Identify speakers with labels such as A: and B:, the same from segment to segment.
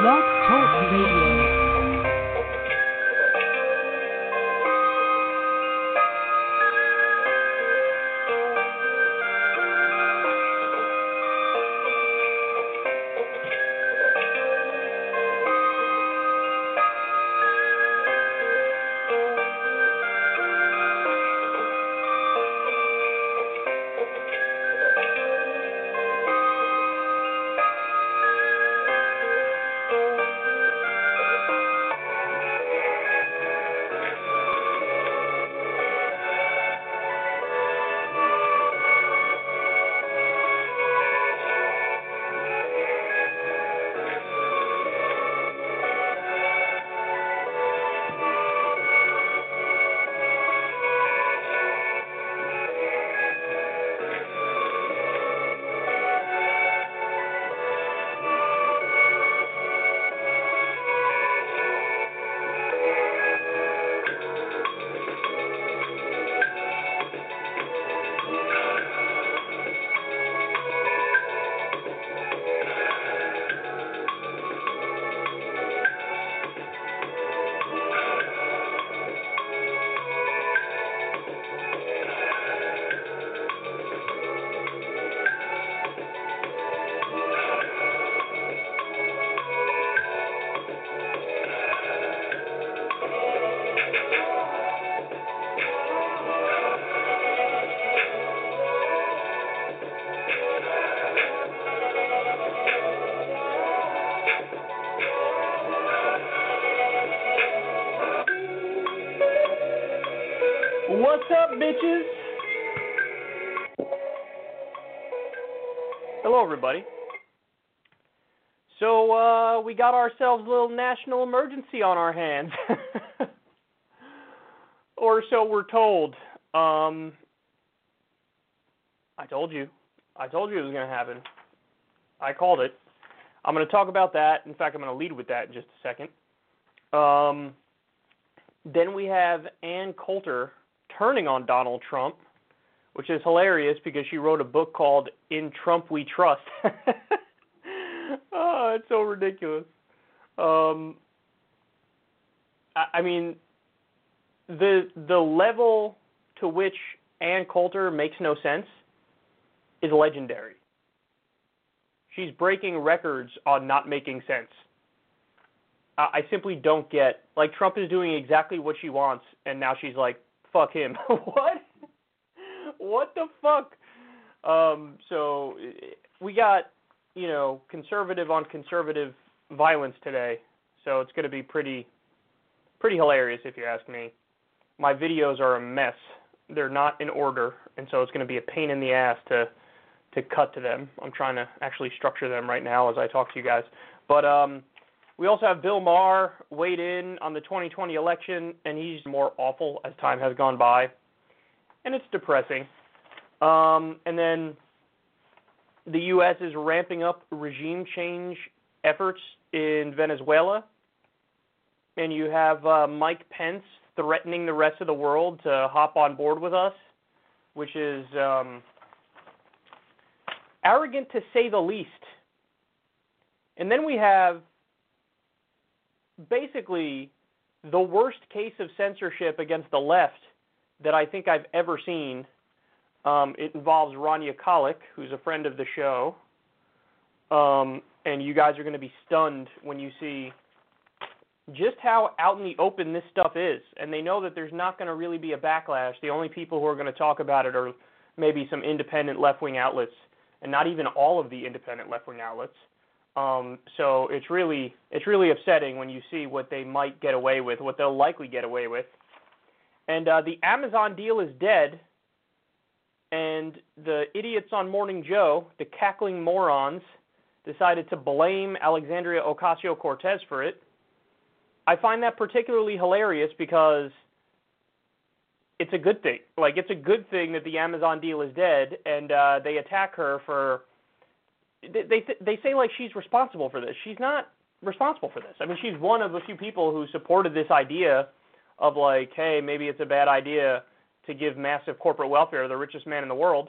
A: Blog Talk Radio.
B: Got ourselves a little national emergency on our hands. or so we're told. Um, I told you. I told you it was going to happen. I called it. I'm going to talk about that. In fact, I'm going to lead with that in just a second. Um, then we have Ann Coulter turning on Donald Trump, which is hilarious because she wrote a book called In Trump We Trust. ridiculous. Um, I, I mean, the the level to which Ann Coulter makes no sense is legendary. She's breaking records on not making sense. I, I simply don't get like Trump is doing exactly what she wants, and now she's like, fuck him. what? What the fuck? Um, so we got, you know, conservative on conservative violence today. So it's going to be pretty, pretty hilarious if you ask me. My videos are a mess. They're not in order, and so it's going to be a pain in the ass to, to cut to them. I'm trying to actually structure them right now as I talk to you guys. But um, we also have Bill Maher weighed in on the 2020 election, and he's more awful as time has gone by, and it's depressing. Um, and then the U.S. is ramping up regime change efforts in Venezuela, and you have uh, Mike Pence threatening the rest of the world to hop on board with us, which is um, arrogant to say the least. And then we have basically the worst case of censorship against the left that I think I've ever seen. Um, it involves Rania Khalek, who's a friend of the show. Um, and you guys are going to be stunned when you see just how out in the open this stuff is. And they know that there's not going to really be a backlash. The only people who are going to talk about it are maybe some independent left wing outlets, and not even all of the independent left wing outlets. Um, so it's really it's really upsetting when you see what they might get away with, what they'll likely get away with. And uh, the Amazon deal is dead, and the idiots on Morning Joe, the cackling morons, decided to blame Alexandria Ocasio Cortez for it. I find that particularly hilarious because it's a good thing. Like it's a good thing that the Amazon deal is dead, and uh, they attack her for they they, they say like she's responsible for this. She's not responsible for this. I mean, she's one of the few people who supported this idea of like, hey, maybe it's a bad idea to give massive corporate welfare to the richest man in the world.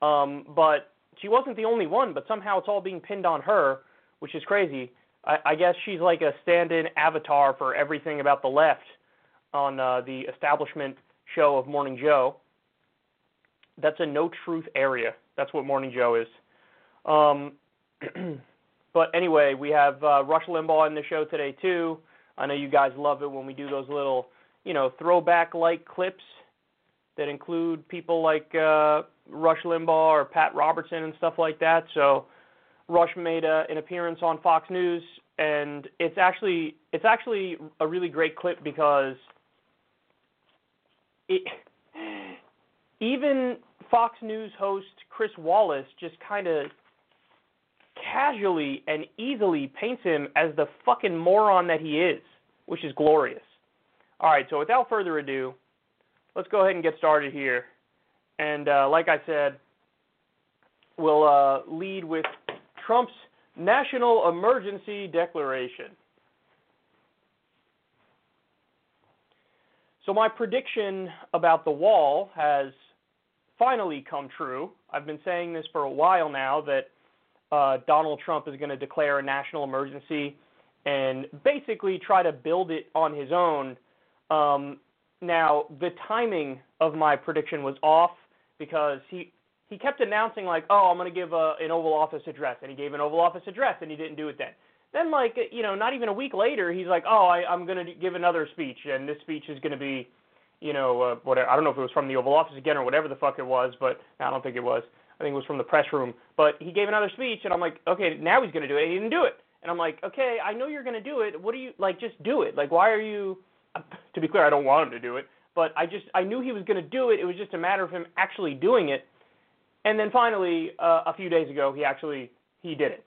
B: Um, but she wasn't the only one. But somehow it's all being pinned on her, which is crazy. I, I guess she's like a stand-in avatar for everything about the left on uh, the establishment show of Morning Joe. That's a no truth area. That's what Morning Joe is. Um, but anyway, we have uh, Rush Limbaugh in the show today too. I know you guys love it when we do those little, you know, throwback like clips that include people like uh, Rush Limbaugh or Pat Robertson and stuff like that. So Rush made a, an appearance on Fox News, and it's actually it's actually a really great clip because it even Fox News host Chris Wallace just kind of casually and easily paints him as the fucking moron that he is, which is glorious. All right, so without further ado, let's go ahead and get started here. And uh, like I said, we'll uh, lead with Trump's national emergency declaration. So, my prediction about the wall has finally come true. I've been saying this for a while now that uh, Donald Trump is going to declare a national emergency and basically try to build it on his own. Um, now, the timing of my prediction was off because he he kept announcing like, "Oh, I'm going to give a, an Oval Office address," and he gave an Oval Office address, and he didn't do it then. Then, like, you know, not even a week later, he's like, "Oh, I, I'm going to give another speech, and this speech is going to be, you know, uh, whatever. I don't know if it was from the Oval Office again or whatever the fuck it was, but I don't think it was. I think it was from the press room. But he gave another speech, and I'm like, okay, now he's going to do it. He didn't do it, and I'm like, okay, I know you're going to do it. What do you like? Just do it. Like, why are you? To be clear, I don't want him to do it, but I just I knew he was going to do it. It was just a matter of him actually doing it. And then finally, uh, a few days ago, he actually he did it,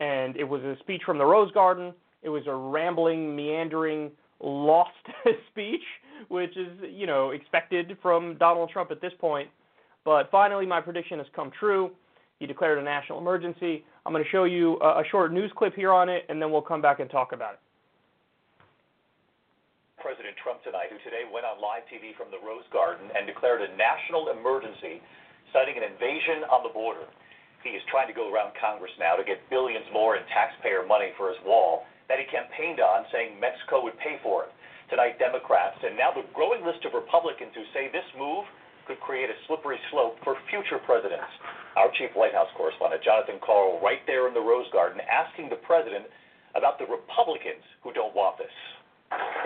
B: and it was a speech from the Rose Garden. It was a rambling, meandering, lost speech, which is you know expected from Donald Trump at this point. But finally, my prediction has come true. He declared a national emergency. I'm going to show you a, a short news clip here on it, and then we'll come back and talk about it.
C: President Trump tonight, who today went on live TV from the Rose Garden and declared a national emergency, citing an invasion on the border. He is trying to go around Congress now to get billions more in taxpayer money for his wall that he campaigned on, saying Mexico would pay for it. Tonight, Democrats and now the growing list of Republicans who say this move could create a slippery slope for future presidents. Our chief White House correspondent, Jonathan Karl, right there in the Rose Garden, asking the president about the Republicans who don't want this.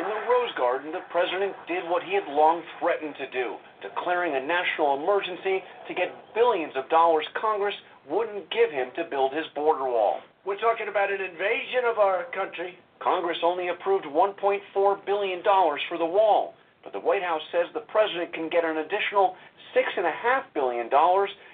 D: In the Rose Garden, the president did what he had long threatened to do, declaring a national emergency to get billions of dollars Congress wouldn't give him to build his border wall.
E: We're talking about an invasion of our country.
D: Congress only approved $1.4 billion for the wall, but the White House says the president can get an additional $6.5 billion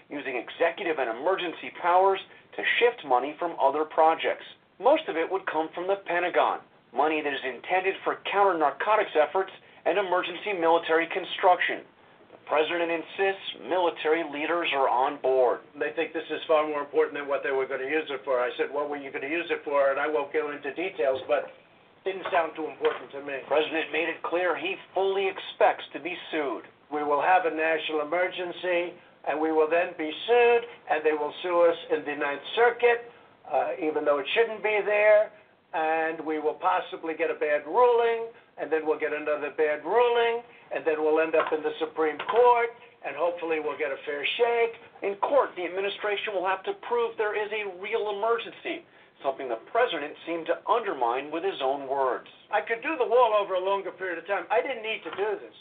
D: using executive and emergency powers to shift money from other projects. Most of it would come from the Pentagon money that is intended for counter narcotics efforts and emergency military construction. The president insists military leaders are on board.
E: They think this is far more important than what they were going to use it for. I said, What were you going to use it for? And I won't go into details, but it didn't sound too important to me.
D: The president made it clear he fully expects to be sued.
E: We will have a national emergency, and we will then be sued, and they will sue us in the Ninth Circuit, uh, even though it shouldn't be there and we will possibly get a bad ruling, and then we'll get another bad ruling, and then we'll end up in the Supreme Court, and hopefully we'll get a fair shake.
D: In court, the administration will have to prove there is a real emergency, something the president seemed to undermine with his own words.
E: I could do the wall over a longer period of time. I didn't need to do this,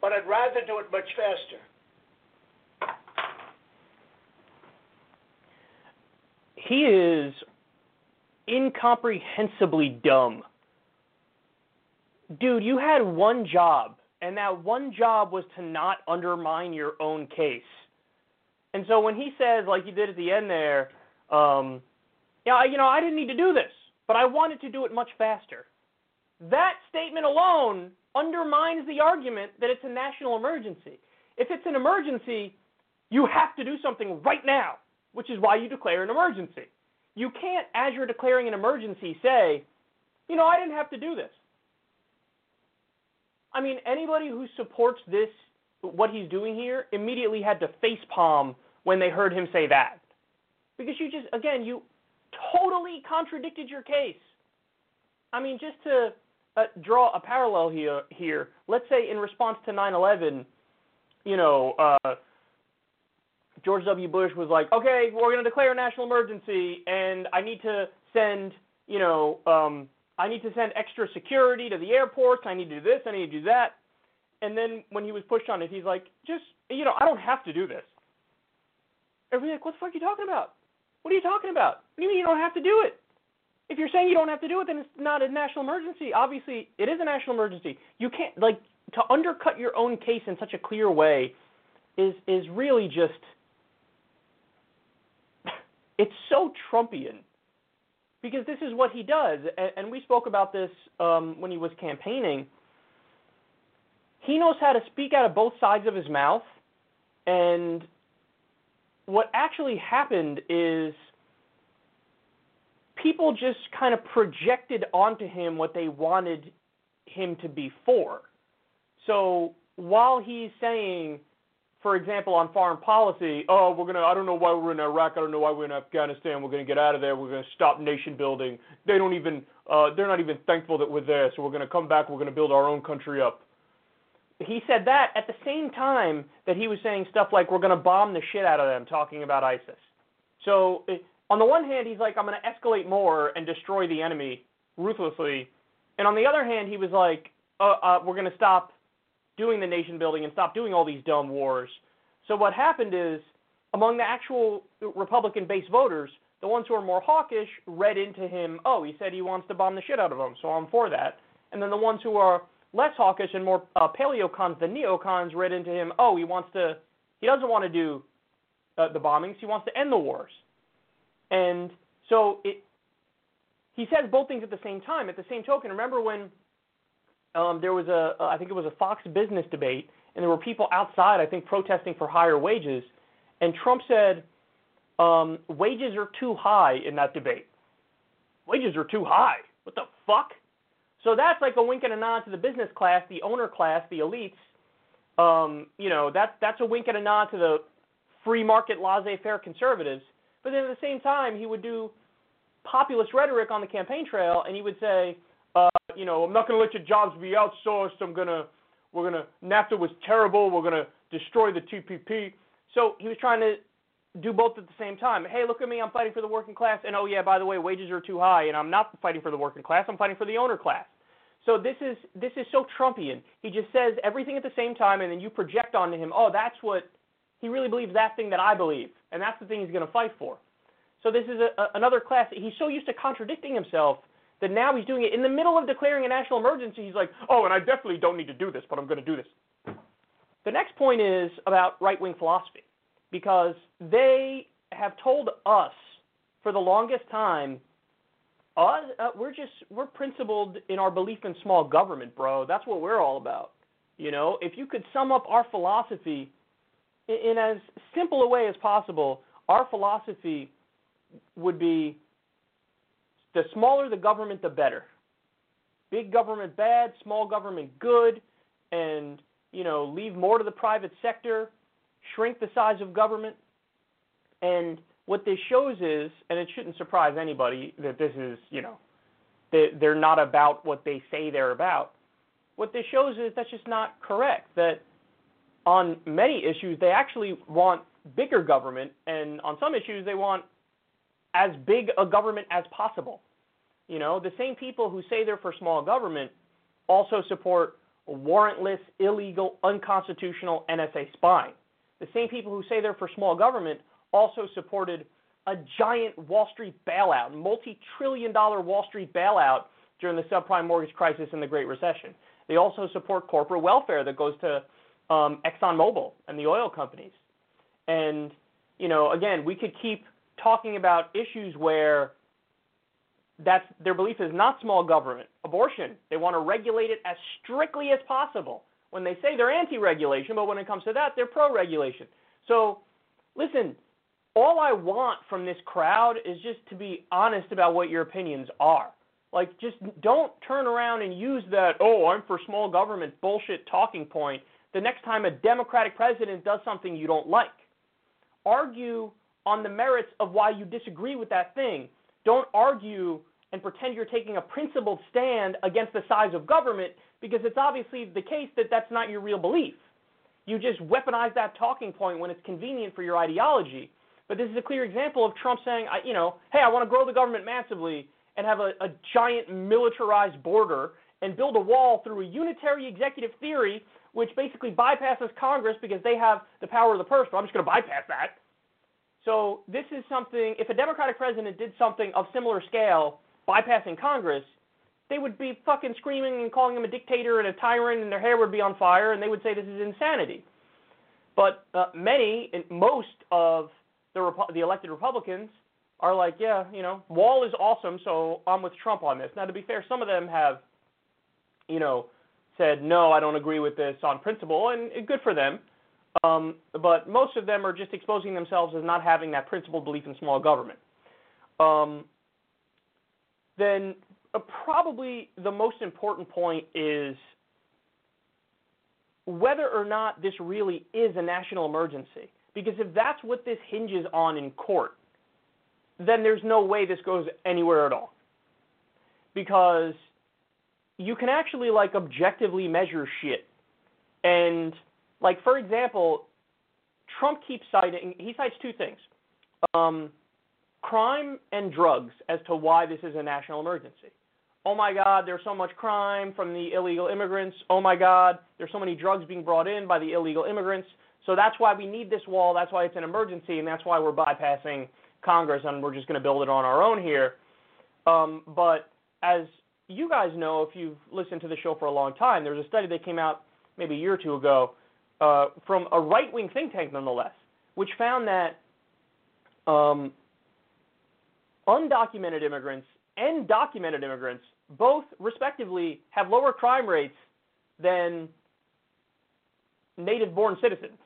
E: but I'd rather do it much faster.
B: He is incomprehensibly dumb. Dude, you had one job, and that one job was to not undermine your own case. And so when he says, like you did at the end there, um, yeah, you know, I didn't need to do this, but I wanted to do it much faster. That statement alone undermines the argument that it's a national emergency. If it's an emergency, you have to do something right now, which is why you declare an emergency. You can't, as you're declaring an emergency, say, you know, I didn't have to do this. I mean, anybody who supports this, what he's doing here, immediately had to face palm when they heard him say that. Because you just, again, you totally contradicted your case. I mean, just to uh, draw a parallel here, here, let's say in response to 9/11, you know, uh, George W. Bush was like, "Okay, we're going to declare a national emergency, and I need to send, you know, um, I need to send extra security to the airports. I need to do this. I need to do that." And then when he was pushed on it, he's like, "Just, you know, I don't have to do this." Everybody's like, "What the fuck are you talking about? What are you talking about? What do you mean you don't have to do it?" if you're saying you don't have to do it, then it's not a national emergency. Obviously, it is a national emergency. You can't like to undercut your own case in such a clear way is is really just it's so Trumpian because this is what he does, and, and we spoke about this um, when he was campaigning. He knows how to speak out of both sides of his mouth, and what actually happened is people just kind of projected onto him what they wanted him to be for. So while he's saying, for example, on foreign policy, oh, we're gonna, I don't know why we're in Iraq, I don't know why we're in Afghanistan, we're gonna get out of there, we're gonna stop nation building. They don't even, uh, they're not even thankful that we're there, so we're gonna come back, we're gonna build our own country up. He said that at the same time that he was saying stuff like we're gonna bomb the shit out of them, talking about ISIS. So on the one hand, he's like, I'm going to escalate more and destroy the enemy ruthlessly. And on the other hand, he was like, uh, uh, we're going to stop doing the nation building and stop doing all these dumb wars. So what happened is, among the actual Republican base voters, the ones who are more hawkish read into him, oh, he said he wants to bomb the shit out of them, so I'm for that. And then the ones who are less hawkish and more uh, paleocons than neocons read into him, oh, he wants to, he doesn't want to do uh, the bombings, he wants to end the wars. And so it, he says both things at the same time. At the same token, remember when um, there was a, I think it was a Fox Business debate, and there were people outside, I think, protesting for higher wages, and Trump said um, wages are too high in that debate. Wages are too high. What the fuck? So that's like a wink and a nod to the business class, the owner class, the elites. Um, you know, that's that's a wink and a nod to the free market laissez-faire conservatives. But then at the same time, he would do populist rhetoric on the campaign trail, and he would say, uh, you know, I'm not going to let your jobs be outsourced. I'm going to, we're going to, NAFTA was terrible. We're going to destroy the TPP. So he was trying to do both at the same time. Hey, look at me. I'm fighting for the working class. And oh, yeah, by the way, wages are too high. And I'm not fighting for the working class. I'm fighting for the owner class. So this is this is so Trumpian. He just says everything at the same time, and then you project onto him. Oh, that's what he really believes that thing that I believe, and that's the thing he's going to fight for. So this is a, a, another class. He's so used to contradicting himself that now he's doing it in the middle of declaring a national emergency. He's like, oh, and I definitely don't need to do this, but I'm going to do this. The next point is about right wing philosophy, because they have told us for the longest time, uh, uh, we're just we're principled in our belief in small government, bro. That's what we're all about. You know, if you could sum up our philosophy in, in as simple a way as possible, our philosophy would be the smaller the government, the better. Big government bad, small government good, and you know leave more to the private sector, shrink the size of government, and what this shows is, and it shouldn't surprise anybody that this is you know they're not about what they say they're about. What this shows is that's just not correct. That on many issues they actually want bigger government, and on some issues they want as big a government as possible. You know, the same people who say they're for small government also support warrantless, illegal, unconstitutional NSA spying. The same people who say they're for small government also supported a giant Wall Street bailout, multi trillion dollar Wall Street bailout during the subprime mortgage crisis and the Great Recession. They also support corporate welfare that goes to um, ExxonMobil and the oil companies. And, you know, again, we could keep talking about issues where that's their belief is not small government. Abortion, they want to regulate it as strictly as possible. When they say they're anti-regulation, but when it comes to that, they're pro-regulation. So, listen, all I want from this crowd is just to be honest about what your opinions are. Like, just don't turn around and use that, oh, I'm for small government bullshit talking point the next time a Democratic president does something you don't like. Argue on the merits of why you disagree with that thing. don't argue and pretend you're taking a principled stand against the size of government because it's obviously the case that that's not your real belief. You just weaponize that talking point when it's convenient for your ideology. But this is a clear example of Trump saying, you know, hey, I want to grow the government massively and have a, a giant militarized border and build a wall through a unitary executive theory, which basically bypasses Congress because they have the power of the purse. But I'm just going to bypass that. So this is something. If a Democratic president did something of similar scale, bypassing Congress, they would be fucking screaming and calling him a dictator and a tyrant, and their hair would be on fire, and they would say this is insanity. But uh, many, and most of the Repu- the elected Republicans are like, yeah, you know, Wall is awesome, so I'm with Trump on this. Now, to be fair, some of them have, you know, said no, I don't agree with this on principle, and good for them. Um, but most of them are just exposing themselves as not having that principled belief in small government. Um, then uh, probably the most important point is whether or not this really is a national emergency. Because if that's what this hinges on in court, then there's no way this goes anywhere at all. Because you can actually like objectively measure shit. And like for example, Trump keeps citing he cites two things. Um, crime and drugs as to why this is a national emergency. Oh my God, there's so much crime from the illegal immigrants. Oh my God, there's so many drugs being brought in by the illegal immigrants. So that's why we need this wall. That's why it's an emergency, and that's why we're bypassing Congress and we're just going to build it on our own here. Um, but as you guys know, if you've listened to the show for a long time, there was a study that came out maybe a year or two ago uh, from a right wing think tank, nonetheless, which found that um, undocumented immigrants and documented immigrants both, respectively, have lower crime rates than native born citizens.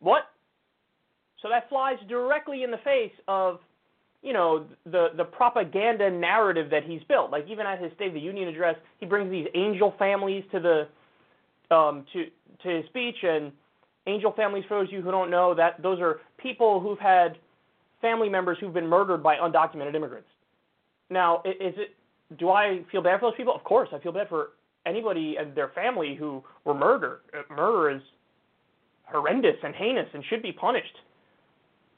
B: What? So that flies directly in the face of, you know, the the propaganda narrative that he's built. Like even at his State of the Union address, he brings these angel families to the um, to to his speech, and angel families, for those of you who don't know, that those are people who've had family members who've been murdered by undocumented immigrants. Now, is it? Do I feel bad for those people? Of course, I feel bad for anybody and their family who were murdered. Uh, murder is horrendous and heinous and should be punished.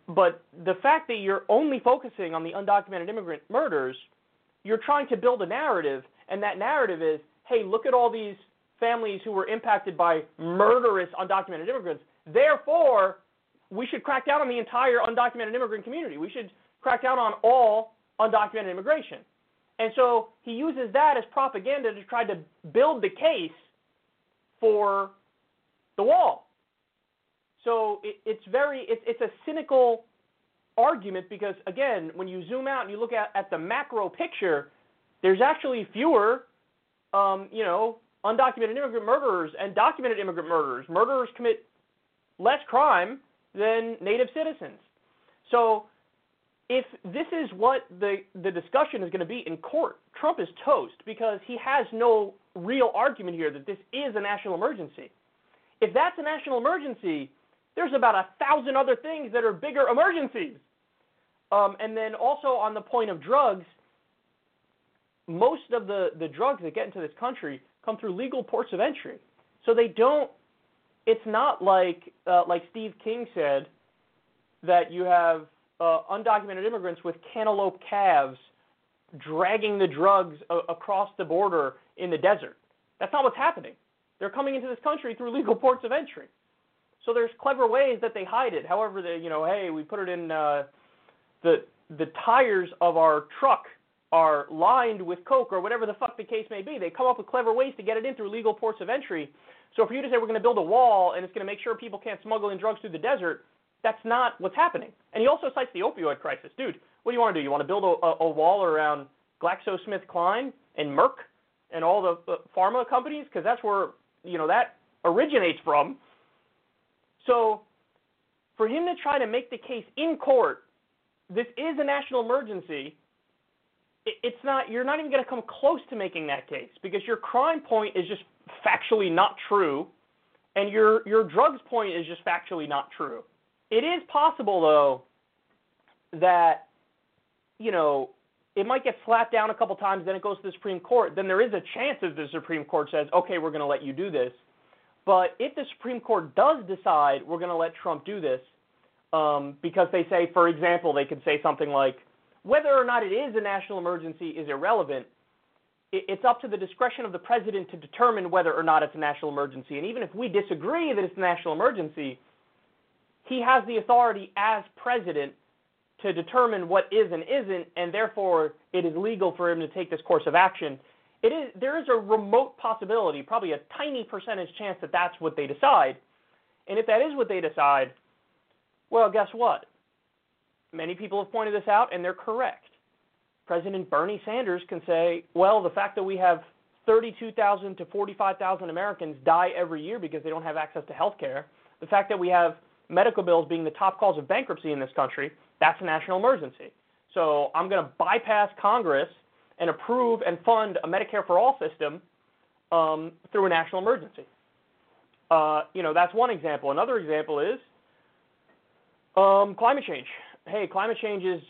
B: But the fact that you're only focusing on the undocumented immigrant murders, you're trying to build a narrative, and that narrative is, hey, look at all these families who were impacted by murderous undocumented immigrants. Therefore, we should crack down on the entire undocumented immigrant community. We should crack down on all undocumented immigration. And so he uses that as propaganda to try to build the case for the wall. So it, it's very it's it's a cynical argument because again, when you zoom out and you look at, at the macro picture, there's actually fewer, um, you know, undocumented immigrant murderers and documented immigrant murderers. Murderers commit less crime than native citizens. So if this is what the, the discussion is going to be in court, Trump is toast because he has no real argument here that this is a national emergency. If that's a national emergency, there's about a thousand other things that are bigger emergencies. Um, and then also on the point of drugs, most of the, the drugs that get into this country come through legal ports of entry. So they don't, it's not like, uh, like Steve King said, that you have uh, undocumented immigrants with cantaloupe calves dragging the drugs a- across the border in the desert. That's not what's happening. They're coming into this country through legal ports of entry. So there's clever ways that they hide it. However, they, you know, hey, we put it in uh, the the tires of our truck are lined with coke or whatever the fuck the case may be. They come up with clever ways to get it in through legal ports of entry. So for you to say we're going to build a wall and it's going to make sure people can't smuggle in drugs through the desert, that's not what's happening. And he also cites the opioid crisis. Dude, what do you want to do? You want to build a, a, a wall around GlaxoSmithKline and Merck and all the uh, pharma companies? Because that's where, you know, that originates from. So for him to try to make the case in court, this is a national emergency, it's not you're not even going to come close to making that case because your crime point is just factually not true and your your drugs point is just factually not true. It is possible, though, that you know, it might get slapped down a couple times, then it goes to the Supreme Court. Then there is a chance that the Supreme Court says, okay, we're going to let you do this. But if the Supreme Court does decide we're going to let Trump do this, um, because they say, for example, they could say something like, whether or not it is a national emergency is irrelevant. It's up to the discretion of the president to determine whether or not it's a national emergency. And even if we disagree that it's a national emergency, he has the authority as president to determine what is and isn't, and therefore it is legal for him to take this course of action. It is there is a remote possibility, probably a tiny percentage chance that that's what they decide. And if that is what they decide, well, guess what? Many people have pointed this out, and they're correct. President Bernie Sanders can say, well, the fact that we have 32,000 to 45,000 Americans die every year because they don't have access to health care, the fact that we have medical bills being the top cause of bankruptcy in this country, that's a national emergency. So I'm going to bypass Congress and approve and fund a Medicare for all system um, through a national emergency. Uh, you know, that's one example. Another example is um, climate change. Hey, climate change is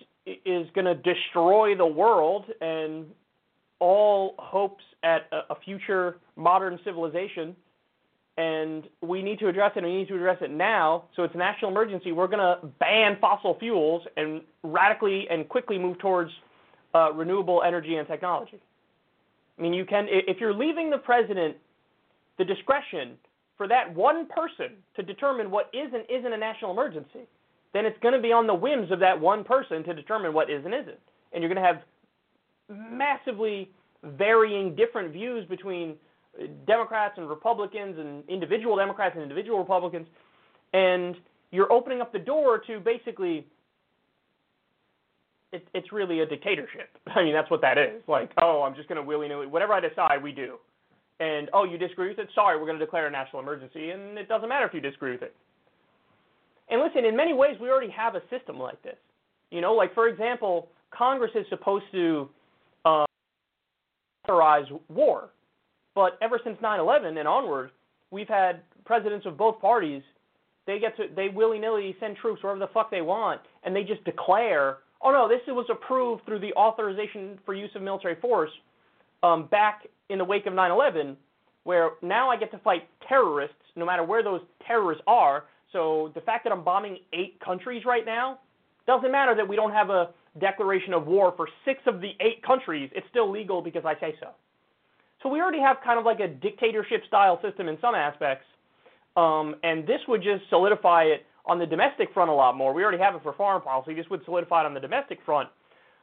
B: is going to destroy the world, and all hopes at a, a future modern civilization. And we need to address it, and we need to address it now. So it's a national emergency. We're going to ban fossil fuels and radically and quickly move towards uh, renewable energy and technology. I mean, you can if you're leaving the president the discretion for that one person to determine what is and isn't a national emergency, then it's going to be on the whims of that one person to determine what is and isn't. And you're going to have massively varying different views between uh, Democrats and Republicans and individual Democrats and individual Republicans. And you're opening up the door to basically it, it's really a dictatorship. I mean, that's what that is. Like, oh, I'm just going to willy nilly, whatever I decide, we do. And, oh, you disagree with it? Sorry, we're going to declare a national emergency, and it doesn't matter if you disagree with it. And listen, in many ways, we already have a system like this. You know, like for example, Congress is supposed to uh, authorize war, but ever since 9/11 and onward, we've had presidents of both parties. They get to they willy nilly send troops wherever the fuck they want, and they just declare, oh no, this was approved through the authorization for use of military force um, back in the wake of 9/11, where now I get to fight terrorists, no matter where those terrorists are so the fact that I'm bombing eight countries right now doesn't matter that we don't have a declaration of war for six of the eight countries. It's still legal because I say so. So we already have kind of like a dictatorship style system in some aspects. Um, and this would just solidify it on the domestic front a lot more. We already have it for foreign policy. This would solidify it on the domestic front.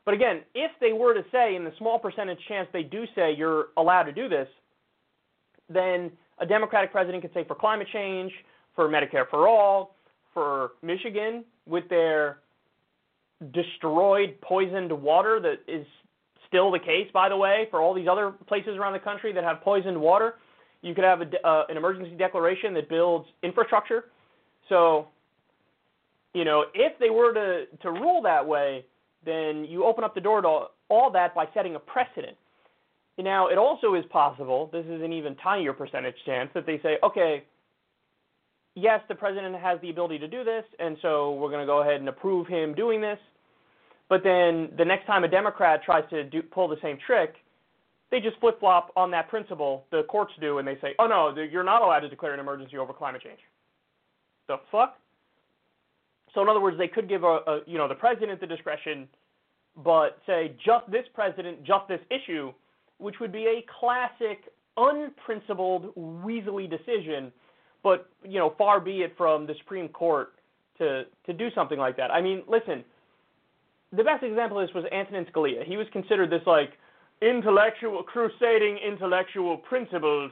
B: But again, if they were to say, in the small percentage chance they do say you're allowed to do this, then a Democratic president could say for climate change, for Medicare for All, for Michigan with their destroyed, poisoned water that is still the case, by the way, for all these other places around the country that have poisoned water. You could have a, uh, an emergency declaration that builds infrastructure. So, you know, if they were to, to rule that way, then you open up the door to all that by setting a precedent. Now, it also is possible, this is an even tinier percentage chance, that they say, okay, yes, the president has the ability to do this, and so we're going to go ahead and approve him doing this. But then the next time a Democrat tries to do, pull the same trick, they just flip flop on that principle. The courts do, and they say, "Oh no, you're not allowed to declare an emergency over climate change." The fuck? So in other words, they could give a, a you know the president the discretion, but say just this president, just this issue, which would be a classic unprincipled, weaselly decision but you know, far be it from the Supreme Court to to do something like that. I mean, listen, the best example of this was Antonin Scalia. He was considered this like intellectual, crusading, intellectual, principled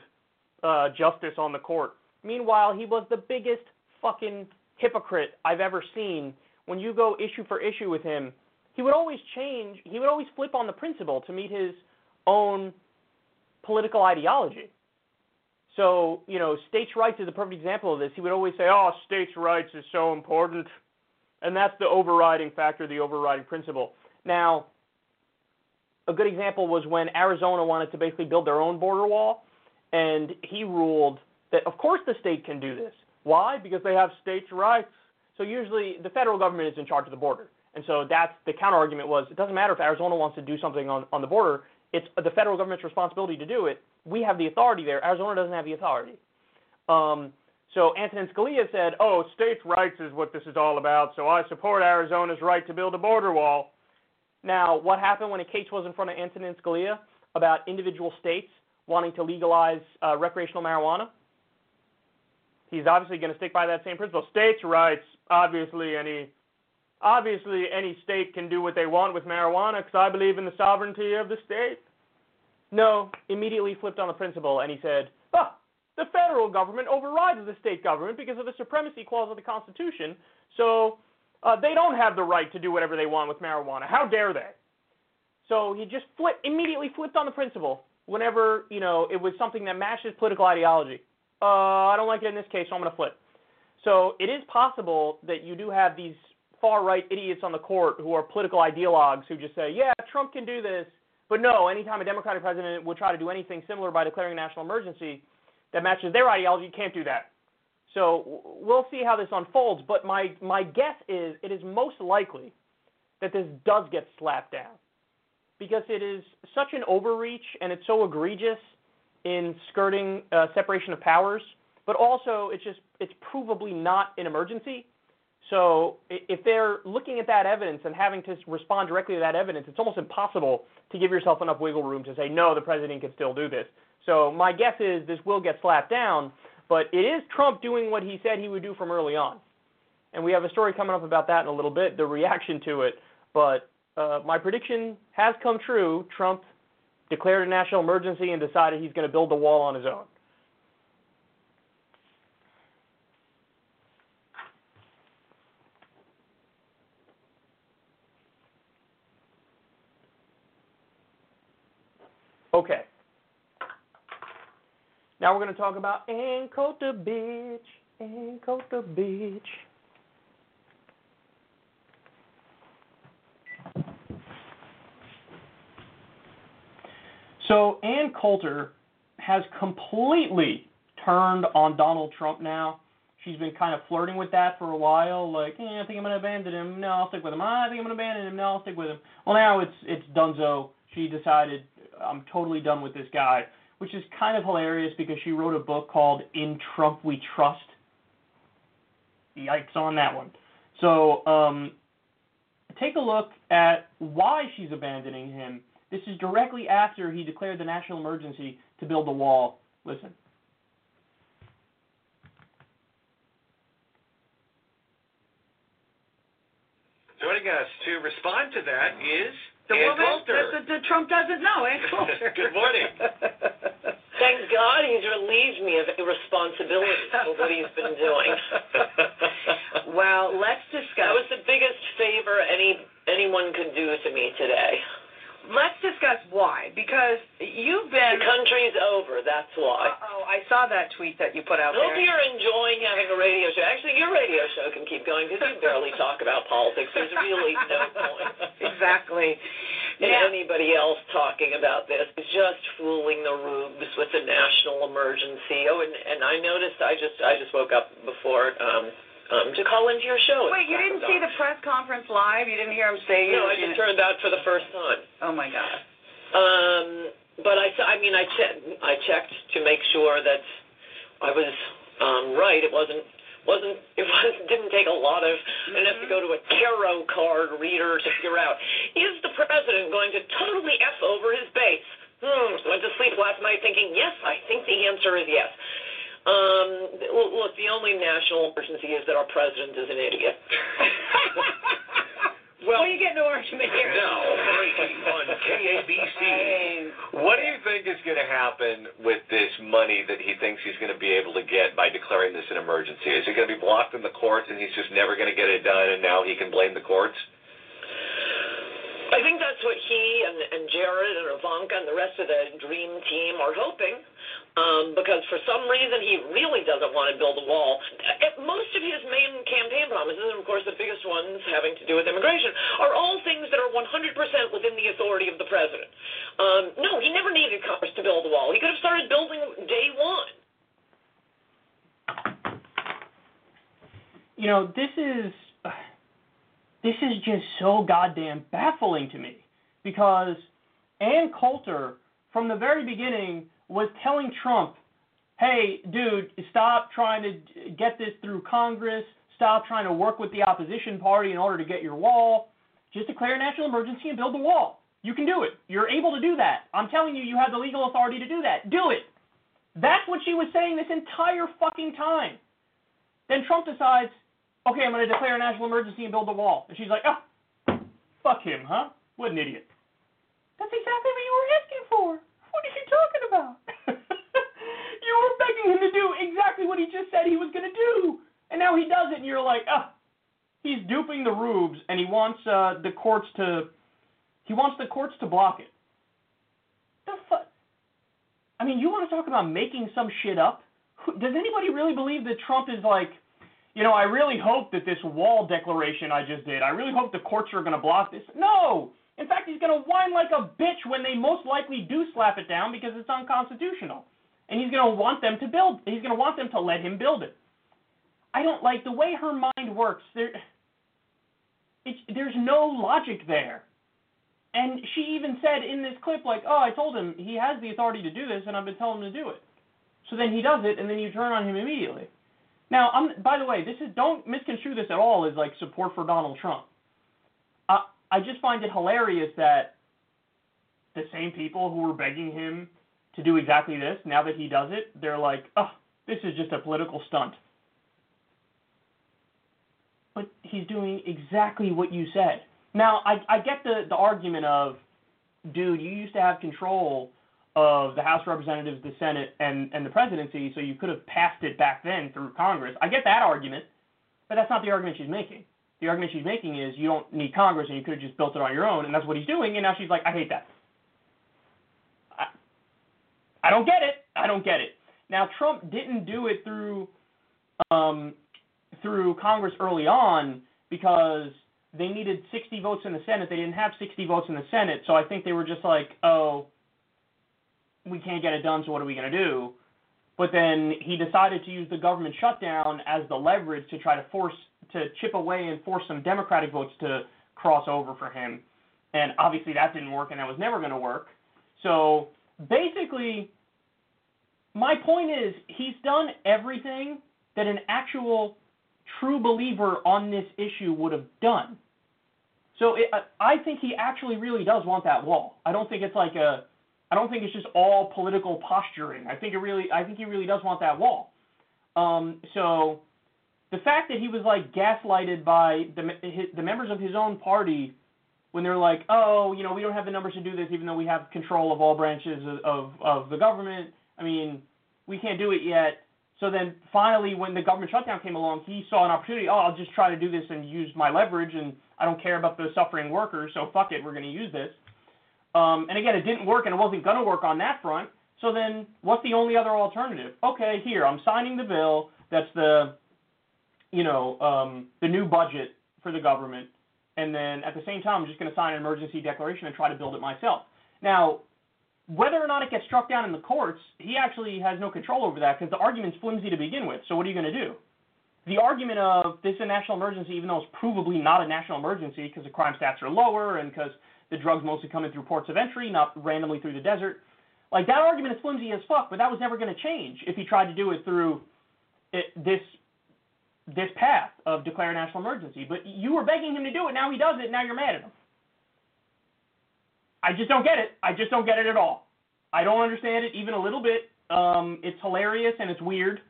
B: uh, justice on the court. Meanwhile, he was the biggest fucking hypocrite I've ever seen. When you go issue for issue with him, he would always change. He would always flip on the principle to meet his own political ideology. So, you know, states' rights is a perfect example of this. He would always say, oh, states' rights is so important. And that's the overriding factor, the overriding principle. Now, a good example was when Arizona wanted to basically build their own border wall, and he ruled that, of course, the state can do this. Why? Because they have states' rights. So usually the federal government is in charge of the border. And so that's the counter argument was it doesn't matter if Arizona wants to do something on, on the border, it's the federal government's responsibility to do it. We have the authority there. Arizona doesn't have the authority. Um, so Antonin Scalia said, "Oh, states' rights is what this is all about. So I support Arizona's right to build a border wall." Now, what happened when a case was in front of Antonin Scalia about individual states wanting to legalize uh, recreational marijuana? He's obviously going to stick by that same principle. States' rights, obviously, any obviously any state can do what they want with marijuana because I believe in the sovereignty of the state. No, immediately flipped on the principle and he said, "Ah, the federal government overrides the state government because of the supremacy clause of the Constitution. So uh, they don't have the right to do whatever they want with marijuana. How dare they? So he just flipped, immediately flipped on the principle whenever you know it was something that matches political ideology. Uh, I don't like it in this case, so I'm going to flip. So it is possible that you do have these far right idiots on the court who are political ideologues who just say, yeah, Trump can do this. But no, anytime a Democratic president would try to do anything similar by declaring a national emergency that matches their ideology, you can't do that. So we'll see how this unfolds, but my, my guess is it is most likely that this does get slapped down because it is such an overreach and it's so egregious in skirting uh, separation of powers, but also it's just it's provably not an emergency. So if they're looking at that evidence and having to respond directly to that evidence, it's almost impossible to give yourself enough wiggle room to say no, the president can still do this. So my guess is this will get slapped down, but it is Trump doing what he said he would do from early on. And we have a story coming up about that in a little bit, the reaction to it. But uh, my prediction has come true. Trump declared a national emergency and decided he's going to build the wall on his own. Okay. Now we're going to talk about Ancota Beach. Ancota Beach. So Ann Coulter has completely turned on Donald Trump now. She's been kind of flirting with that for a while, like, eh, I think I'm going to abandon him. No, I'll stick with him. I think I'm going to abandon him. No, I'll stick with him. Well, now it's it's Dunzo. She decided I'm totally done with this guy, which is kind of hilarious because she wrote a book called In Trump We Trust. Yikes on that one. So um, take a look at why she's abandoning him. This is directly after he declared the national emergency to build the wall. Listen.
F: Joining us to respond to that is
G: The
F: Ann
G: woman
F: Coulter.
G: that, that Trump doesn't know, Ann Coulter.
F: Good morning.
H: Thank God he's relieved me of responsibility for what he's been doing.
G: well, let's discuss.
H: That was the biggest favor any anyone could do to me today.
G: Let's discuss why. Because you've been.
H: The country's over, that's why.
G: Oh, I saw that tweet that you put out
H: I hope
G: there.
H: you're enjoying having a radio show. Actually, your radio show can keep going because you barely talk about politics. There's really no point
G: exactly.
H: in
G: Yeah.
H: anybody else talking about this. is just fooling the rubes with the national emergency. Oh, and, and I noticed I just I just woke up before um, um, to call into your show.
G: Wait, you didn't see the press conference live? You didn't hear him say?
H: No, I just turned out for the first time.
G: Oh my God.
H: Um, but I, I mean, I checked. I checked to make sure that I was um, right. It wasn't wasn't it was didn't take a lot of and have to go to a tarot card reader to figure out is the president going to totally f over his base? Hmm. Went to sleep last night thinking yes. I think the answer is yes. Um, look, the only national emergency is that our president is an idiot.
G: well, you get no argument here.
F: Breaking on KABC. What do you think is going to happen with this money that he thinks he's going to be able to get by declaring this an emergency? Is it going to be blocked in the courts and he's just never going to get it done and now he can blame the courts?
H: I think that's what he and, and Jared and Ivanka and the rest of the dream team are hoping. Um, because for some reason he really doesn't want to build a wall. Uh, Most of his main campaign promises, and of course the biggest ones having to do with immigration, are all things that are 100% within the authority of the president. Um, no, he never needed Congress to build a wall. He could have started building day one.
B: You know, this is this is just so goddamn baffling to me because Ann Coulter, from the very beginning, was telling Trump, hey, dude, stop trying to get this through Congress. Stop trying to work with the opposition party in order to get your wall. Just declare a national emergency and build the wall. You can do it. You're able to do that. I'm telling you, you have the legal authority to do that. Do it. That's what she was saying this entire fucking time. Then Trump decides, okay, I'm going to declare a national emergency and build the wall. And she's like, oh, fuck him, huh? What an idiot. That's exactly what you were asking for. What are you talking begging him to do exactly what he just said he was going to do. And now he does it, and you're like, oh, he's duping the rubes, and he wants uh, the courts to, he wants the courts to block it. The fuck? I mean, you want to talk about making some shit up? Does anybody really believe that Trump is like, you know, I really hope that this wall declaration I just did, I really hope the courts are going to block this? No! In fact, he's going to whine like a bitch when they most likely do slap it down because it's unconstitutional. And he's going to want them to build, he's going to want them to let him build it. I don't like the way her mind works. There, there's no logic there. And she even said in this clip, like, oh, I told him he has the authority to do this, and I've been telling him to do it. So then he does it, and then you turn on him immediately. Now, I'm, by the way, this is don't misconstrue this at all as like support for Donald Trump. I I just find it hilarious that the same people who were begging him to do exactly this, now that he does it, they're like, oh, this is just a political stunt. But he's doing exactly what you said. Now, I, I get the, the argument of, dude, you used to have control of the House of Representatives, the Senate, and, and the presidency, so you could have passed it back then through Congress. I get that argument, but that's not the argument she's making. The argument she's making is you don't need Congress and you could have just built it on your own, and that's what he's doing, and now she's like, I hate that. I, don't get it. I don't get it. Now, Trump didn't do it through um, through Congress early on because they needed 60 votes in the Senate. They didn't have 60 votes in the Senate, so I think they were just like, oh, we can't get it done, so what are we going to do? But then he decided to use the government shutdown as the leverage to try to force, to chip away and force some Democratic votes to cross over for him. And obviously that didn't work, and that was never going to work. So basically, my point is he's done everything that an actual true believer on this issue would have done. So it, I think he actually really does want that wall. I don't think it's like a I don't think it's just all political posturing. I think it really, I think he really does want that wall. Um, so the fact that he was like gaslighted by the the members of his own party when they're like, oh, you know, we don't have the numbers to do this, even though we have control of all branches of of, of the government. I mean, we can't do it yet. So then finally, when the government shutdown came along, he saw an opportunity. Oh, I'll just try to do this and use my leverage, and I don't care about the suffering workers. So fuck it, we're going to use this. Um, and again, it didn't work, and it wasn't going to work on that front. So then, what's the only other alternative? Okay, here I'm signing the bill. That's the, you know, um, the new budget for the government, and then at the same time, I'm just going to sign an emergency declaration and try to build it myself. Now, whether or not it gets struck down in the courts, he actually has no control over that because the argument's flimsy to begin with. So what are you going to do? The argument of this is a national emergency, even though it's provably not a national emergency because the crime stats are lower and because the drugs mostly coming through ports of entry, not randomly through the desert. Like that argument is flimsy as fuck, but that was never going to change if he tried to do it through it, this this path of declare a national emergency. But you were begging him to do it. Now he does it. Now you're mad at him. I just don't get it. I just don't get it at all. I don't understand it even a little bit. Um, it's hilarious and it's weird.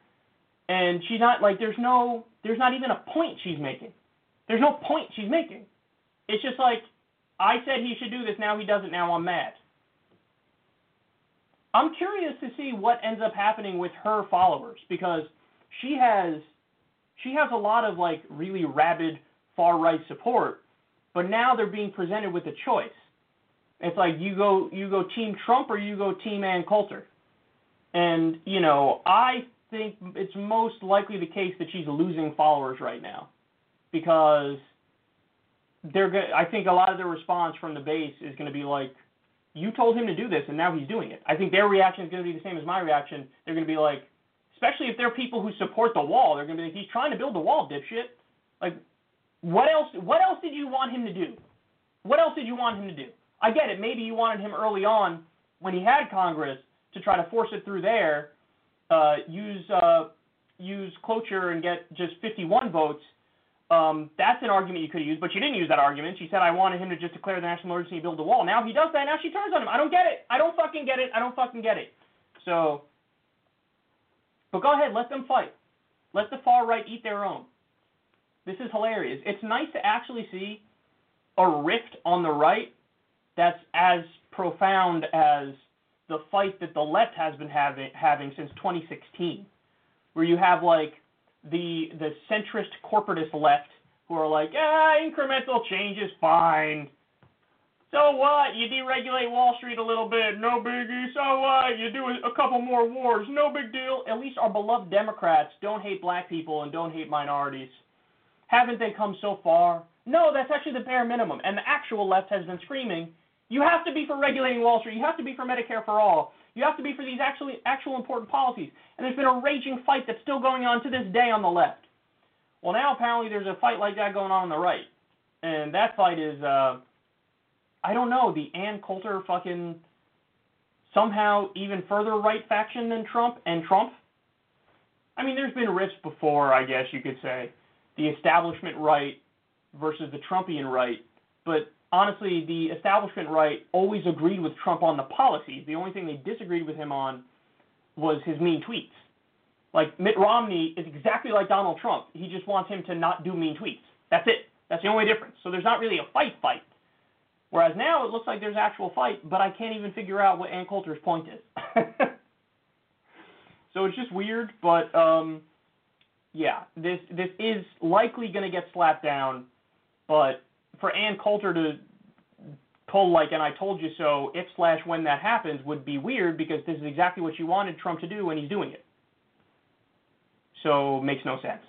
B: And she's not like there's no there's not even a point she's making. There's no point she's making. It's just like I said he should do this. Now he does it. Now I'm mad. I'm curious to see what ends up happening with her followers because she has she has a lot of like really rabid far right support, but now they're being presented with a choice. It's like you go you go team Trump or you go team Ann Coulter. And, you know, I think it's most likely the case that she's losing followers right now because they're going I think a lot of the response from the base is going to be like, you told him to do this and now he's doing it. I think their reaction is going to be the same as my reaction. They're going to be like, especially if they're people who support the wall, they're going to be like, he's trying to build the wall, dipshit. Like, what else? What else did you want him to do? What else did you want him to do? I get it. Maybe you wanted him early on when he had Congress to try to force it through there, uh, use uh, use cloture and get just 51 votes. Um, that's an argument you could use, but you didn't use that argument. She said I wanted him to just declare the national emergency and build a wall. Now he does that. Now she turns on him. I don't get it. I don't fucking get it. I don't fucking get it. So, but go ahead. Let them fight. Let the far right eat their own. This is hilarious. It's nice to actually see a rift on the right that's as profound as the fight that the left has been having having since 2016, where you have like the the centrist corporatist left who are like, ah, incremental change is fine. So what? You deregulate Wall Street a little bit, no biggie. So what? You do a, couple more wars, no big deal. At least our beloved Democrats don't hate black people and don't hate minorities. Haven't they come so far? No, that's actually the bare minimum. And the actual left has been screaming, you have to be for regulating Wall Street. You have to be for Medicare for all. You have to be for these actually actual important policies. And there's been a raging fight that's still going on to this day on the left. Well, now apparently there's a fight like that going on on the right, and that fight is, uh, I don't know, the Ann Coulter fucking somehow even further right faction than Trump and Trump. I mean, there's been rifts before, I guess you could say, the establishment right versus the Trumpian right, but honestly, the establishment right always agreed with Trump on the policies. The only thing they disagreed with him on was his mean tweets. Like Mitt Romney is exactly like Donald Trump. He just wants him to not do mean tweets. That's it. That's the only difference. So there's not really a fight fight. Whereas now it looks like there's actual fight, but I can't even figure out what Ann Coulter's point is. so it's just weird, but um, yeah, this this is likely going to get slapped down, but for Ann Coulter to pull like and I told you so if slash when that happens would be weird because this is exactly what you wanted Trump to do and he's doing it. So makes no sense.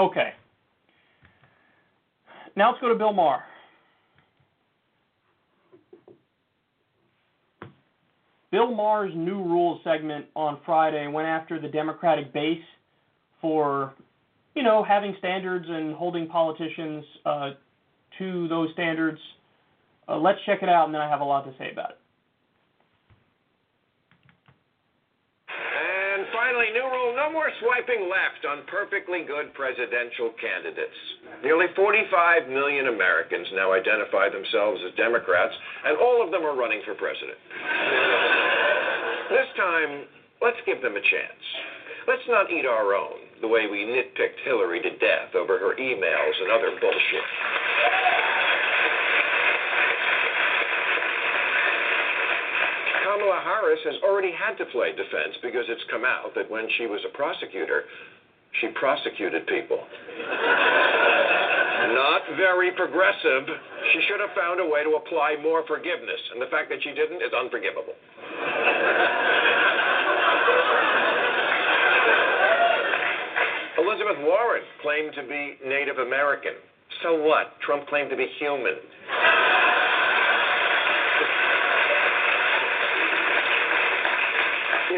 B: Okay. Now let's go to Bill Maher. Bill Maher's new rules segment on Friday went after the Democratic base for, you know, having standards and holding politicians uh, to those standards. Uh, let's check it out, and then I have a lot to say about it.
D: And finally, new rule no more swiping left on perfectly good presidential candidates. Nearly 45 million Americans now identify themselves as Democrats, and all of them are running for president. This time, let's give them a chance. Let's not eat our own the way we nitpicked Hillary to death over her emails and other bullshit. Kamala Harris has already had to play defense because it's come out that when she was a prosecutor, she prosecuted people. Not very progressive. She should have found a way to apply more forgiveness, and the fact that she didn't is unforgivable. Elizabeth Warren claimed to be Native American. So what? Trump claimed to be human.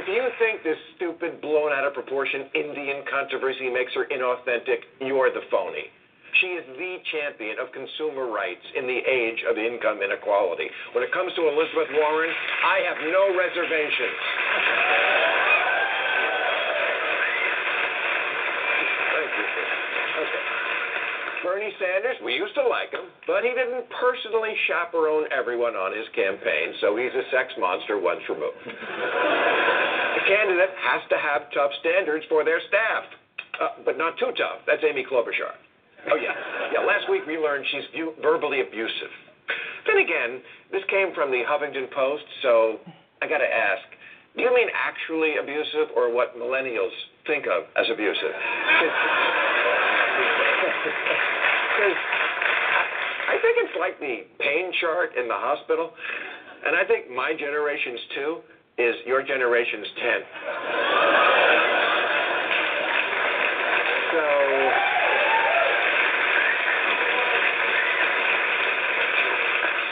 D: If you think this stupid, blown out of proportion Indian controversy makes her inauthentic, you're the phony. She is the champion of consumer rights in the age of income inequality. When it comes to Elizabeth Warren, I have no reservations. Thank you. Okay. Bernie Sanders, we used to like him, but he didn't personally chaperone everyone on his campaign, so he's a sex monster once removed. Candidate has to have tough standards for their staff, uh, but not too tough. That's Amy Klobuchar. Oh, yeah. Yeah, last week we learned she's vu- verbally abusive. Then again, this came from the Huffington Post, so I got to ask do you mean actually abusive or what millennials think of as abusive? I, think it's like the pain chart in the hospital, and I think my generation's two is your generation's 10. so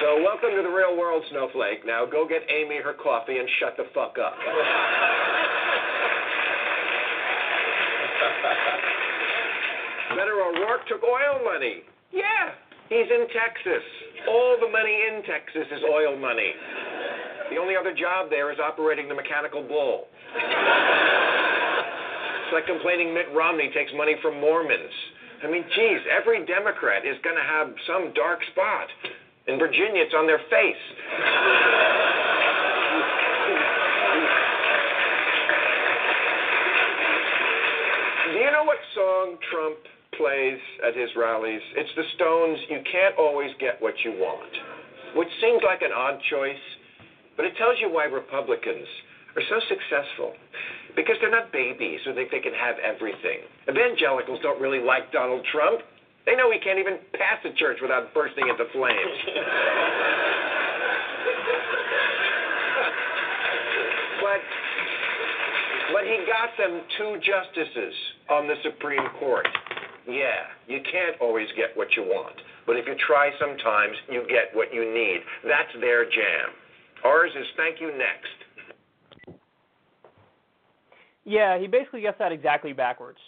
D: So welcome to the real world, Snowflake. Now go get Amy her coffee and shut the fuck up. Beto O'Rourke took oil money. Yeah, he's in Texas. All the money in Texas is oil money. The only other job there is operating the mechanical bull. It's like complaining Mitt Romney takes money from Mormons. I mean, geez, every Democrat is going to have some dark spot. In Virginia, it's on their face. Do you know what song Trump plays at his rallies? It's the Stones' You Can't Always Get What You Want, which seems like an odd choice, but it tells you why Republicans are so successful. Because they're not babies who think they can have everything. Evangelicals don't really like Donald Trump. They know he can't even pass a church without bursting into flames. but but he got them two justices on the Supreme Court. Yeah, you can't always get what you want, but if you try sometimes, you get what you need. That's their jam. Ours is thank you next.
B: Yeah, he basically gets that exactly backwards.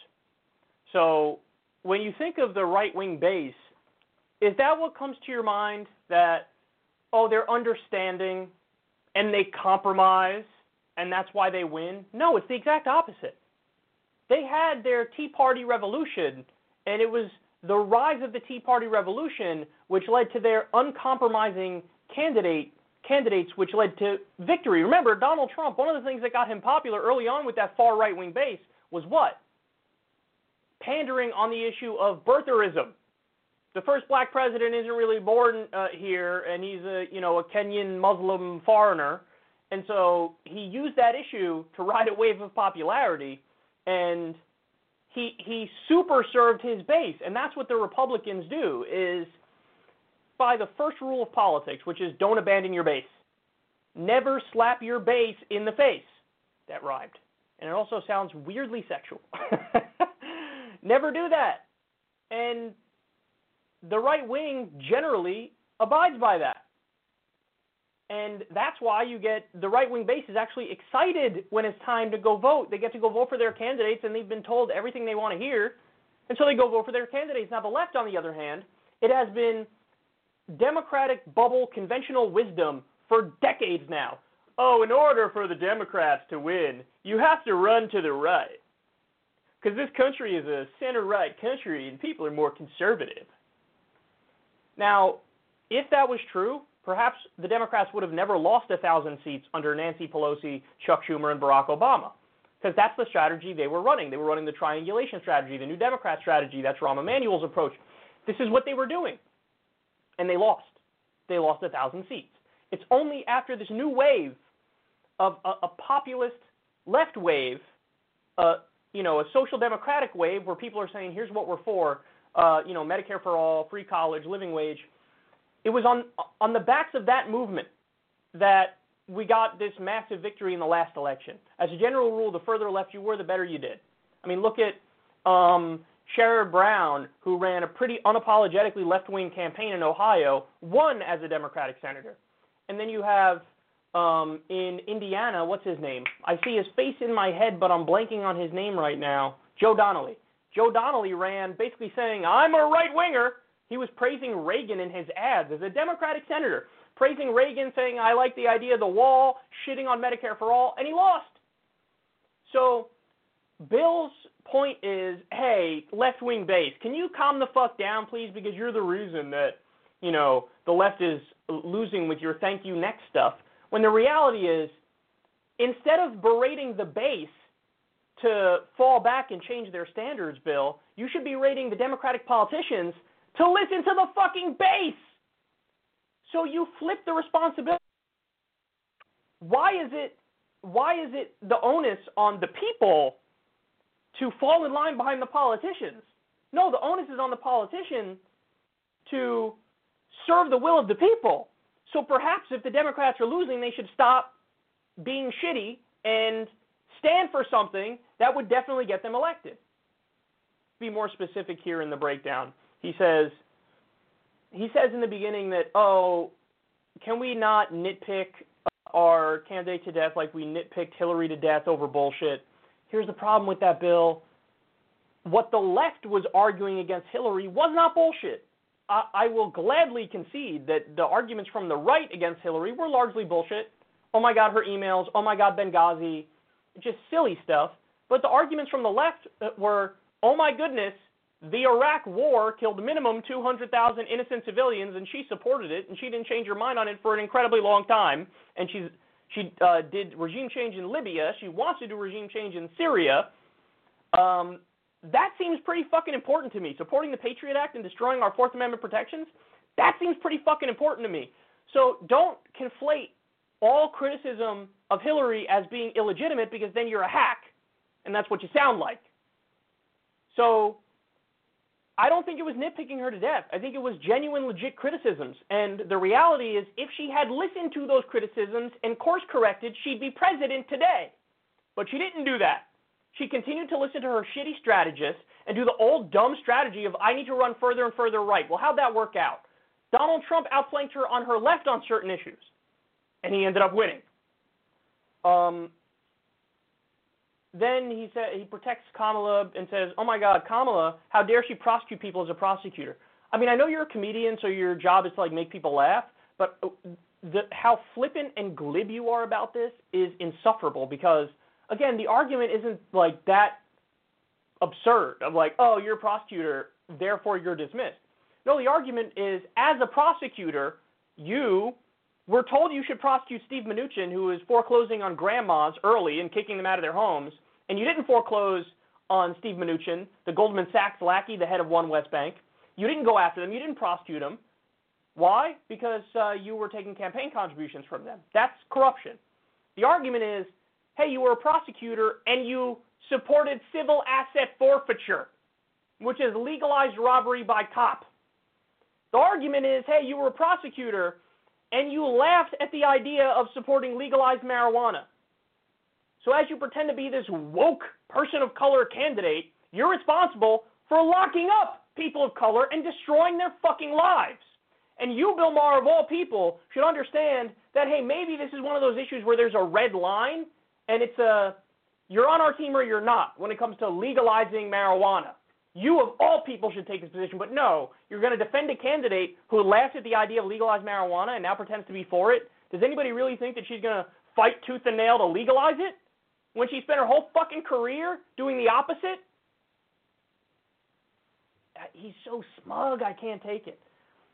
B: So when you think of the right wing base, is that what comes to your mind? That, oh, they're understanding and they compromise and that's why they win? No, it's the exact opposite. They had their Tea Party revolution, and it was the rise of the Tea Party revolution which led to their uncompromising candidate candidates which led to victory. Remember, Donald Trump, one of the things that got him popular early on with that far right wing base was what? Pandering on the issue of birtherism. The first black president isn't really born uh, here, and he's a you know a Kenyan Muslim foreigner, and so he used that issue to ride a wave of popularity, and he he super served his base, and that's what the Republicans do is by the first rule of politics, which is don't abandon your base. Never slap your base in the face. That rhymed. And it also sounds weirdly sexual. Never do that. And the right wing generally abides by that. And that's why you get the right wing base is actually excited when it's time to go vote. They get to go vote for their candidates and they've been told everything they want to hear. And so they go vote for their candidates. Now, the left, on the other hand, it has been Democratic bubble conventional wisdom for decades now. Oh, in order for the Democrats to win, you have to run to the right. Because this country is a center right country and people are more conservative. Now, if that was true, perhaps the Democrats would have never lost a thousand seats under Nancy Pelosi, Chuck Schumer, and Barack Obama. Because that's the strategy they were running. They were running the triangulation strategy, the New Democrat strategy. That's Rahm Emanuel's approach. This is what they were doing. And they lost. They lost a thousand seats. It's only after this new wave of a, a populist left wave, uh, you know, a social democratic wave where people are saying, here's what we're for, uh, you know, Medicare for all, free college, living wage. It was on on the backs of that movement that we got this massive victory in the last election. As a general rule, the further left you were, the better you did. I mean, look at um, Sherrod Brown, who ran a pretty unapologetically left-wing campaign in Ohio, won as a Democratic senator. And then you have um, in Indiana, what's his name? I see his face in my head, but I'm blanking on his name right now. Joe Donnelly. Joe Donnelly ran basically saying, I'm a right winger. He was praising Reagan in his ads as a Democratic senator, praising Reagan, saying, I like the idea of the wall, shitting on Medicare for all, and he lost. So Bill's point is, hey, left wing base, can you calm the fuck down, please? Because you're the reason that, you know, the left is losing with your thank you next stuff. When the reality is, instead of berating the base to fall back and change their standards, Bill, you should be rating the Democratic politicians to listen to the fucking base. So you flip the responsibility. Why is it why is it the onus on the people to fall in line behind the politicians? No, the onus is on the politician to serve the will of the people. So perhaps if the Democrats are losing, they should stop being shitty and stand for something that would definitely get them elected. Be more specific here in the breakdown. He says he says in the beginning that oh, can we not nitpick our candidate to death like we nitpicked Hillary to death over bullshit? Here's the problem with that bill. What the left was arguing against Hillary was not bullshit. I, I will gladly concede that the arguments from the right against Hillary were largely bullshit. Oh my God, her emails. Oh my God, Benghazi. Just silly stuff. But the arguments from the left uh, were, oh my goodness, the Iraq War killed minimum 200,000 innocent civilians, and she supported it, and she didn't change her mind on it for an incredibly long time. And she's she uh, did regime change in Libya. She wants to do regime change in Syria. Um, that seems pretty fucking important to me. Supporting the Patriot Act and destroying our Fourth Amendment protections, that seems pretty fucking important to me. So don't conflate all criticism of Hillary as being illegitimate because then you're a hack, and that's what you sound like. So I don't think it was nitpicking her to death. I think it was genuine, legit criticisms. And the reality is, if she had listened to those criticisms and course corrected, she'd be president today. But she didn't do that. She continued to listen to her shitty strategists and do the old dumb strategy of, I need to run further and further right. Well, how'd that work out? Donald Trump outflanked her on her left on certain issues, and he ended up winning. Um, then he said he protects Kamala and says, "Oh my God, Kamala, how dare she prosecute people as a prosecutor?" I mean, I know you're a comedian, so your job is to like make people laugh, but uh, the, how flippant and glib you are about this is insufferable because again, the argument isn't like that absurd of like, "Oh, you're a prosecutor, therefore you're dismissed." No, the argument is as a prosecutor, you were told you should prosecute Steve Mnuchin, who was foreclosing on grandmas early and kicking them out of their homes, and you didn't foreclose on Steve Mnuchin, the Goldman Sachs lackey, the head of OneWest Bank. You didn't go after them. You didn't prosecute them. Why? Because uh, you were taking campaign contributions from them. That's corruption. The argument is, hey, you were a prosecutor and you supported civil asset forfeiture, which is legalized robbery by cop. The argument is, hey, you were a prosecutor and you laughed at the idea of supporting legalized marijuana. So as you pretend to be this woke person of color candidate, you're responsible for locking up people of color and destroying their fucking lives. And you, Bill Maher, of all people, should understand that, hey, maybe this is one of those issues where there's a red line and it's a you're on our team or you're not when it comes to legalizing marijuana. You, of all people, should take this position, but no, you're going to defend a candidate who laughs at the idea of legalized marijuana and now pretends to be for it. Does anybody really think that she's going to fight tooth and nail to legalize it? when she spent her whole fucking career doing the opposite? Uh, he's so smug, I can't take it.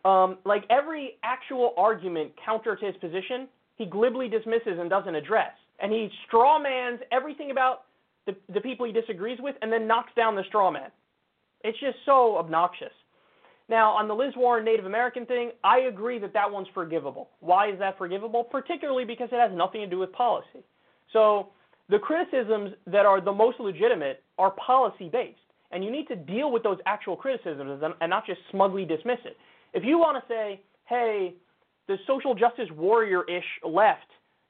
B: Um, like every actual argument counter to his position, he glibly dismisses and doesn't address. And he strawmans everything about the, the people he disagrees with and then knocks down the straw man. It's just so obnoxious. Now, on the Liz Warren Native American thing, I agree that that one's forgivable. Why is that forgivable? Particularly because it has nothing to do with policy. So, the criticisms that are the most legitimate are policy based, and you need to deal with those actual criticisms and not just smugly dismiss it. If you want to say, hey, the social justice warrior ish left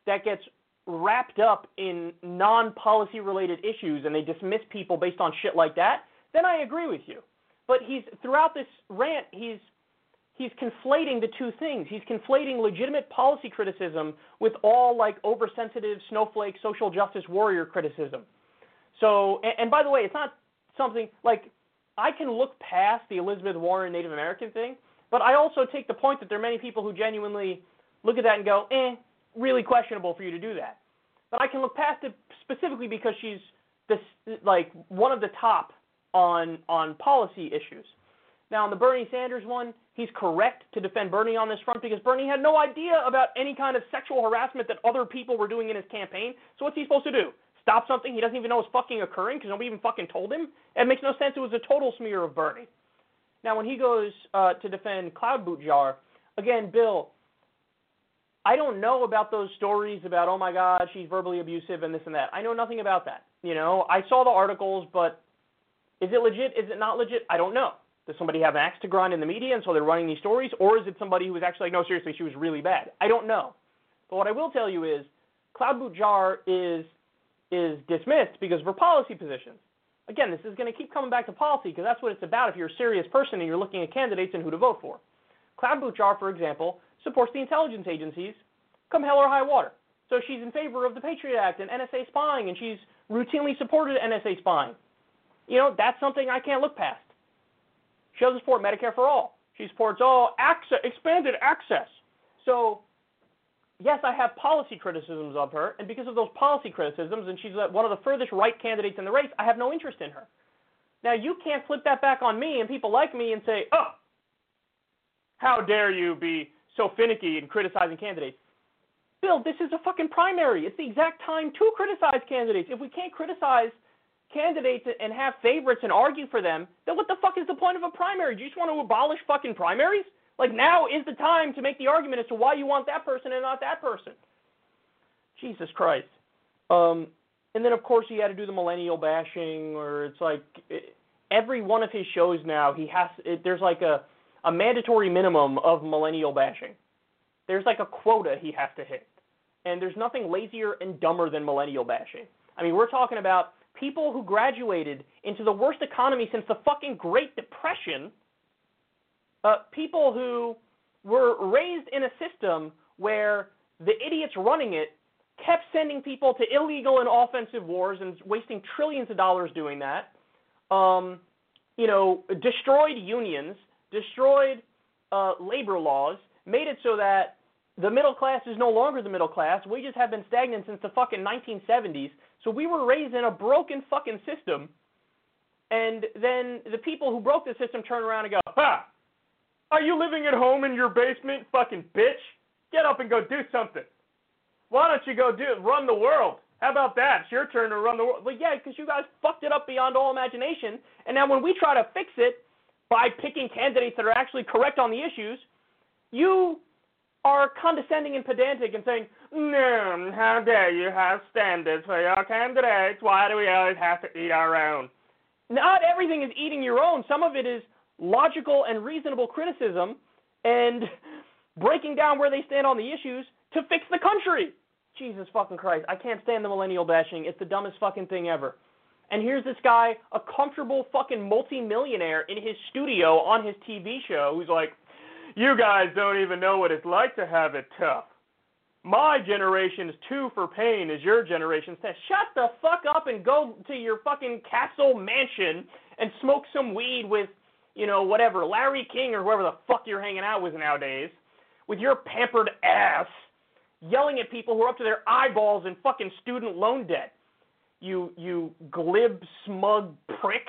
B: that gets wrapped up in non policy related issues and they dismiss people based on shit like that, then I agree with you. But he's throughout this rant, he's he's conflating the two things. He's conflating legitimate policy criticism with all like oversensitive snowflake social justice warrior criticism. So, and, and by the way, it's not something like I can look past the Elizabeth Warren Native American thing, but I also take the point that there are many people who genuinely look at that and go, eh, really questionable for you to do that. But I can look past it specifically because she's this like one of the top on on policy issues. Now, on the Bernie Sanders one, he's correct to defend Bernie on this front because Bernie had no idea about any kind of sexual harassment that other people were doing in his campaign. So what's he supposed to do? Stop something he doesn't even know is fucking occurring because nobody even fucking told him? It makes no sense. It was a total smear of Bernie. Now, when he goes uh, to defend Klobuchar, again, Bill, I don't know about those stories about, oh my God, she's verbally abusive and this and that. I know nothing about that. You know, I saw the articles, but is it legit? Is it not legit? I don't know. Does somebody have an axe to grind in the media and so they're running these stories? Or is it somebody who was actually like, no, seriously, she was really bad? I don't know. But what I will tell you is Klobuchar is, is dismissed because of her policy positions. Again, this is going to keep coming back to policy because that's what it's about if you're a serious person and you're looking at candidates and who to vote for. Klobuchar, for example, supports the intelligence agencies, come hell or high water. So she's in favor of the Patriot Act and NSA spying, and she's routinely supported NSA spying. You know, that's something I can't look past. She doesn't support Medicare for all. She supports all access, expanded access. So, yes, I have policy criticisms of her, and because of those policy criticisms, and she's uh, one of the furthest right candidates in the race, I have no interest in her. Now, you can't flip that back on me and people like me and say, oh, how dare you be so finicky in criticizing candidates. Bill, this is a fucking primary. It's the exact time to criticize candidates. If we can't criticize candidates and have favorites and argue for them, then what the fuck is the point of a primary? Do you just want to abolish fucking primaries? Like now is the time to make the argument as to why you want that person and not that person. Jesus Christ. Um, and then of course he had to do the millennial bashing, or it's like every one of his shows now he has. It, there's like a a mandatory minimum of millennial bashing. There's like a quota he has to hit. And there's nothing lazier and dumber than millennial bashing. I mean, we're talking about people who graduated into the worst economy since the fucking Great Depression, uh, people who were raised in a system where the idiots running it kept sending people to illegal and offensive wars and wasting trillions of dollars doing that. Um, you know, destroyed unions, destroyed uh, labor laws, made it so that the middle class is no longer the middle class. Wages have been stagnant since the fucking 1970s. So we were raised in a broken fucking system. And then the people who broke the system turn around and go, Ha! Are you living at home in your basement, fucking bitch? Get up and go do something. Why don't you go do run the world? How about that? It's your turn to run the world. Well, yeah, because you guys fucked it up beyond all imagination. And now when we try to fix it by picking candidates that are actually correct on the issues, you are condescending and pedantic and saying, no, how dare you have standards for your candidates? Why do we always have to eat our own? Not everything is eating your own. Some of it is logical and reasonable criticism and breaking down where they stand on the issues to fix the country. Jesus fucking Christ. I can't stand the millennial bashing. It's the dumbest fucking thing ever. And here's this guy, a comfortable fucking multimillionaire in his studio on his TV show, who's like, You guys don't even know what it's like to have it tough. My generation's two for pain is your generation says, Shut the fuck up and go to your fucking castle mansion and smoke some weed with, you know, whatever, Larry King or whoever the fuck you're hanging out with nowadays, with your pampered ass yelling at people who are up to their eyeballs in fucking student loan debt. You you glib smug prick.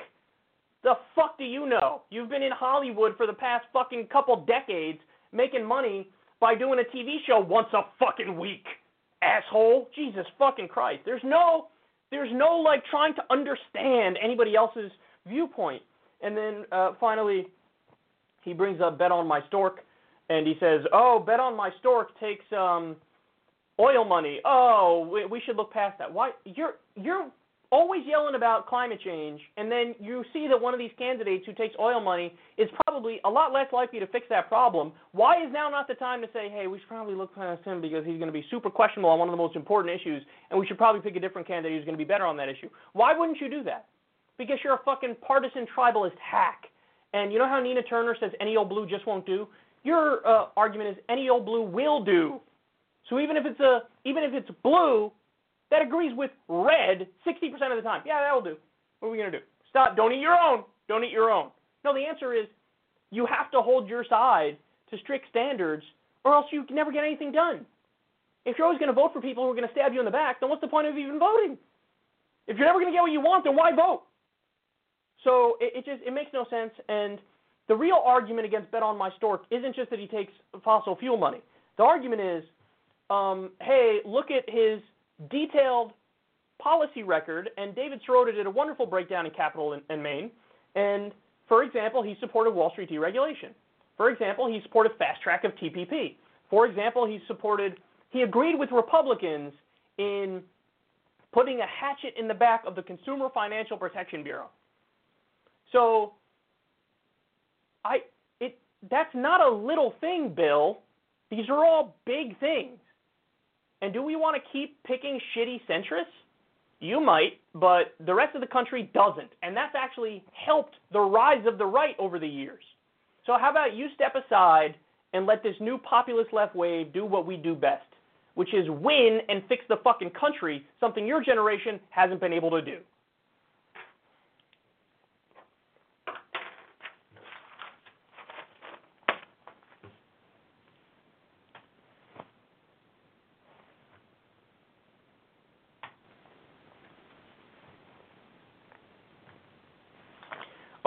B: The fuck do you know? You've been in Hollywood for the past fucking couple decades making money by doing a TV show once a fucking week. Asshole. Jesus fucking Christ. There's no there's no like trying to understand anybody else's viewpoint. And then uh, finally he brings up Bet on My Stork and he says, "Oh, Bet on My Stork takes um oil money. Oh, we, we should look past that. Why you're you're always yelling about climate change, and then you see that one of these candidates who takes oil money is probably a lot less likely to fix that problem. Why is now not the time to say, hey, we should probably look past him because he's going to be super questionable on one of the most important issues, and we should probably pick a different candidate who's going to be better on that issue? Why wouldn't you do that? Because you're a fucking partisan tribalist hack. And you know how Nina Turner says any old blue just won't do? Your uh, argument is any old blue will do. So even if it's a even if it's blue, that agrees with red 60% of the time. Yeah, that'll do. What are we gonna do? Stop. Don't eat your own. Don't eat your own. No, the answer is you have to hold your side to strict standards, or else you can never get anything done. If you're always going to vote for people who are going to stab you in the back, then what's the point of even voting? If you're never going to get what you want, then why vote? So it, it just it makes no sense. And the real argument against Bet on My Stork isn't just that he takes fossil fuel money. The argument is um, hey, look at his detailed policy record, and David Sirota did a wonderful breakdown in Capital and, and Main. And for example, he supported Wall Street deregulation. For example, he supported fast track of TPP. For example, he supported, he agreed with Republicans in putting a hatchet in the back of the Consumer Financial Protection Bureau. So, I, it, that's not a little thing, Bill. These are all big things. And do we want to keep picking shitty centrists? You might, but the rest of the country doesn't. And that's actually helped the rise of the right over the years. So how about you step aside and let this new populist left wave do what we do best, which is win and fix the fucking country, something your generation hasn't been able to do.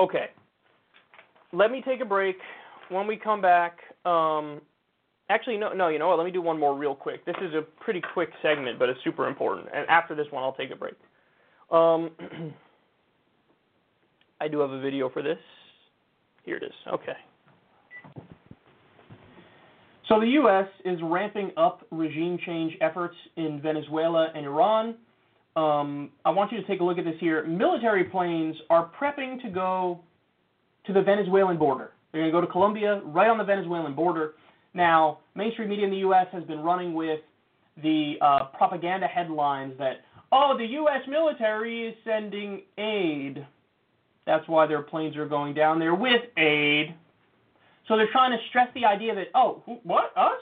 B: Okay. Let me take a break. When we come back, um, actually, no, no. You know what? Let me do one more real quick. This is a pretty quick segment, but it's super important. And after this one, I'll take a break. Um, I do have a video for this. Here it is. Okay. So the U.S. is ramping up regime change efforts in Venezuela and Iran. Um, I want you to take a look at this here. Military planes are prepping to go to the Venezuelan border. They're going to go to Colombia, right on the Venezuelan border. Now, mainstream media in the U.S. has been running with the uh, propaganda headlines that, oh, the U.S. military is sending aid. That's why their planes are going down there with aid. So they're trying to stress the idea that, oh, what, us?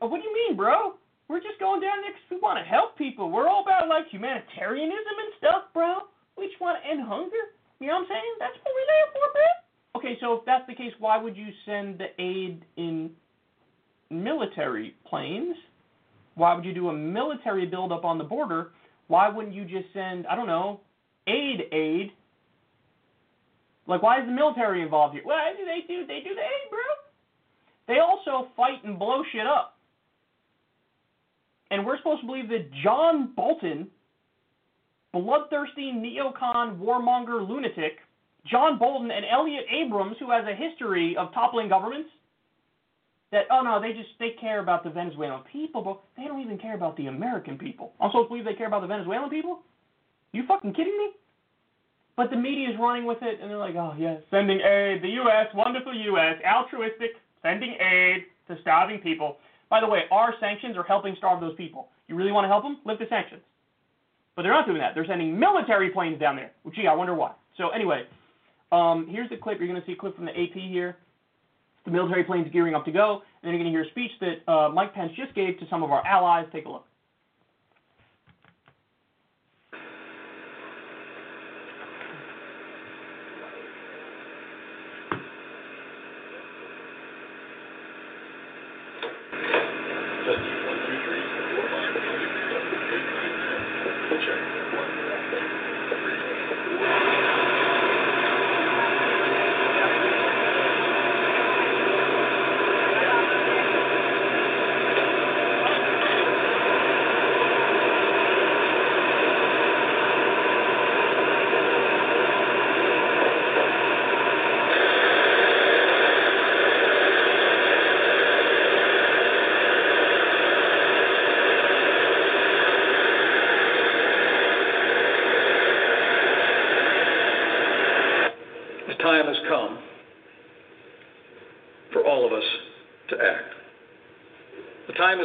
B: What do you mean, bro? We're just going down there because we want to help people. We're all about like humanitarianism and stuff, bro. We just want to end hunger. You know what I'm saying? That's what we're there for, bro. Okay, so if that's the case, why would you send the aid in military planes? Why would you do a military buildup on the border? Why wouldn't you just send, I don't know, aid aid? Like, why is the military involved here? Well, they do they do the aid, bro. They also fight and blow shit up. And we're supposed to believe that John Bolton, bloodthirsty neocon warmonger lunatic, John Bolton and Elliott Abrams, who has a history of toppling governments, that oh no, they just they care about the Venezuelan people, but they don't even care about the American people. I'm supposed to believe they care about the Venezuelan people? You fucking kidding me? But the media is running with it, and they're like, oh yeah, sending aid, the U.S., wonderful U.S., altruistic, sending aid to starving people. By the way, our sanctions are helping starve those people. You really want to help them? Lift the sanctions. But they're not doing that. They're sending military planes down there. Well, gee, I wonder why. So anyway, um, here's the clip. You're going to see a clip from the AP here. The military plane's gearing up to go, and then you're going to hear a speech that uh, Mike Pence just gave to some of our allies. Take a look.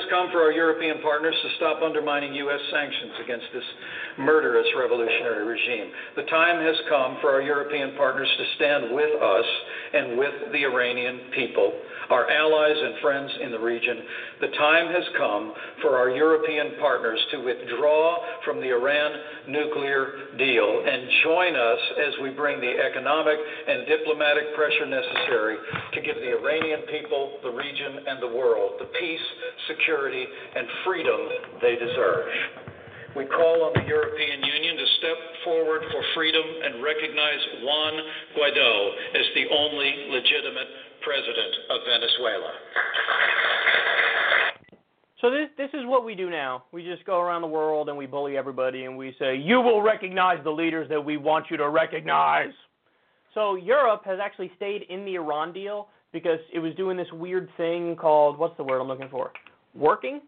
I: Come for our European partners to stop undermining U.S. sanctions against this murderous revolutionary regime. The time has come for our European partners to stand with us and with the Iranian people, our allies and friends in the region. The time has come for our European partners to withdraw from the Iran nuclear deal and join us as we bring the economic and diplomatic pressure necessary to give the Iranian people, the region, and the world the peace, security, and freedom they deserve. We call on the European Union to step forward for freedom and recognize Juan Guaido as the only legitimate president of Venezuela.
B: So this this is what we do now. We just go around the world and we bully everybody and we say, "You will recognize the leaders that we want you to recognize." So Europe has actually stayed in the Iran deal because it was doing this weird thing called what's the word I'm looking for? Working.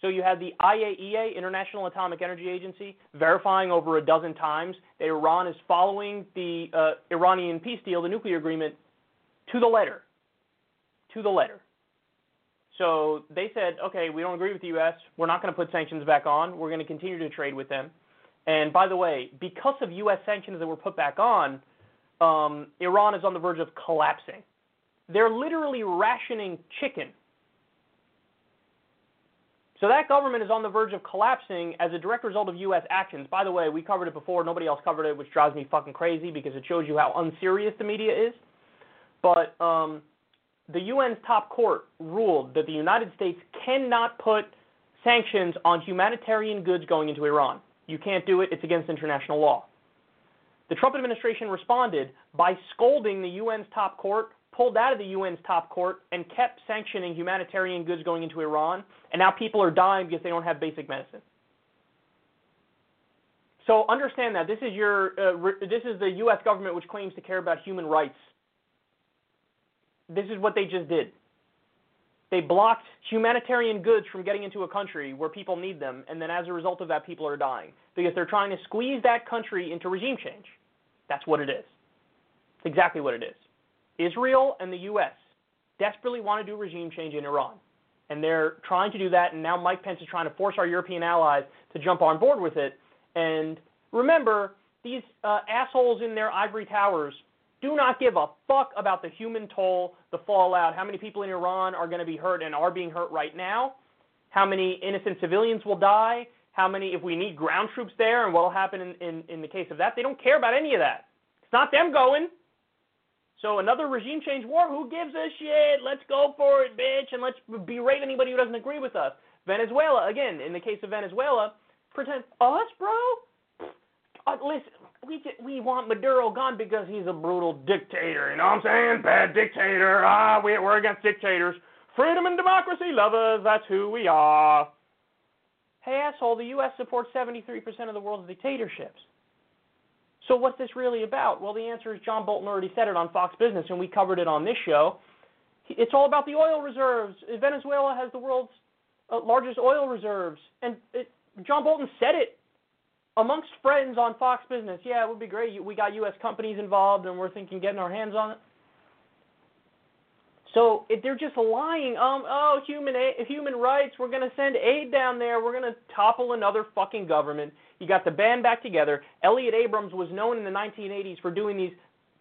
B: So you had the IAEA, International Atomic Energy Agency, verifying over a dozen times that Iran is following the uh, Iranian peace deal, the nuclear agreement, to the letter. To the letter. So they said, okay, we don't agree with the U.S. We're not going to put sanctions back on. We're going to continue to trade with them. And by the way, because of U.S. sanctions that were put back on, um, Iran is on the verge of collapsing. They're literally rationing chicken. So that government is on the verge of collapsing as a direct result of U.S. actions. By the way, we covered it before. Nobody else covered it, which drives me fucking crazy because it shows you how unserious the media is. But um, the UN's top court ruled that the United States cannot put sanctions on humanitarian goods going into Iran. You can't do it. It's against international law. The Trump administration responded by scolding the UN's top court, pulled out of the UN's top court, and kept sanctioning humanitarian goods going into Iran. And now people are dying because they don't have basic medicine. So understand that this is your uh, re- this is the U.S. government which claims to care about human rights. This is what they just did. They blocked humanitarian goods from getting into a country where people need them, and then as a result of that, people are dying because they're trying to squeeze that country into regime change. That's what it is. It's exactly what it is. Israel and the U.S. desperately want to do regime change in Iran, and they're trying to do that. And now Mike Pence is trying to force our European allies to jump on board with it. And remember, these uh, assholes in their ivory towers do not give a fuck about the human toll, the fallout, how many people in Iran are going to be hurt and are being hurt right now, how many innocent civilians will die, how many, if we need ground troops there, and what will happen in, in, in the case of that. They don't care about any of that. It's not them going. So another regime change war, who gives a shit? Let's go for it, bitch, and let's berate anybody who doesn't agree with us. Venezuela, again, in the case of Venezuela, pretend us, bro. Uh, listen, we we want Maduro gone because he's a brutal dictator. You know what I'm saying? Bad dictator. Ah, we, we're against dictators. Freedom and democracy lovers. That's who we are. Hey, asshole, the U.S. supports 73% of the world's dictatorships. So what's this really about? Well, the answer is John Bolton already said it on Fox Business, and we covered it on this show. It's all about the oil reserves. Venezuela has the world's uh, largest oil reserves, and it, John Bolton said it amongst friends on Fox Business. Yeah, it would be great. We got U.S. companies involved, and we're thinking getting our hands on it. So if they're just lying, um, oh, human human rights, we're going to send aid down there. We're going to topple another fucking government. You got the band back together. Elliott Abrams was known in the 1980s for doing these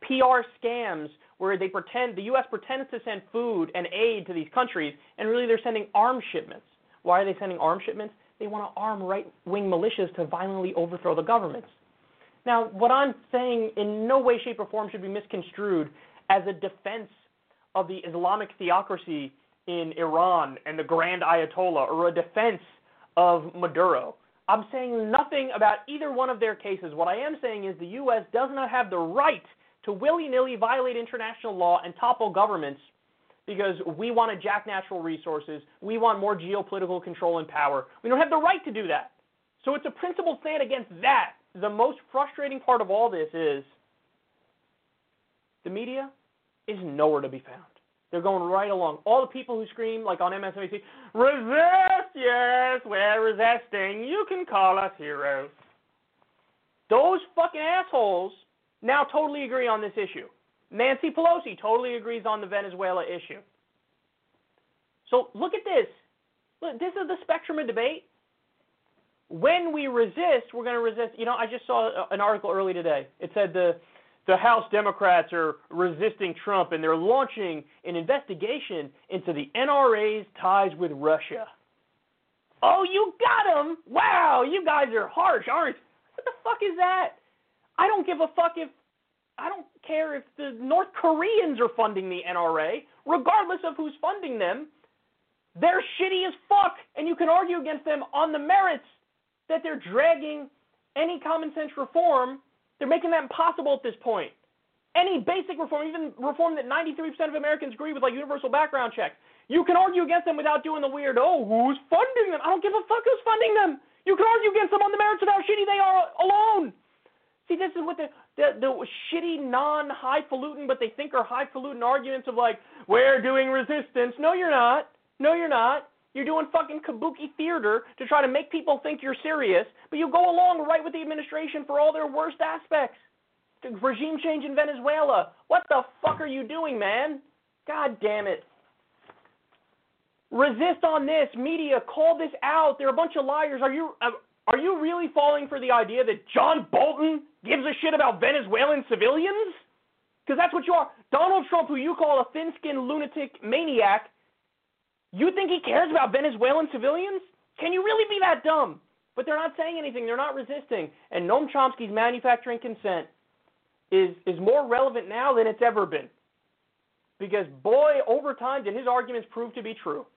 B: PR scams where they pretend the U.S. pretends to send food and aid to these countries, and really they're sending arms shipments. Why are they sending arms shipments? They want to arm right-wing militias to violently overthrow the governments. Now, what I'm saying in no way, shape, or form should be misconstrued as a defense of the Islamic theocracy in Iran and the Grand Ayatollah or a defense of Maduro. I'm saying nothing about either one of their cases. What I am saying is the U.S. does not have the right to willy nilly violate international law and topple governments because we want to jack natural resources. We want more geopolitical control and power. We don't have the right to do that. So it's a principled stand against that. The most frustrating part of all this is the media is nowhere to be found. They're going right along. All the people who scream, like on MSNBC, resist, yes, we're resisting. You can call us heroes. Those fucking assholes now totally agree on this issue. Nancy Pelosi totally agrees on the Venezuela issue. So look at this. Look, this is the spectrum of debate. When we resist, we're going to resist. You know, I just saw an article early today. It said the the House Democrats are resisting Trump and they're launching an investigation into the NRA's ties with Russia. Oh, you got him! Wow, you guys are harsh, aren't? You? What the fuck is that? I don't give a fuck if I don't care if the North Koreans are funding the NRA, regardless of who's funding them. They're shitty as fuck, and you can argue against them on the merits that they're dragging any common sense reform. They're making that impossible at this point. Any basic reform, even reform that 93% of Americans agree with, like universal background check, you can argue against them without doing the weird, oh, who's funding them? I don't give a fuck who's funding them. You can argue against them on the merits of how shitty they are alone. See, this is what the the, the shitty non-highfalutin, but they think are highfalutin arguments of like, we're doing resistance. No, you're not. No, you're not. You're doing fucking kabuki theater to try to make people think you're serious, but you go along right with the administration for all their worst aspects. Regime change in Venezuela. What the fuck are you doing, man? God damn it. Resist on this. Media, call this out. They're a bunch of liars. Are you uh, are you really falling for the idea that John Bolton gives a shit about Venezuelan civilians? Because that's what you are. Donald Trump, who you call a thin skinned lunatic maniac, you think he cares about Venezuelan civilians? Can you really be that dumb? But they're not saying anything. They're not resisting. And Noam Chomsky's manufacturing consent is, is more relevant now than it's ever been. Because, boy, over time, did his arguments prove to be true.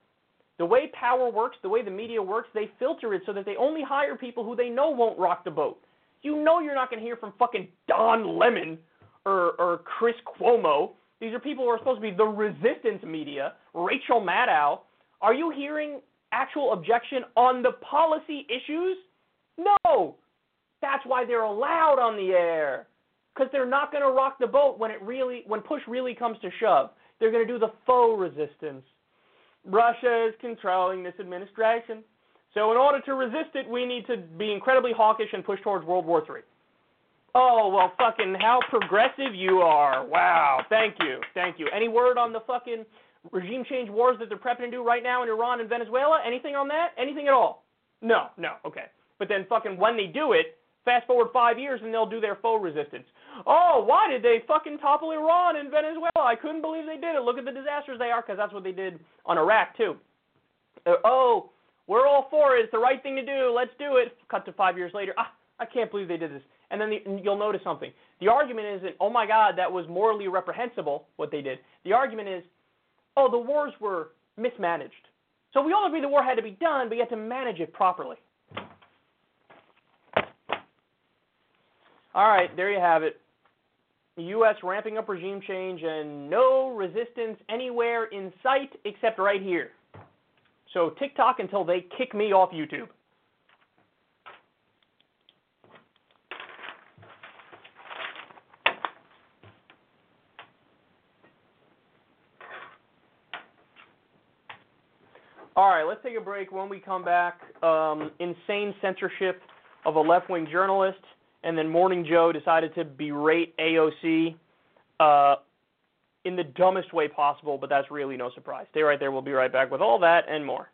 B: The way power works, the way the media works, they filter it so that they only hire people who they know won't rock the boat. You know you're not going to hear from fucking Don Lemon or, or Chris Cuomo. These are people who are supposed to be the resistance media. Rachel Maddow. Are you hearing actual objection on the policy issues? No. That's why they're allowed on the air. Because they're not going to rock the boat when it really, when push really comes to shove. They're going to do the faux resistance. Russia is controlling this administration. So in order to resist it, we need to be incredibly hawkish and push towards World War III. Oh, well, fucking how progressive you are. Wow. Thank you. Thank you. Any word on the fucking regime change wars that they're prepping to do right now in Iran and Venezuela? Anything on that? Anything at all? No, no. Okay. But then fucking when they do it, fast forward five years and they'll do their faux resistance. Oh, why did they fucking topple Iran and Venezuela? I couldn't believe they did it. Look at the disasters they are, because that's what they did on Iraq, too. Uh, oh, we're all for it. It's the right thing to do. Let's do it. Cut to five years later. Ah, I can't believe they did this. And then the, you'll notice something. The argument isn't, oh my God, that was morally reprehensible, what they did. The argument is, oh, the wars were mismanaged. So we all agree the war had to be done, but you had to manage it properly. All right, there you have it. U.S. ramping up regime change and no resistance anywhere in sight except right here. So TikTok until they kick me off YouTube. All right, let's take a break. When we come back, um, insane censorship of a left wing journalist, and then Morning Joe decided to berate AOC uh, in the dumbest way possible, but that's really no surprise. Stay right there. We'll be right back with all that and more.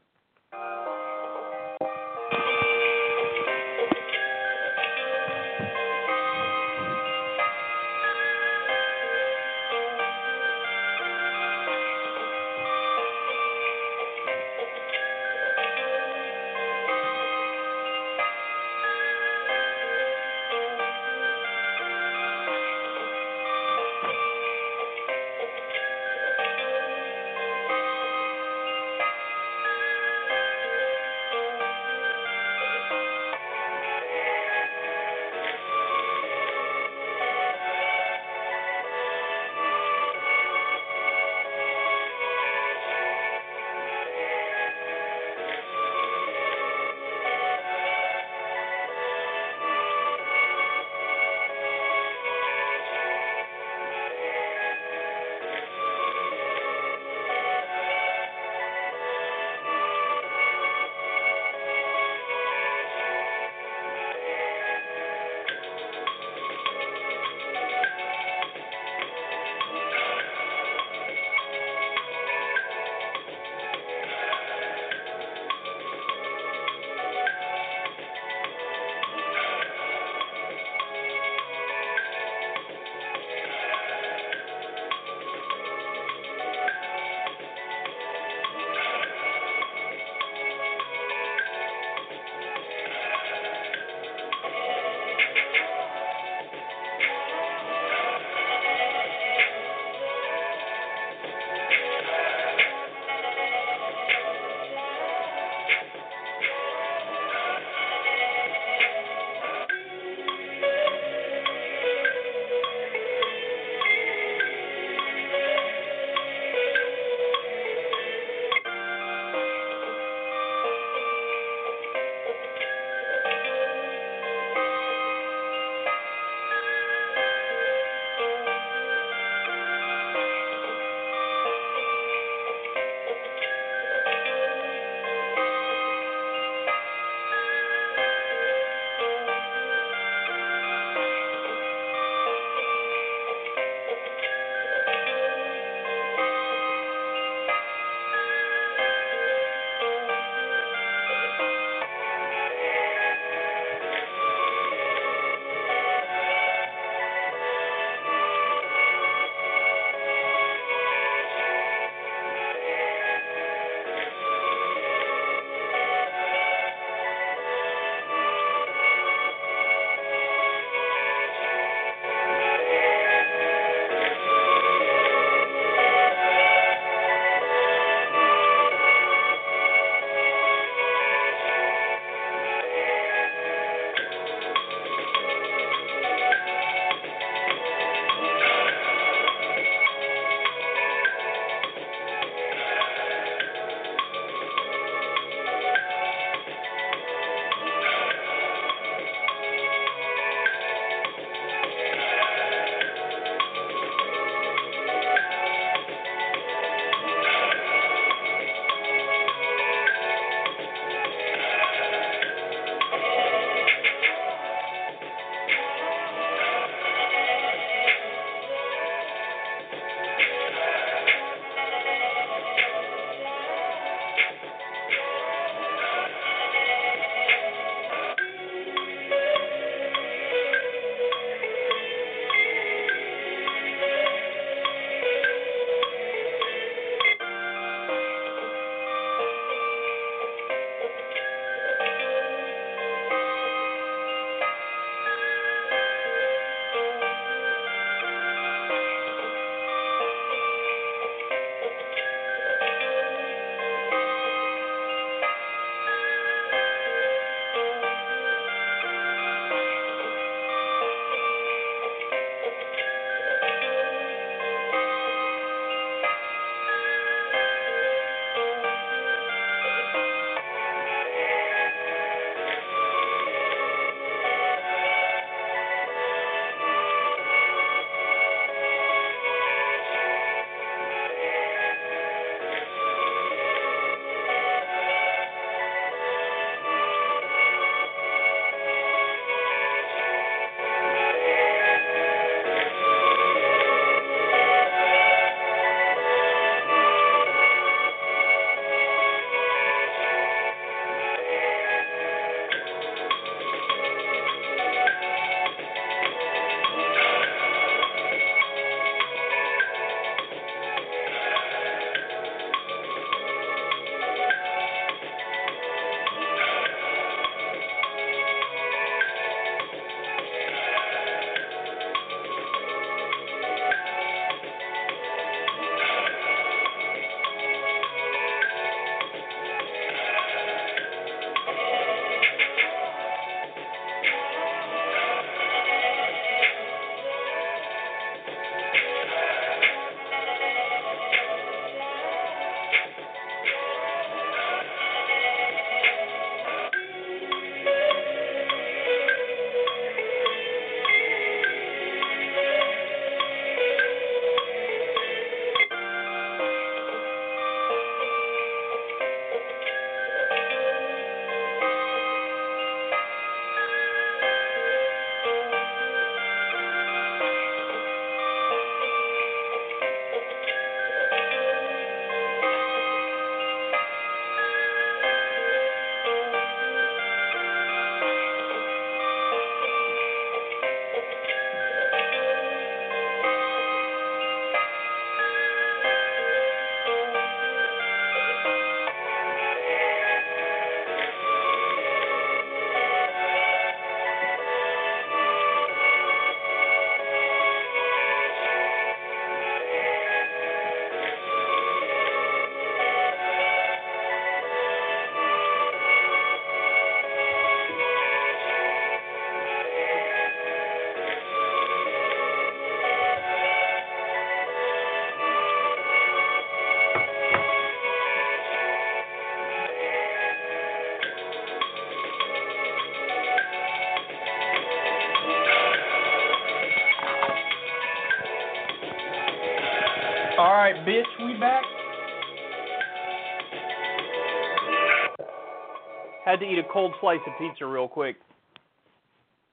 B: Cold slice of pizza real quick.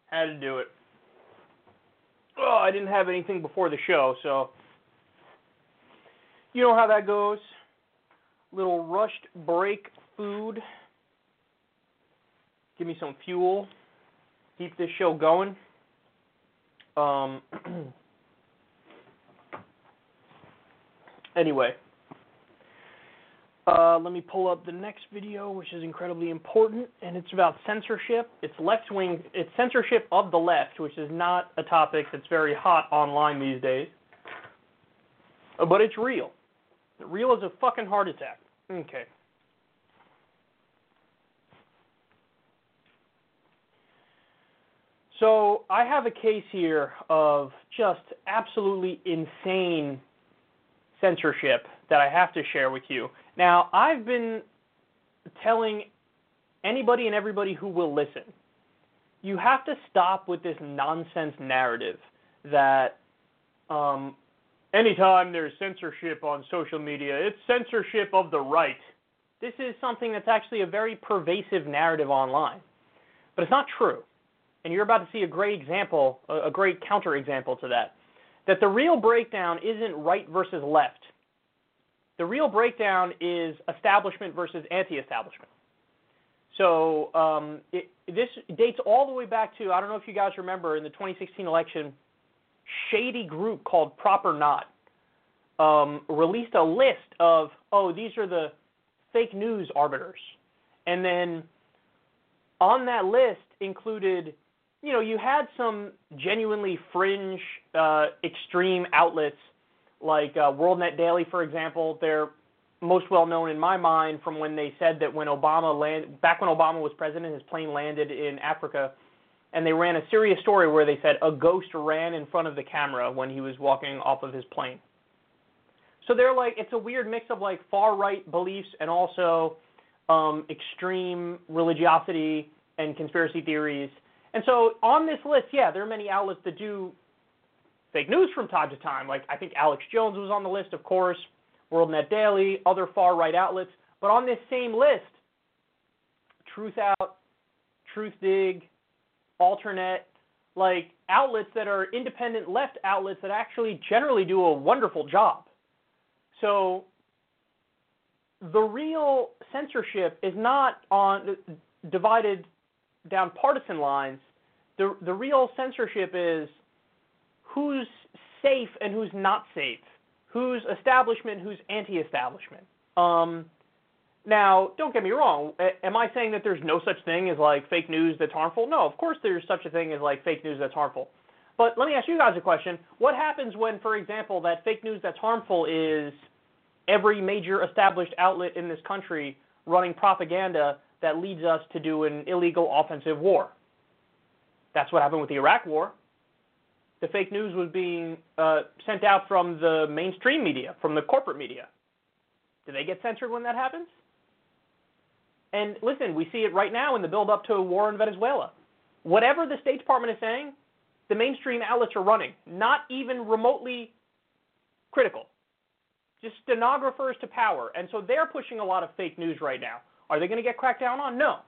B: Had to do it. Oh, I didn't have anything before the show, so you know how that goes. Little rushed break food. Give me some fuel. Keep this show going. Um Anyway, me pull up the next video, which is incredibly important, and it's about censorship. It's left wing. It's censorship of the left, which is not a topic that's very hot online these days, but it's real. Real as a fucking heart attack. Okay. So I have a case here of just absolutely insane censorship that I have to share with you. Now, I've been telling anybody and everybody who will listen, you have to stop with this nonsense narrative that um, anytime there's censorship on social media, it's censorship of the right. This is something that's actually a very pervasive narrative online. But it's not true. And you're about to see a great example, a great counterexample to that. That the real breakdown isn't right versus left. The real breakdown is establishment versus anti-establishment. So um, it, this dates all the way back to I don't know if you guys remember in the 2016 election, shady group called Prop or Not um, released a list of oh these are the fake news arbiters, and then on that list included you know you had some genuinely fringe uh, extreme outlets like uh, WorldNet Daily, for example, they're most well known in my mind from when they said that when Obama land back when Obama was president, his plane landed in Africa, and they ran a serious story where they said a ghost ran in front of the camera when he was walking off of his plane. So they're like it's a weird mix of like far right beliefs and also um, extreme religiosity and conspiracy theories. And so on this list, yeah, there are many outlets that do fake news from time to time. Like I think Alex Jones was on the list, of course, WorldNet Daily, other far right outlets. But on this same list, Truth Out, Truth Dig, Alternet, like outlets that are independent left outlets that actually generally do a wonderful job. So the real censorship is not on divided down partisan lines. The the real censorship is who's safe and who's not safe, who's establishment, who's anti-establishment. Um, now, don't get me wrong. Am I saying that there's no such thing as like fake news that's harmful? No, of course there's such a thing as like fake news that's harmful. But let me ask you guys a question. What happens when, for example, that fake news that's harmful is every major established outlet in this country running propaganda that leads us to do an illegal offensive war? That's what happened with the Iraq War the fake news was being uh, sent out from the mainstream media, from the corporate media. Do they get censored when that happens? And listen, we see it right now in the build up to a war in Venezuela. Whatever the State Department is saying, the mainstream outlets are running, not even remotely critical. Just stenographers to power. And so they're pushing a lot of fake news right now. Are they going to get cracked down on? No.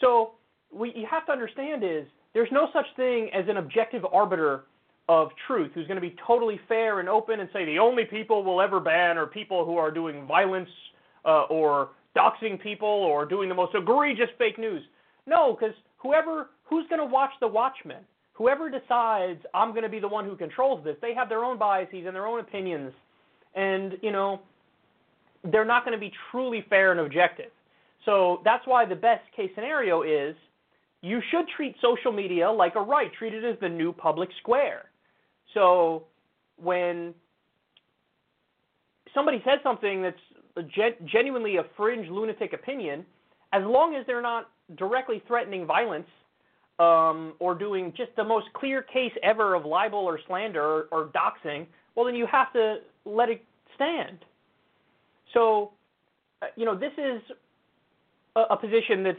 B: So what you have to understand is there's no such thing as an objective arbiter of truth who's going to be totally fair and open and say the only people we'll ever ban are people who are doing violence uh, or doxing people or doing the most egregious fake news. No, because whoever who's going to watch the Watchmen, whoever decides I'm going to be the one who controls this, they have their own biases and their own opinions, and you know they're not going to be truly fair and objective. So that's why the best case scenario is you should treat social media like a right. Treat it as the new public square. So when somebody says something that's gen- genuinely a fringe lunatic opinion, as long as they're not directly threatening violence um, or doing just the most clear case ever of libel or slander or, or doxing, well, then you have to let it stand. So, uh, you know, this is a, a position that's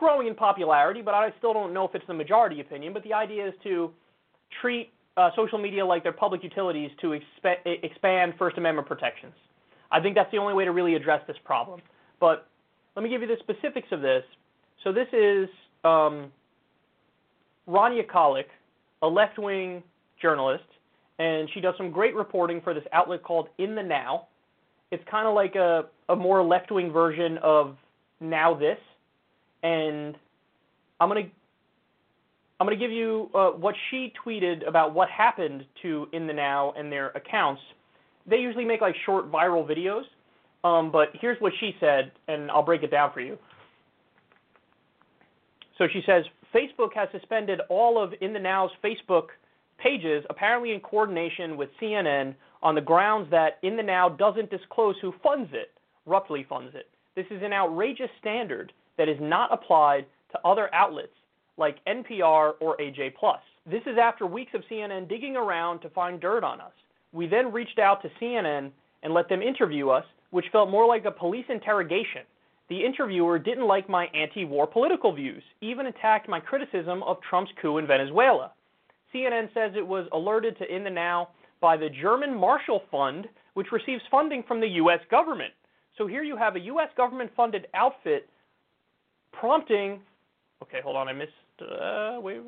B: growing in popularity, but I still don't know if it's the majority opinion. But the idea is to treat uh, social media like they're public utilities to expe- expand First Amendment protections. I think that's the only way to really address this problem. But let me give you the specifics of this. So this is um, Rania Khalek, a left-wing journalist, and she does some great reporting for this outlet called In the Now. It's kind of like a, a more left-wing version of Now This, and I'm gonna I'm gonna give you uh, what she tweeted about what happened to In the Now and their accounts. They usually make like short viral videos, um, but here's what she said, and I'll break it down for you. So she says Facebook has suspended all of In the Now's Facebook pages, apparently in coordination with CNN, on the grounds that In the Now doesn't disclose who funds it, roughly funds it. This is an outrageous standard that is not applied to other outlets like NPR or AJ. This is after weeks of CNN digging around to find dirt on us. We then reached out to CNN and let them interview us, which felt more like a police interrogation. The interviewer didn't like my anti war political views, even attacked my criticism of Trump's coup in Venezuela. CNN says it was alerted to In the Now by the German Marshall Fund, which receives funding from the U.S. government. So here you have a U.S. government funded outfit prompting, okay, hold on, I missed, uh, wait,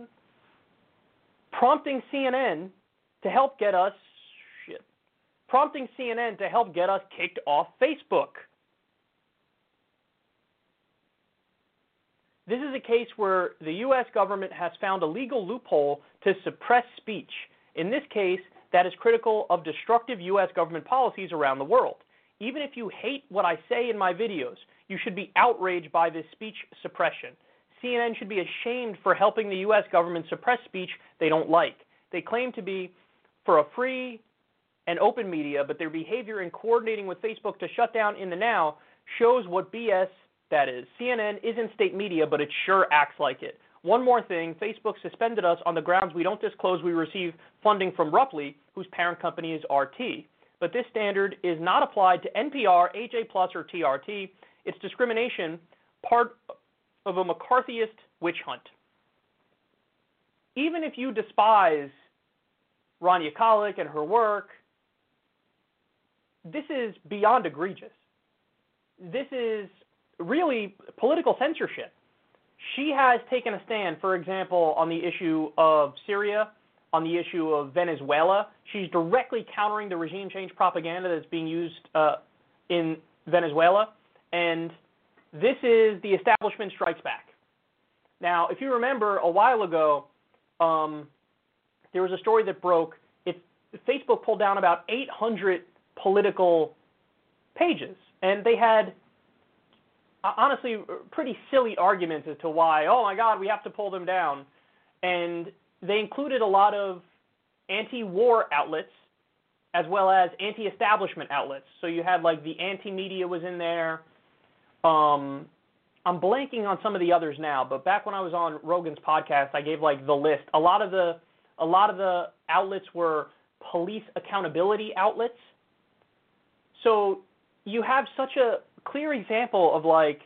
B: prompting CNN to help get us, shit, prompting CNN to help get us kicked off Facebook. This is a case where the U.S. government has found a legal loophole to suppress speech. In this case, that is critical of destructive U.S. government policies around the world. Even if you hate what I say in my videos, you should be outraged by this speech suppression. CNN should be ashamed for helping the U.S. government suppress speech they don't like. They claim to be for a free and open media, but their behavior in coordinating with Facebook to shut down In the Now shows what BS that is. CNN isn't state media, but it sure acts like it. One more thing Facebook suspended us on the grounds we don't disclose we receive funding from Ruptly, whose parent company is RT. But this standard is not applied to NPR, AJ or TRT. It's discrimination, part of a McCarthyist witch hunt. Even if you despise Rania Khalek and her work, this is beyond egregious. This is really political censorship. She has taken a stand, for example, on the issue of Syria, on the issue of Venezuela. She's directly countering the regime change propaganda that's being used uh, in Venezuela. And this is the establishment strikes back. Now, if you remember a while ago, um, there was a story that broke. It, Facebook pulled down about 800 political pages, and they had honestly pretty silly arguments as to why, oh my God, we have to pull them down. And they included a lot of anti war outlets as well as anti establishment outlets. So you had like the anti media was in there. Um, I'm blanking on some of the others now, but back when I was on Rogan's podcast, I gave like the list. A lot of the a lot of the outlets were police accountability outlets. So you have such a clear example of like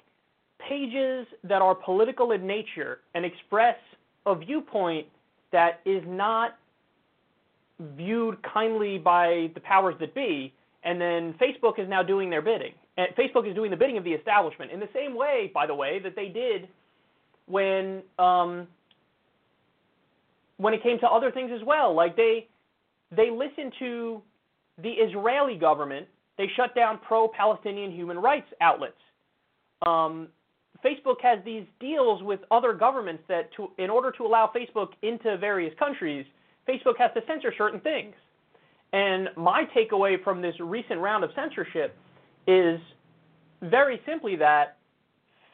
B: pages that are political in nature and express a viewpoint that is not viewed kindly by the powers that be, and then Facebook is now doing their bidding. And Facebook is doing the bidding of the establishment in the same way, by the way, that they did when um, when it came to other things as well. Like they they listened to the Israeli government they shut down pro-Palestinian human rights outlets. Um, Facebook has these deals with other governments that, to, in order to allow Facebook into various countries, Facebook has to censor certain things. And my takeaway from this recent round of censorship is very simply that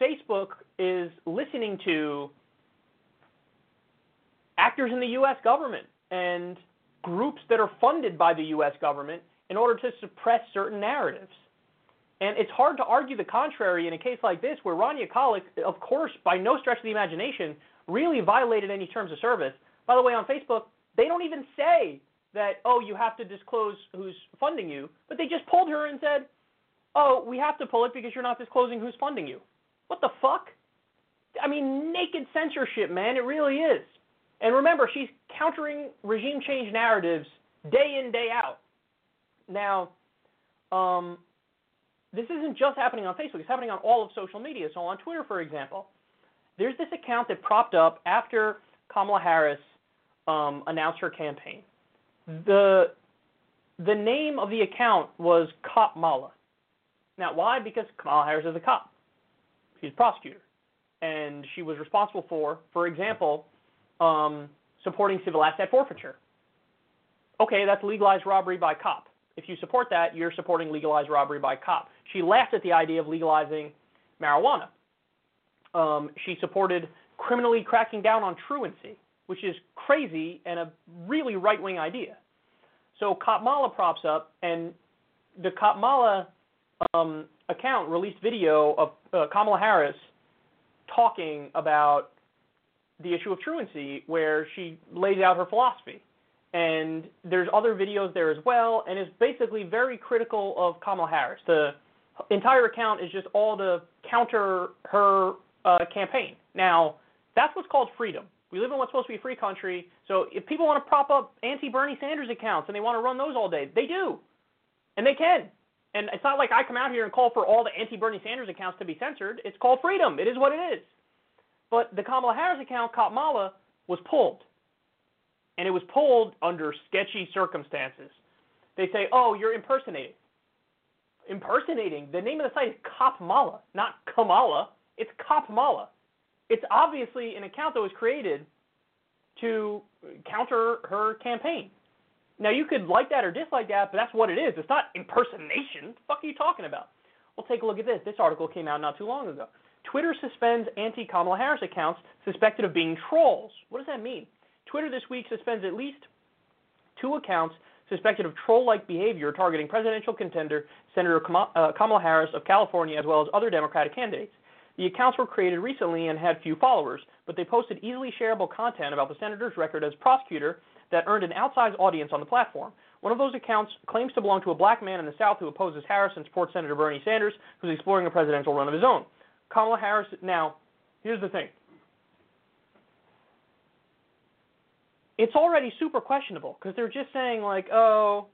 B: Facebook is listening to actors in the U.S. government and groups that are funded by the U.S. government in order to suppress certain narratives. And it's hard to argue the contrary in a case like this, where Rania Khalek, of course, by no stretch of the imagination, really violated any terms of service. By the way, on Facebook, they don't even say that, oh, you have to disclose who's funding you, but they just pulled her and said, oh, we have to pull it because you're not disclosing who's funding you. What the fuck? I mean, naked censorship, man. It really is. And remember, she's countering regime change narratives day in, day out. Now, um, this isn't just happening on Facebook, it's happening on all of social media. So on Twitter, for example, there's this account that propped up after Kamala Harris um, announced her campaign. The the name of the account was Cop Mala. Now, why? Because Kamala Harris is a cop. She's a prosecutor, and she was responsible for, for example, um, supporting civil asset forfeiture. Okay, that's legalized robbery by cop. If you support that, you're supporting legalized robbery by cop. She laughed at the idea of legalizing marijuana. Um, she supported criminally cracking down on truancy, which is crazy and a really right wing idea. So Cop Mala props up, and the Cop Mala um, account released video of uh, Kamala Harris talking about the issue of truancy, where she lays out her philosophy. And there's other videos there as well, and is basically very critical of Kamala Harris. The entire account is just all to counter her uh, campaign. Now, that's what's called freedom. We live in what's supposed to be a free country. So if people want to prop up anti Bernie Sanders accounts and they want to run those all day, they do. And they can. And it's not like I come out here and call for all the anti Bernie Sanders accounts to be censored. It's called freedom. It is what it is. But the Kamala Harris account, Kamala, was pulled. And it was pulled under sketchy circumstances. They say, oh, you're impersonating. Impersonating. The name of the site is Kopmala, not Kamala. It's Kopmala. It's obviously an account that was created to counter her campaign. Now you could like that or dislike that, but that's what it is. It's not impersonation. What the fuck are you talking about? Well, take a look at this. This article came out not too long ago. Twitter suspends anti Kamala Harris accounts suspected of being trolls. What does that mean? Twitter this week suspends at least two accounts suspected of troll like behavior targeting presidential contender Senator uh, Kamala Harris of California as well as other Democratic candidates. The accounts were created recently and had few followers, but they posted easily shareable content about the senator's record as prosecutor that earned an outsized audience on the platform. One of those accounts claims to belong to a black man in the South who opposes Harris and supports Senator Bernie Sanders, who's exploring a presidential run of his own. Kamala Harris, now, here's the thing. It's already super questionable because they're just saying, like, oh,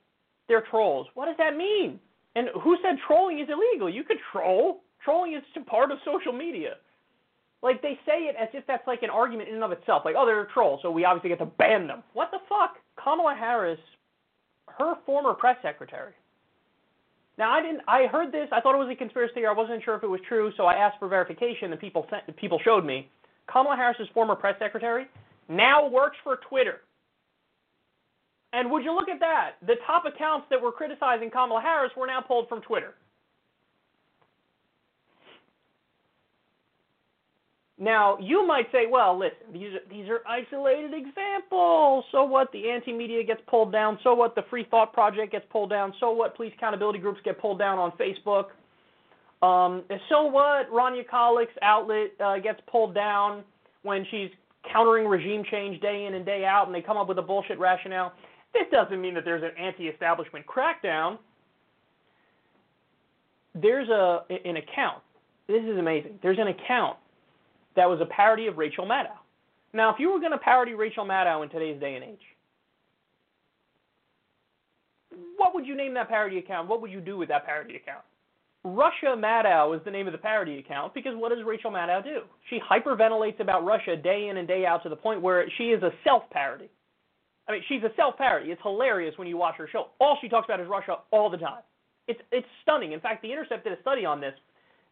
B: they're trolls. What does that mean? And who said trolling is illegal? You could troll. Trolling is part of social media. Like they say it as if that's like an argument in and of itself. Like, oh, they're a troll, so we obviously get to ban them. What the fuck? Kamala Harris, her former press secretary. Now I didn't. I heard this. I thought it was a conspiracy theory. I wasn't sure if it was true, so I asked for verification, and people sent, people showed me. Kamala Harris's former press secretary now works for Twitter. And would you look at that? The top accounts that were criticizing Kamala Harris were now pulled from Twitter. Now, you might say, well, listen, these are, these are isolated examples. So what? The anti media gets pulled down. So what? The Free Thought Project gets pulled down. So what? Police accountability groups get pulled down on Facebook. Um, so what? Rania Khalek's outlet uh, gets pulled down when she's countering regime change day in and day out, and they come up with a bullshit rationale. This doesn't mean that there's an anti establishment crackdown. There's a, an account. This is amazing. There's an account that was a parody of Rachel Maddow. Now, if you were going to parody Rachel Maddow in today's day and age, what would you name that parody account? What would you do with that parody account? Russia Maddow is the name of the parody account because what does Rachel Maddow do? She hyperventilates about Russia day in and day out to the point where she is a self parody. I mean, she's a self parody. It's hilarious when you watch her show. All she talks about is Russia all the time. It's it's stunning. In fact, The Intercept did a study on this.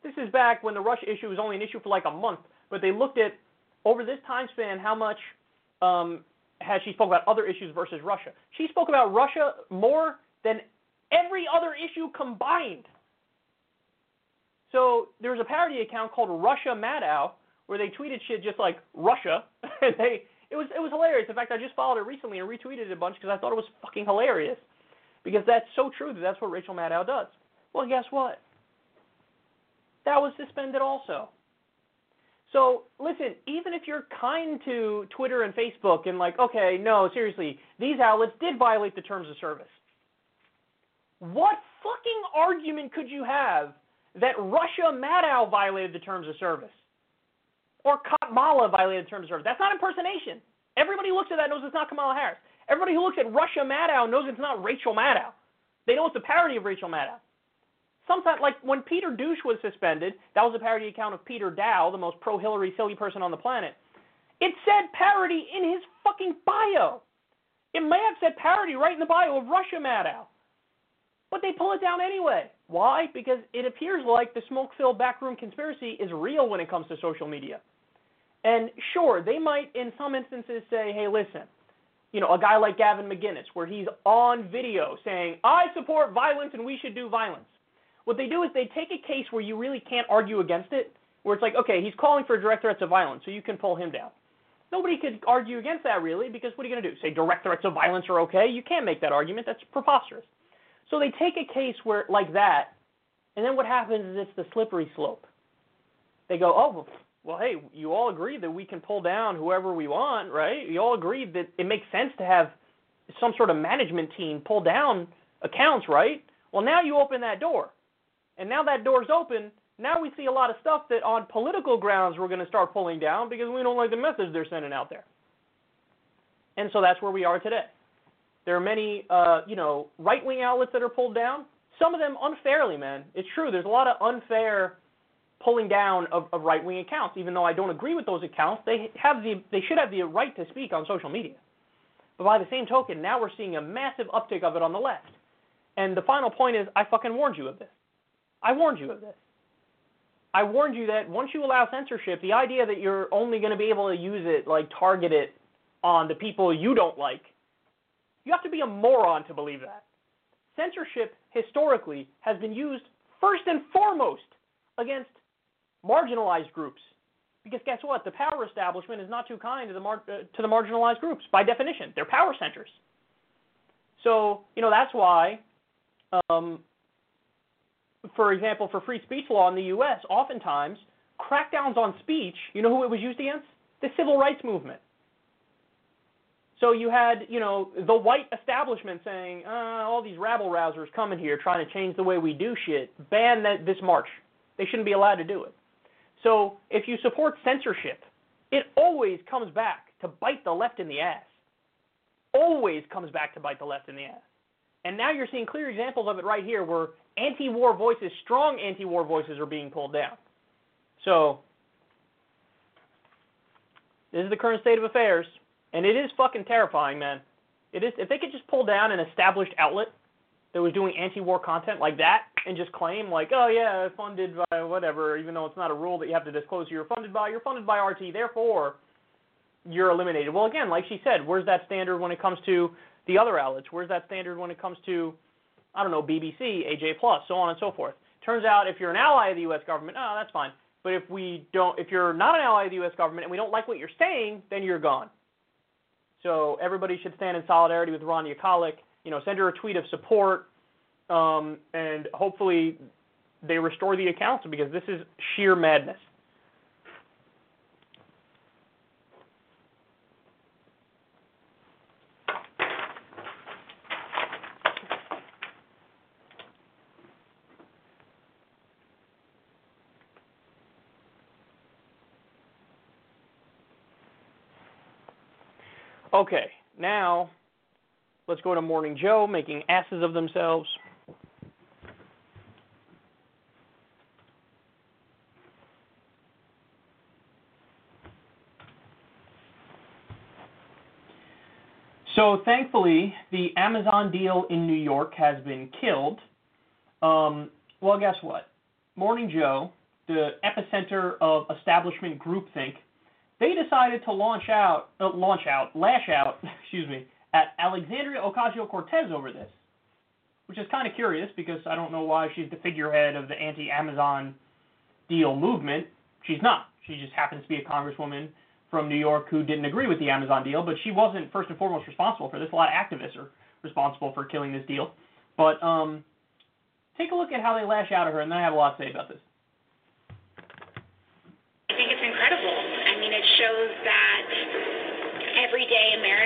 B: This is back when the Russia issue was only an issue for like a month, but they looked at over this time span how much um, has she spoke about other issues versus Russia. She spoke about Russia more than every other issue combined. So there was a parody account called Russia Maddow where they tweeted shit just like Russia, and they it was it was hilarious. In fact, I just followed it recently and retweeted it a bunch because I thought it was fucking hilarious. Because that's so true that that's what Rachel Maddow does. Well, guess what? That was suspended also. So listen, even if you're kind to Twitter and Facebook and like, okay, no, seriously, these outlets did violate the terms of service. What fucking argument could you have that Russia Maddow violated the terms of service? Or Kamala violated the terms of service? That's not impersonation. Everybody who looks at that knows it's not Kamala Harris. Everybody who looks at Russia Maddow knows it's not Rachel Maddow. They know it's a parody of Rachel Maddow. Sometimes, like when Peter Douche was suspended, that was a parody account of Peter Daou, the most pro-Hillary silly person on the planet. It said parody in his fucking bio. It may have said parody right in the bio of Russia Maddow. But they pull it down anyway. Why? Because it appears like the smoke-filled backroom conspiracy is real when it comes to social media. And sure, they might in some instances say, hey, listen, you know, a guy like Gavin McInnes, where he's on video saying, I support violence and we should do violence. What they do is they take a case where you really can't argue against it, where it's like, okay, he's calling for direct threats of violence, so you can pull him down. Nobody could argue against that really, because what are you going to do? Say direct threats of violence are okay? You can't make that argument. That's preposterous. So they take a case where like that, and then what happens is it's the slippery slope. They go, oh, well, hey, you all agree that we can pull down whoever we want, right? You all agree that it makes sense to have some sort of management team pull down accounts, right? Well, now you open that door. And now that door's open, now we see a lot of stuff that on political grounds we're going to start pulling down because we don't like the message they're sending out there. And so that's where we are today. There are many, uh, you know, right-wing outlets that are pulled down. Some of them unfairly, man. It's true. There's a lot of unfair pulling down of, of right-wing accounts. Even though I don't agree with those accounts, they have the they should have the right to speak on social media. But by the same token, now we're seeing a massive uptick of it on the left. And the final point is, I fucking warned you of this. I warned you of this. I warned you that once you allow censorship, the idea that you're only going to be able to use it, like target it on the people you don't like, you have to be a moron to believe that. Censorship historically has been used first and foremost against marginalized groups. Because guess what? The power establishment is not too kind to the mar- uh, to the marginalized groups by definition. They're power centers. So you know that's why, um, for example, for free speech law in the U.S., oftentimes crackdowns on speech. You know who it was used against? The civil rights movement. So you had, you know, the white establishment saying, uh, all these rabble rousers coming here trying to change the way we do shit. Ban that this march. They shouldn't be allowed to do it. So if you support censorship, it always comes back to bite the left in the ass. Always comes back to bite the left in the ass. And now you're seeing clear examples of it right here where anti-war voices, strong anti-war voices are being pulled down. So this is the current state of affairs. And it is fucking terrifying, man. It is if they could just pull down an established outlet that was doing anti-war content like that and just claim like, oh yeah, funded by whatever, even though it's not a rule that you have to disclose you're funded by. You're funded by RT, therefore you're eliminated. Well, again, like she said, where's that standard when it comes to the other outlets? Where's that standard when it comes to, I don't know, BBC, AJ Plus, so on and so forth? Turns out if you're an ally of the U.S. government, oh, that's fine. But if we don't, if you're not an ally of the U.S. government and we don't like what you're saying, then you're gone. So everybody should stand in solidarity with Rania Khalek. You know, send her a tweet of support, um, and hopefully they restore the accounts because this is sheer madness. Okay, now let's go to Morning Joe making asses of themselves. So thankfully, the Amazon deal in New York has been killed. Um, well, guess what? Morning Joe, the epicenter of establishment groupthink, they decided to launch out, uh, launch out, lash out, excuse me, at Alexandria Ocasio-Cortez over this, which is kind of curious because I don't know why she's the figurehead of the anti-Amazon deal movement. She's not. She just happens to be a congresswoman from New York who didn't agree with the Amazon deal, but she wasn't first and foremost responsible for this. A lot of activists are responsible for killing this deal. But um, take a look at how they lash out at her, and then I have a lot to say about this.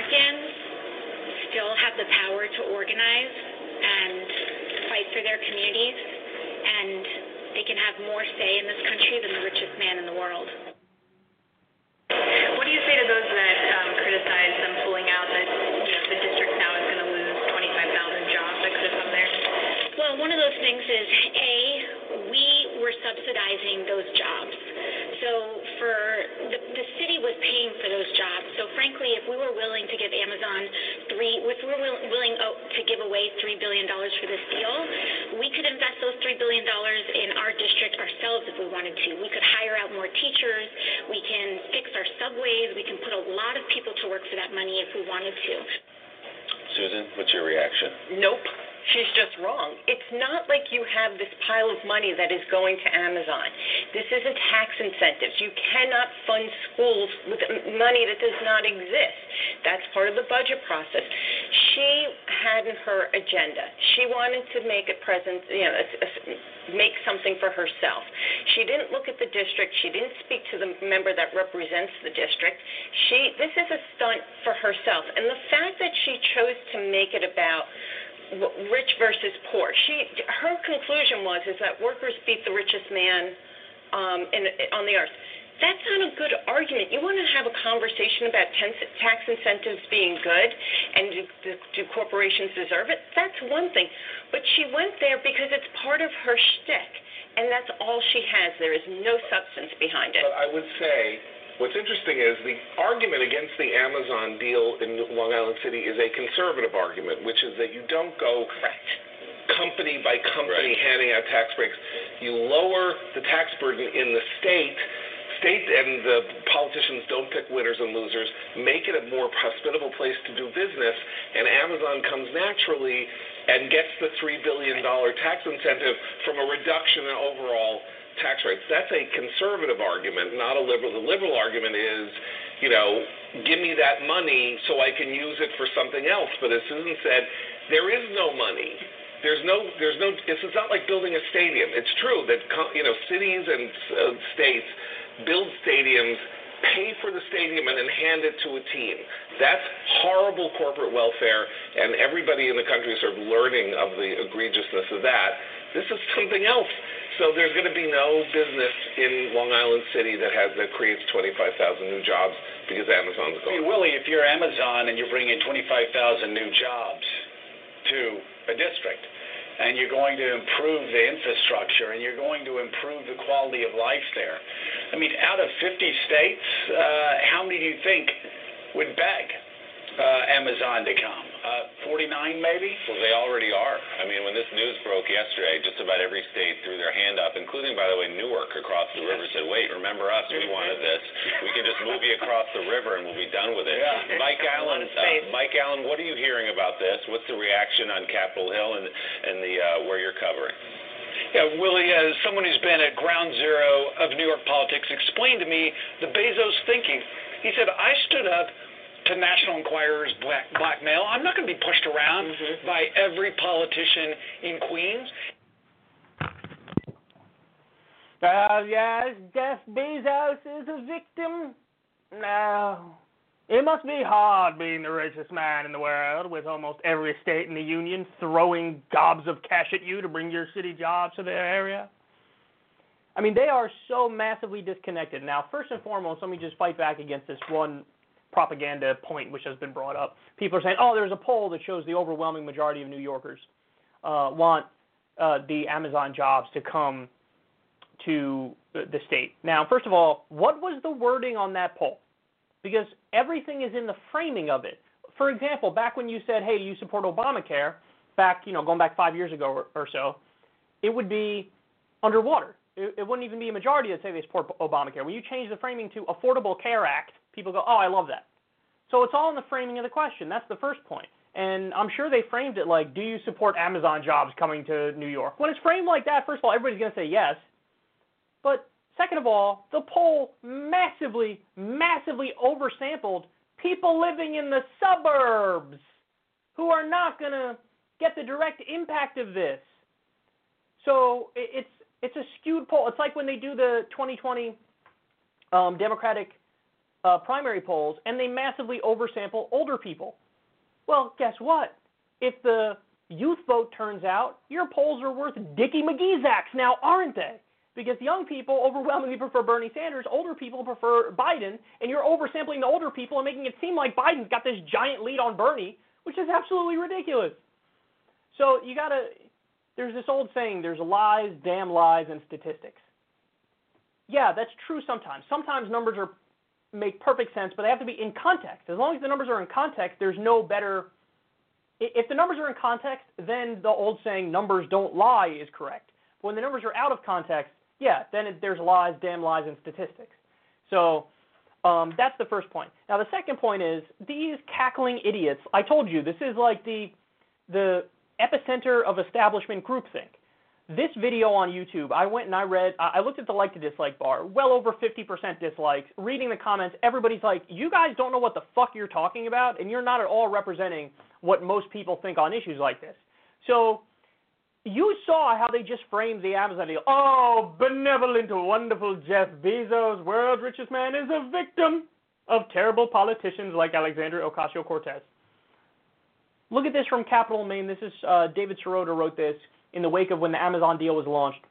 J: Americans still have the power to organize and fight for their communities, and they can have more say in this country than the richest man in the world.
K: What do you say to those that um, criticize
L: them pulling out that you know, the district now is going to lose 25,000 jobs that could have come there?
J: Well, one of those things is A, we were subsidizing those jobs for the, the city was paying for those jobs. So frankly, if we were willing to give Amazon three, if we were will- willing oh, to give away three billion dollars for this deal, we could invest those three billion dollars in our district ourselves if we wanted to. We could hire out more teachers. We can fix our subways. We can put a lot of people to work for that money if we wanted to.
F: Susan, what's your reaction?
G: Nope. She's just wrong. It's not like you have this pile of money that is going to Amazon. This isn't tax incentives. You cannot fund schools with money that does not exist. That's part of the budget process. She had in her agenda. She wanted to make a present, you know, a, a, make something for herself. She didn't look at the district. She didn't speak to the member that represents the district. She this is a stunt for herself. And the fact that she chose to make it about rich versus poor. She her conclusion was is that workers beat the richest man um, in, on the earth. That's not a good argument. You want to have a conversation about tax incentives being good and do, do, corporations deserve it? That's one thing. But she went there because it's part of her shtick, and that's all she has. There is no substance behind it.
K: But I would say What's interesting is the argument against the Amazon deal in Long Island City is a conservative argument, which is that you don't go
G: Correct.
K: company by company
F: Right.
K: handing out tax breaks. You lower the tax burden in the state. State and the politicians don't pick winners and losers. Make it a more hospitable place to do business, and Amazon comes naturally and gets the three billion dollar tax incentive from a reduction in overall tax rates. That's a conservative argument, not a liberal. The liberal argument is, you know, give me that money so I can use it for something else. But as Susan said, there is no money. There's no, there's no. It's not like building a stadium. It's true that you know cities and uh, states build stadiums, pay for the stadium, and then hand it to a team. That's horrible corporate welfare, and everybody in the country is sort of learning of the egregiousness of that. This is something else. So there's going to be no business in Long Island City that has that creates 25,000 new jobs because Amazon's going.
I: Willie, if you're Amazon and you're bringing 25,000 new jobs to a district, and you're going to improve the infrastructure, and you're going to improve the quality of life there, I mean, out of 50 states, uh, how many do you think would beg uh, Amazon to come? Uh, 49 maybe?
F: Well, they already are. I mean, when this news broke yesterday, just about every state threw their hand up, including, by the way, Newark across the river said, wait, remember us? We wanted this. We can just move you across the river and we'll be done with it.
I: Yeah.
F: Mike Allen,
G: lot of space.
F: uh, Mike Allen, what are you hearing about this? What's the reaction on Capitol Hill and, and the uh, where you're covering?
I: Yeah, Willie, as someone who's been at ground zero of New York politics, explained to me the Bezos thinking. He said, I stood up to National Enquirer's black, blackmail. I'm not going to be pushed around by every politician in Queens.
B: Uh, yes, Jeff Bezos is a victim. No. It must be hard being the richest man in the world with almost every state in the union throwing gobs of cash at you to bring your city jobs to their area. I mean, they are so massively disconnected. Now, first and foremost, let me just fight back against this one propaganda point which has been brought up. People are saying, oh, there's a poll that shows the overwhelming majority of New Yorkers uh, want uh, the Amazon jobs to come to the state. Now, first of all, what was the wording on that poll? Because everything is in the framing of it. For example, back when you said, "Hey, you support Obamacare?" back, you know, going back 5 years ago or, or so, it would be underwater. It, it wouldn't even be a majority that say they support Obamacare. When you change the framing to Affordable Care Act, people go, "Oh, I love that." So it's all in the framing of the question. That's the first point. And I'm sure they framed it like, "Do you support Amazon jobs coming to New York?" When it's framed like that, first of all, everybody's going to say yes. But second of all, the poll massively, massively oversampled people living in the suburbs who are not going to get the direct impact of this. So it's it's a skewed poll. It's like when they do the 2020 um, Democratic uh, primary polls and they massively oversample older people. Well, guess what? If the youth vote turns out, your polls are worth Dickie McGee's axe now, aren't they? Because young people overwhelmingly prefer Bernie Sanders, older people prefer Biden, and you're oversampling the older people and making it seem like Biden's got this giant lead on Bernie, which is absolutely ridiculous. So you gotta. There's this old saying: "There's lies, damn lies, and statistics." yeah, that's true sometimes. Sometimes numbers are make perfect sense, but they have to be in context. As long as the numbers are in context, there's no better. If the numbers are in context, then the old saying "numbers don't lie" is correct. But when the numbers are out of context, yeah, then it, there's lies, damn lies, and statistics. So um, that's the first point. Now the second point is these cackling idiots. I told you this is like the the epicenter of establishment groupthink. This video on YouTube, I went and I read, I looked at the like to dislike bar, well over 50% dislikes. Reading the comments, everybody's like, you guys don't know what the fuck you're talking about, and you're not at all representing what most people think on issues like this. So you saw how they just framed the Amazon deal. Oh, benevolent, wonderful Jeff Bezos, world's richest man, is a victim of terrible politicians like Alexandria Ocasio Cortez. Look at this from Capital Main. This is uh, David Sirota wrote this in the wake of when the Amazon deal was launched.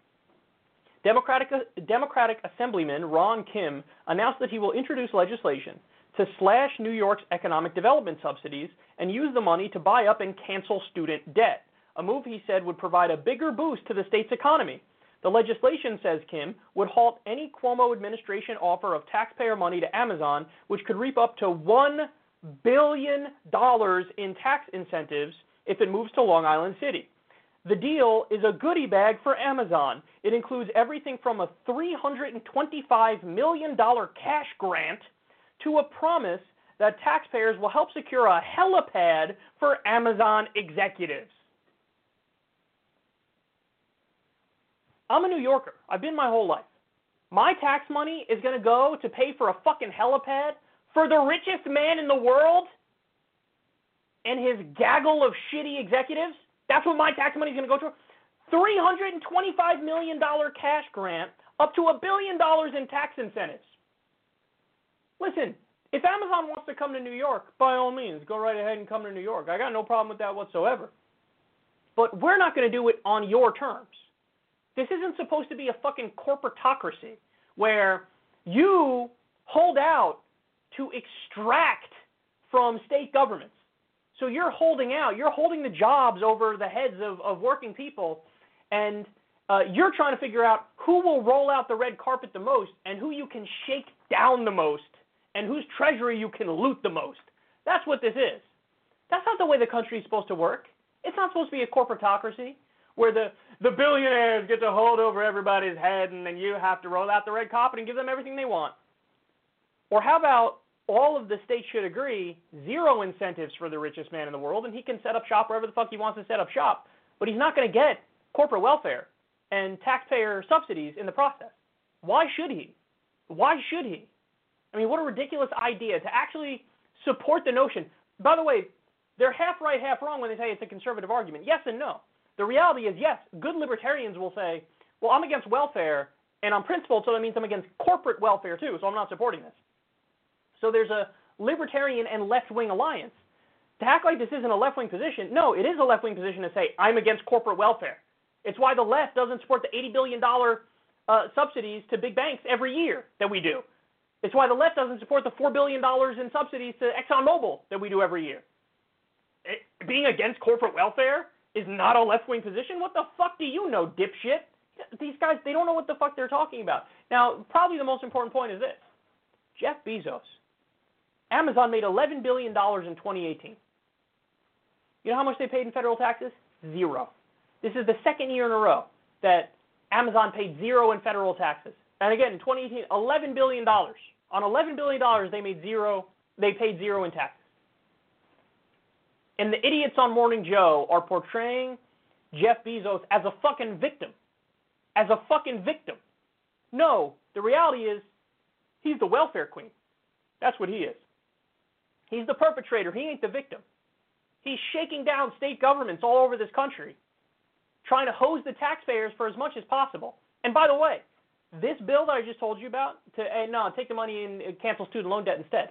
B: Democratic, Democratic Assemblyman Ron Kim announced that he will introduce legislation to slash New York's economic development subsidies and use the money to buy up and cancel student debt, a move he said would provide a bigger boost to the state's economy. The legislation, says Kim, would halt any Cuomo administration offer of taxpayer money to Amazon, which could reap up to $1 billion in tax incentives if it moves to Long Island City. The deal is a goodie bag for Amazon. It includes everything from a $325 million cash grant to a promise that taxpayers will help secure a helipad for Amazon executives. I'm a New Yorker. I've been my whole life. My tax money is going to go to pay for a fucking helipad for the richest man in the world and his gaggle of shitty executives? That's what my tax money is going to go to. $325 million cash grant, up to a billion dollars in tax incentives. Listen, if Amazon wants to come to New York, by all means, go right ahead and come to New York. I got no problem with that whatsoever. But we're not going to do it on your terms. This isn't supposed to be a fucking corporatocracy where you hold out to extract from state governments. So you're holding out, you're holding the jobs over the heads of, of working people, and uh, you're trying to figure out who will roll out the red carpet the most and who you can shake down the most and whose treasury you can loot the most. That's what this is. That's not the way the country is supposed to work. It's not supposed to be a corporatocracy where the, the billionaires get to hold over everybody's head and then you have to roll out the red carpet and give them everything they want. Or how about all of the states should agree zero incentives for the richest man in the world, and he can set up shop wherever the fuck he wants to set up shop. But he's not going to get corporate welfare and taxpayer subsidies in the process. Why should he? Why should he? I mean, what a ridiculous idea to actually support the notion. By the way, they're half right, half wrong when they say it's a conservative argument. Yes and no. The reality is, yes, good libertarians will say, well, I'm against welfare, and on principle, so that means I'm against corporate welfare too, so I'm not supporting this. So there's a libertarian and left wing alliance. To act like this isn't a left wing position, no, it is a left wing position to say, I'm against corporate welfare. It's why the left doesn't support the $80 billion uh, subsidies to big banks every year that we do. It's why the left doesn't support the $4 billion in subsidies to ExxonMobil that we do every year. It, being against corporate welfare is not a left wing position? What the fuck do you know, dipshit? These guys, they don't know what the fuck they're talking about. Now, probably the most important point is this Jeff Bezos Amazon made $11 billion in 2018. You know how much they paid in federal taxes? Zero. This is the second year in a row that Amazon paid zero in federal taxes. And again, in 2018, $11 billion. On $11 billion, they made zero. They paid zero in taxes. And the idiots on Morning Joe are portraying Jeff Bezos as a fucking victim. As a fucking victim. No, the reality is he's the welfare queen. That's what he is. He's the perpetrator. He ain't the victim. He's shaking down state governments all over this country, trying to hose the taxpayers for as much as possible. And by the way, this bill that I just told you about, to uh, no, take the money and cancel student loan debt instead.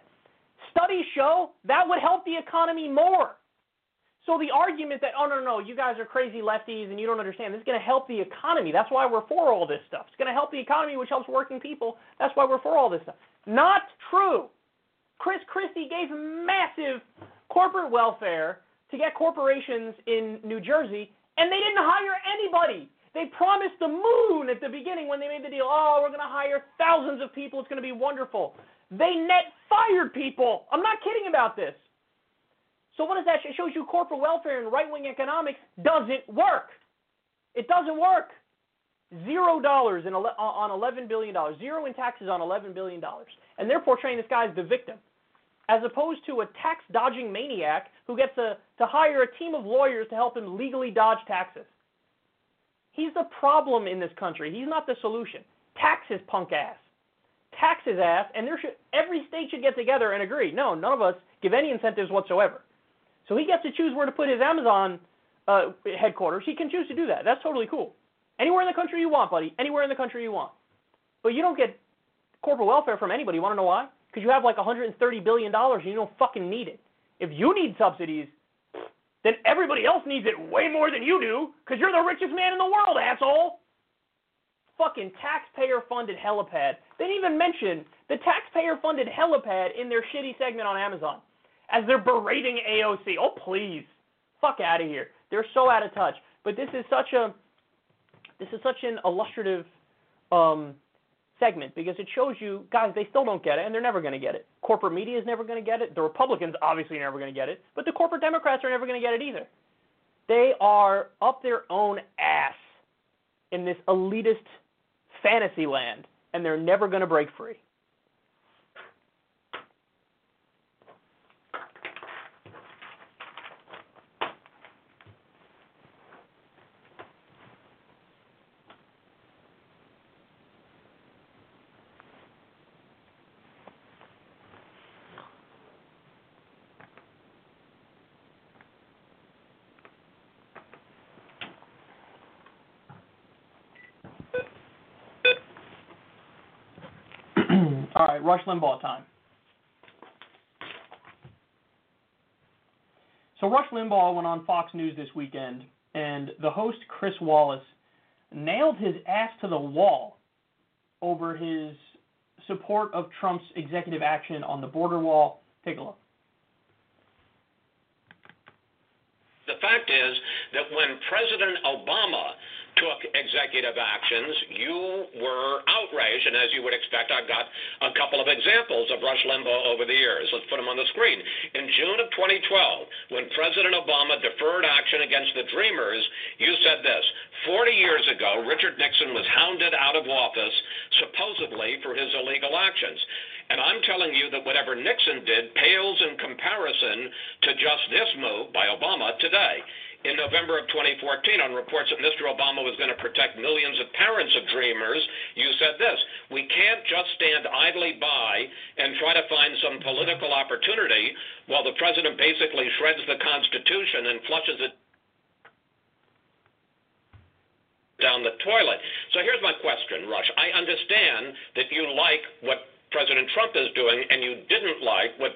B: Studies show that would help the economy more. So the argument that, oh, no, no, you guys are crazy lefties and you don't understand, this is going to help the economy. That's why we're for all this stuff. It's going to help the economy, which helps working people. That's why we're for all this stuff. Not true. Chris Christie gave massive corporate welfare to get corporations in New Jersey, and they didn't hire anybody. They promised the moon at the beginning when they made the deal. Oh, we're going to hire thousands of people. It's going to be wonderful. They net fired people. I'm not kidding about this. So what does that show? It shows you corporate welfare and right-wing economics doesn't work. It doesn't work. Zero dollars in on 11 billion dollars. Zero in taxes on 11 billion dollars. And they're portraying this guy as the victim, as opposed to a tax dodging maniac who gets a, to hire a team of lawyers to help him legally dodge taxes. He's the problem in this country. He's not the solution. Tax his punk ass. Tax his ass, and there should every state should get together and agree. No, none of us give any incentives whatsoever. So he gets to choose where to put his Amazon uh, headquarters. He can choose to do that. That's totally cool. Anywhere in the country you want, buddy. Anywhere in the country you want. But you don't get corporate welfare from anybody. You want to know why? Because you have like 130 billion dollars and you don't fucking need it. If you need subsidies, then everybody else needs it way more than you do because you're the richest man in the world, asshole. Fucking taxpayer funded helipad. They didn't even mention the taxpayer funded helipad in their shitty segment on Amazon as they're berating AOC. Oh, please. Fuck out of here. They're so out of touch. But this is such a this is such an illustrative um, segment because it shows you guys they still don't get it and they're never going to get it. Corporate media is never going to get it. The Republicans obviously are never going to get it, but the corporate Democrats are never going to get it either. They are up their own ass in this elitist fantasy land and they're never going to break free. All right, Rush Limbaugh time. So Rush Limbaugh went on Fox News this weekend, and the host Chris Wallace nailed his ass to the wall over his support of Trump's executive action on the border wall. Take a look.
M: The fact is that when President Obama took executive actions, you were outraged, and as you would expect, I've got a couple of examples of Rush Limbaugh over the years. Let's put them on the screen. In June of 2012, when President Obama deferred action against the Dreamers, you said this 40 years ago, Richard Nixon was hounded out of office, supposedly for his illegal actions. And I'm telling you that whatever Nixon did pales in comparison to just this move by Obama today in November of 2014 on reports that Mr. Obama was going to protect millions of parents of dreamers, you said this We can't just stand idly by and try to find some political opportunity while the president basically shreds the Constitution and flushes it down the toilet. So here's my question, Rush. I understand that you like what President Trump is doing and you didn't like what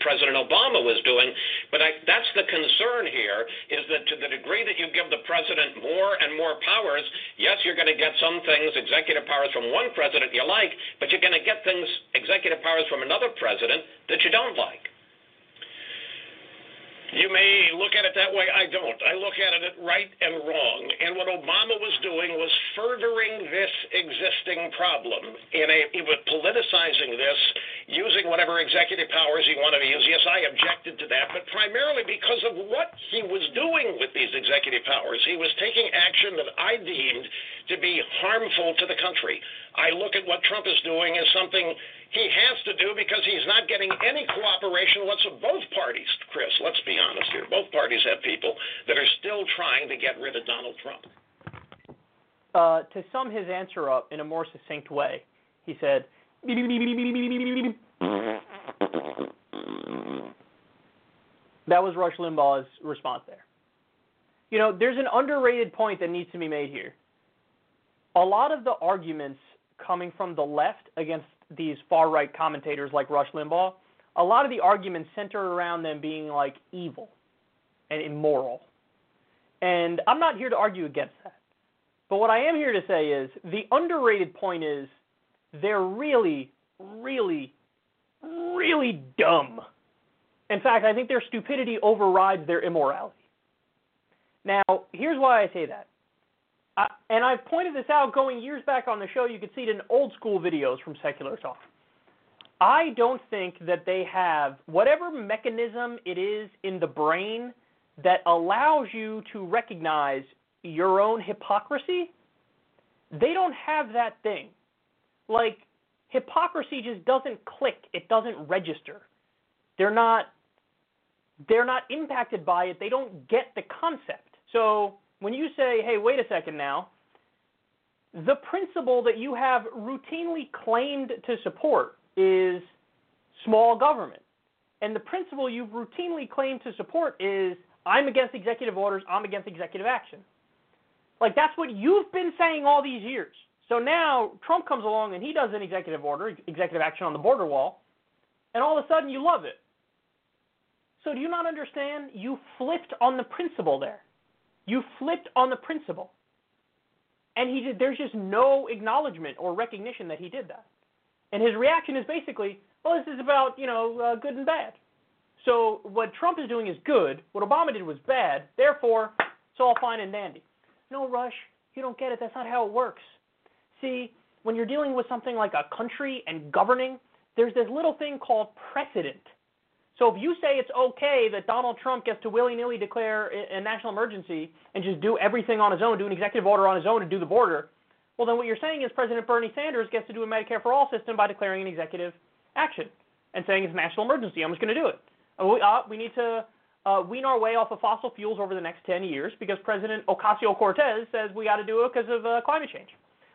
M: President Obama was doing. But I, that's the concern here is that to the degree that you give the president more and more powers, yes, you're going to get some things, executive powers from one president you like, but you're going to get things, executive powers from another president that you don't like.
K: You may look at it that way. I don't. I look at it right and wrong. And what Obama was doing was furthering this existing problem. In a, he was politicizing this, using whatever executive powers he wanted to use. Yes, I objected to that, but primarily because of what he was doing with these executive powers. He was taking action that I deemed to be harmful to the country. I look at what Trump is doing as something he has to do because he's not getting any cooperation whatsoever. Both parties, Chris, let's be honest here, both parties have people that are still trying to get rid of Donald Trump.
B: Uh, to sum his answer up in a more succinct way, he said, that was Rush Limbaugh's response there. You know, there's an underrated point that needs to be made here. A lot of the arguments coming from the left against these far right commentators like Rush Limbaugh, a lot of the arguments center around them being like evil and immoral. And I'm not here to argue against that. But what I am here to say is the underrated point is they're really, really, really dumb. In fact, I think their stupidity overrides their immorality. Now, here's why I say that. I, and I've pointed this out going years back on the show. You could see it in old school videos from Secular Talk. I don't think that they have whatever mechanism it is in the brain that allows you to recognize your own hypocrisy. They don't have that thing. Like, hypocrisy just doesn't click, it doesn't register. They're not they're not impacted by it. They don't get the concept. So when you say, hey, wait a second now, the principle that you have routinely claimed to support is small government. And the principle you've routinely claimed to support is I'm against executive orders, I'm against executive action. Like that's what you've been saying all these years. So now Trump comes along and he does an executive order, executive action on the border wall, and all of a sudden you love it. So do you not understand? You flipped on the principle there. You flipped on the principle. And he did, there's just no acknowledgement or recognition that he did that. And his reaction is basically, well, this is about, you know, uh, good and bad. So what Trump is doing is good. What Obama did was bad. Therefore, it's all fine and dandy. No, Rush, you don't get it. That's not how it works. See, when you're dealing with something like a country and governing, there's this little thing called precedent. So if you say it's okay that Donald Trump gets to willy-nilly declare a national emergency and just do everything on his own, do an executive order on his own to do the border, well then what you're saying is President Bernie Sanders gets to do a Medicare for all system by declaring an executive action and saying it's a national emergency. I'm just going to do it. Uh, we, uh, we need to uh, wean our way off of fossil fuels over the next 10 years because President Ocasio-Cortez says we got to do it because of uh, climate change.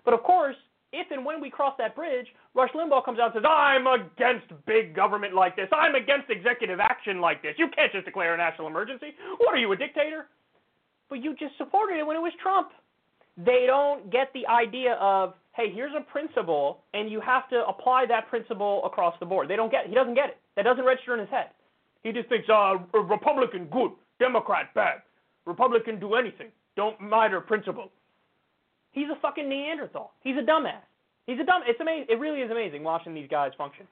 B: But of course, if and when we cross that bridge, Rush Limbaugh comes out and says, I'm against big government like this. I'm against executive action like this. You can't just declare a national emergency. What are you, a dictator? But you just supported it when it was Trump. They don't get the idea of, hey, here's a principle, and you have to apply that principle across the board. They don't get. it. He doesn't get it. That doesn't register in his head. He just thinks, uh, Republican good, Democrat bad. Republican do anything. Don't matter principle. He's a fucking Neanderthal. He's a dumbass. He's a dumb. It's amazing. It really is amazing watching these guys function.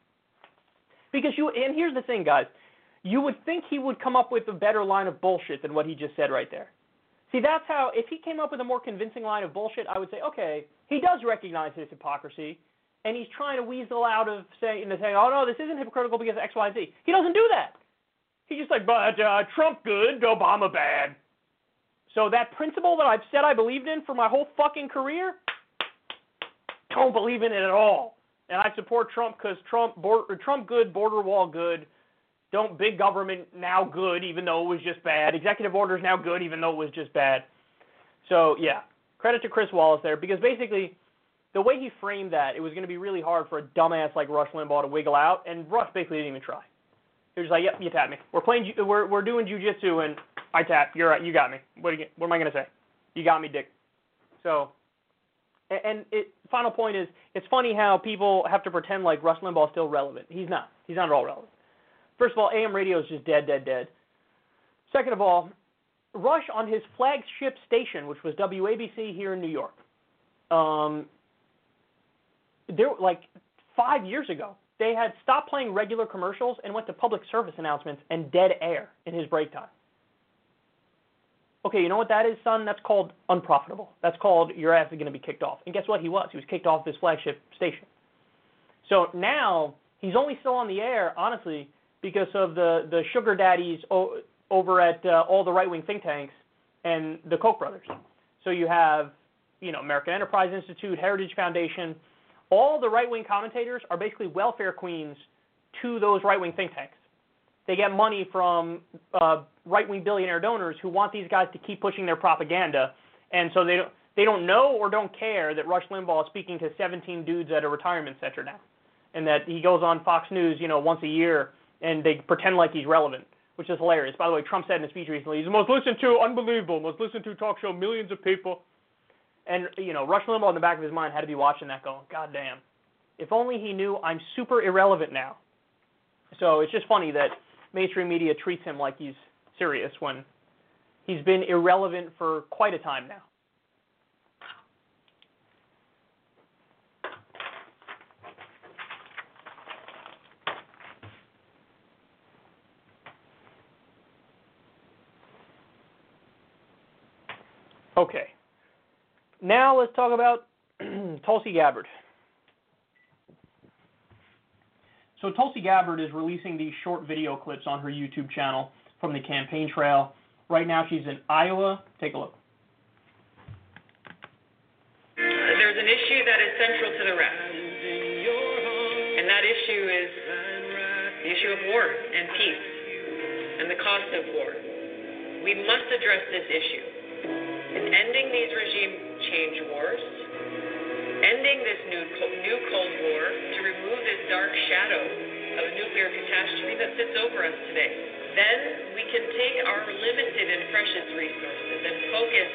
B: Because you and here's the thing, guys. You would think he would come up with a better line of bullshit than what he just said right there. See, that's how. If he came up with a more convincing line of bullshit, I would say, okay, he does recognize his hypocrisy, and he's trying to weasel out of saying, saying, oh no, this isn't hypocritical because X, Y, Z. He doesn't do that. He's just like, but uh, Trump good, Obama bad. So that principle that I've said I believed in for my whole fucking career, don't believe in it at all. And I support Trump because Trump, border, Trump good, border wall good. Don't big government now good, even though it was just bad. Executive orders now good, even though it was just bad. So yeah, credit to Chris Wallace there because basically the way he framed that, it was going to be really hard for a dumbass like Rush Limbaugh to wiggle out, and Rush basically didn't even try. He was like, "Yep, you tapped me. We're playing, we're we're doing jujitsu, and I tap. You're right. You got me. What, you, what am I to say? You got me, Dick. So, and it, final point is, it's funny how people have to pretend like Rush Limbaugh is still relevant. He's not. He's not at all relevant. First of all, AM radio is just dead, dead, dead. Second of all, Rush on his flagship station, which was WABC here in New York, um, there like five years ago, they had stopped playing regular commercials and went to public service announcements and dead air in his break time. Okay, you know what that is, son? That's called unprofitable. That's called your ass is going to be kicked off. And guess what? He was. He was kicked off this flagship station. So now he's only still on the air, honestly, because of the the sugar daddies o- over at uh, all the right wing think tanks and the Koch brothers. So you have, you know, American Enterprise Institute, Heritage Foundation. All the right wing commentators are basically welfare queens to those right wing think tanks. They get money from uh, right-wing billionaire donors who want these guys to keep pushing their propaganda, and so they don't they don't know or don't care that Rush Limbaugh is speaking to 17 dudes at a retirement center now, and that he goes on Fox News, you know, once a year, and they pretend like he's relevant, which is hilarious. By the way, Trump said in a speech recently, he's the most listened to, unbelievable, most listened to talk show, millions of people, and you know, Rush Limbaugh in the back of his mind had to be watching that, going, God damn, if only he knew I'm super irrelevant now. So it's just funny that mainstream media treats him like he's serious when he's been irrelevant for quite a time now. Okay. Now let's talk about Tulsi Gabbard. So Tulsi Gabbard is releasing these short video clips on her YouTube channel from the campaign trail. Right now she's in Iowa. Take a look.
N: There's an issue that is central to the rest. And that issue is the issue of war and peace and the cost of war. We must address this issue. And ending these regime change wars, ending this new, new Cold War to remove this dark shadow of a nuclear catastrophe that sits over us today. Then we can take our limited and precious resources and focus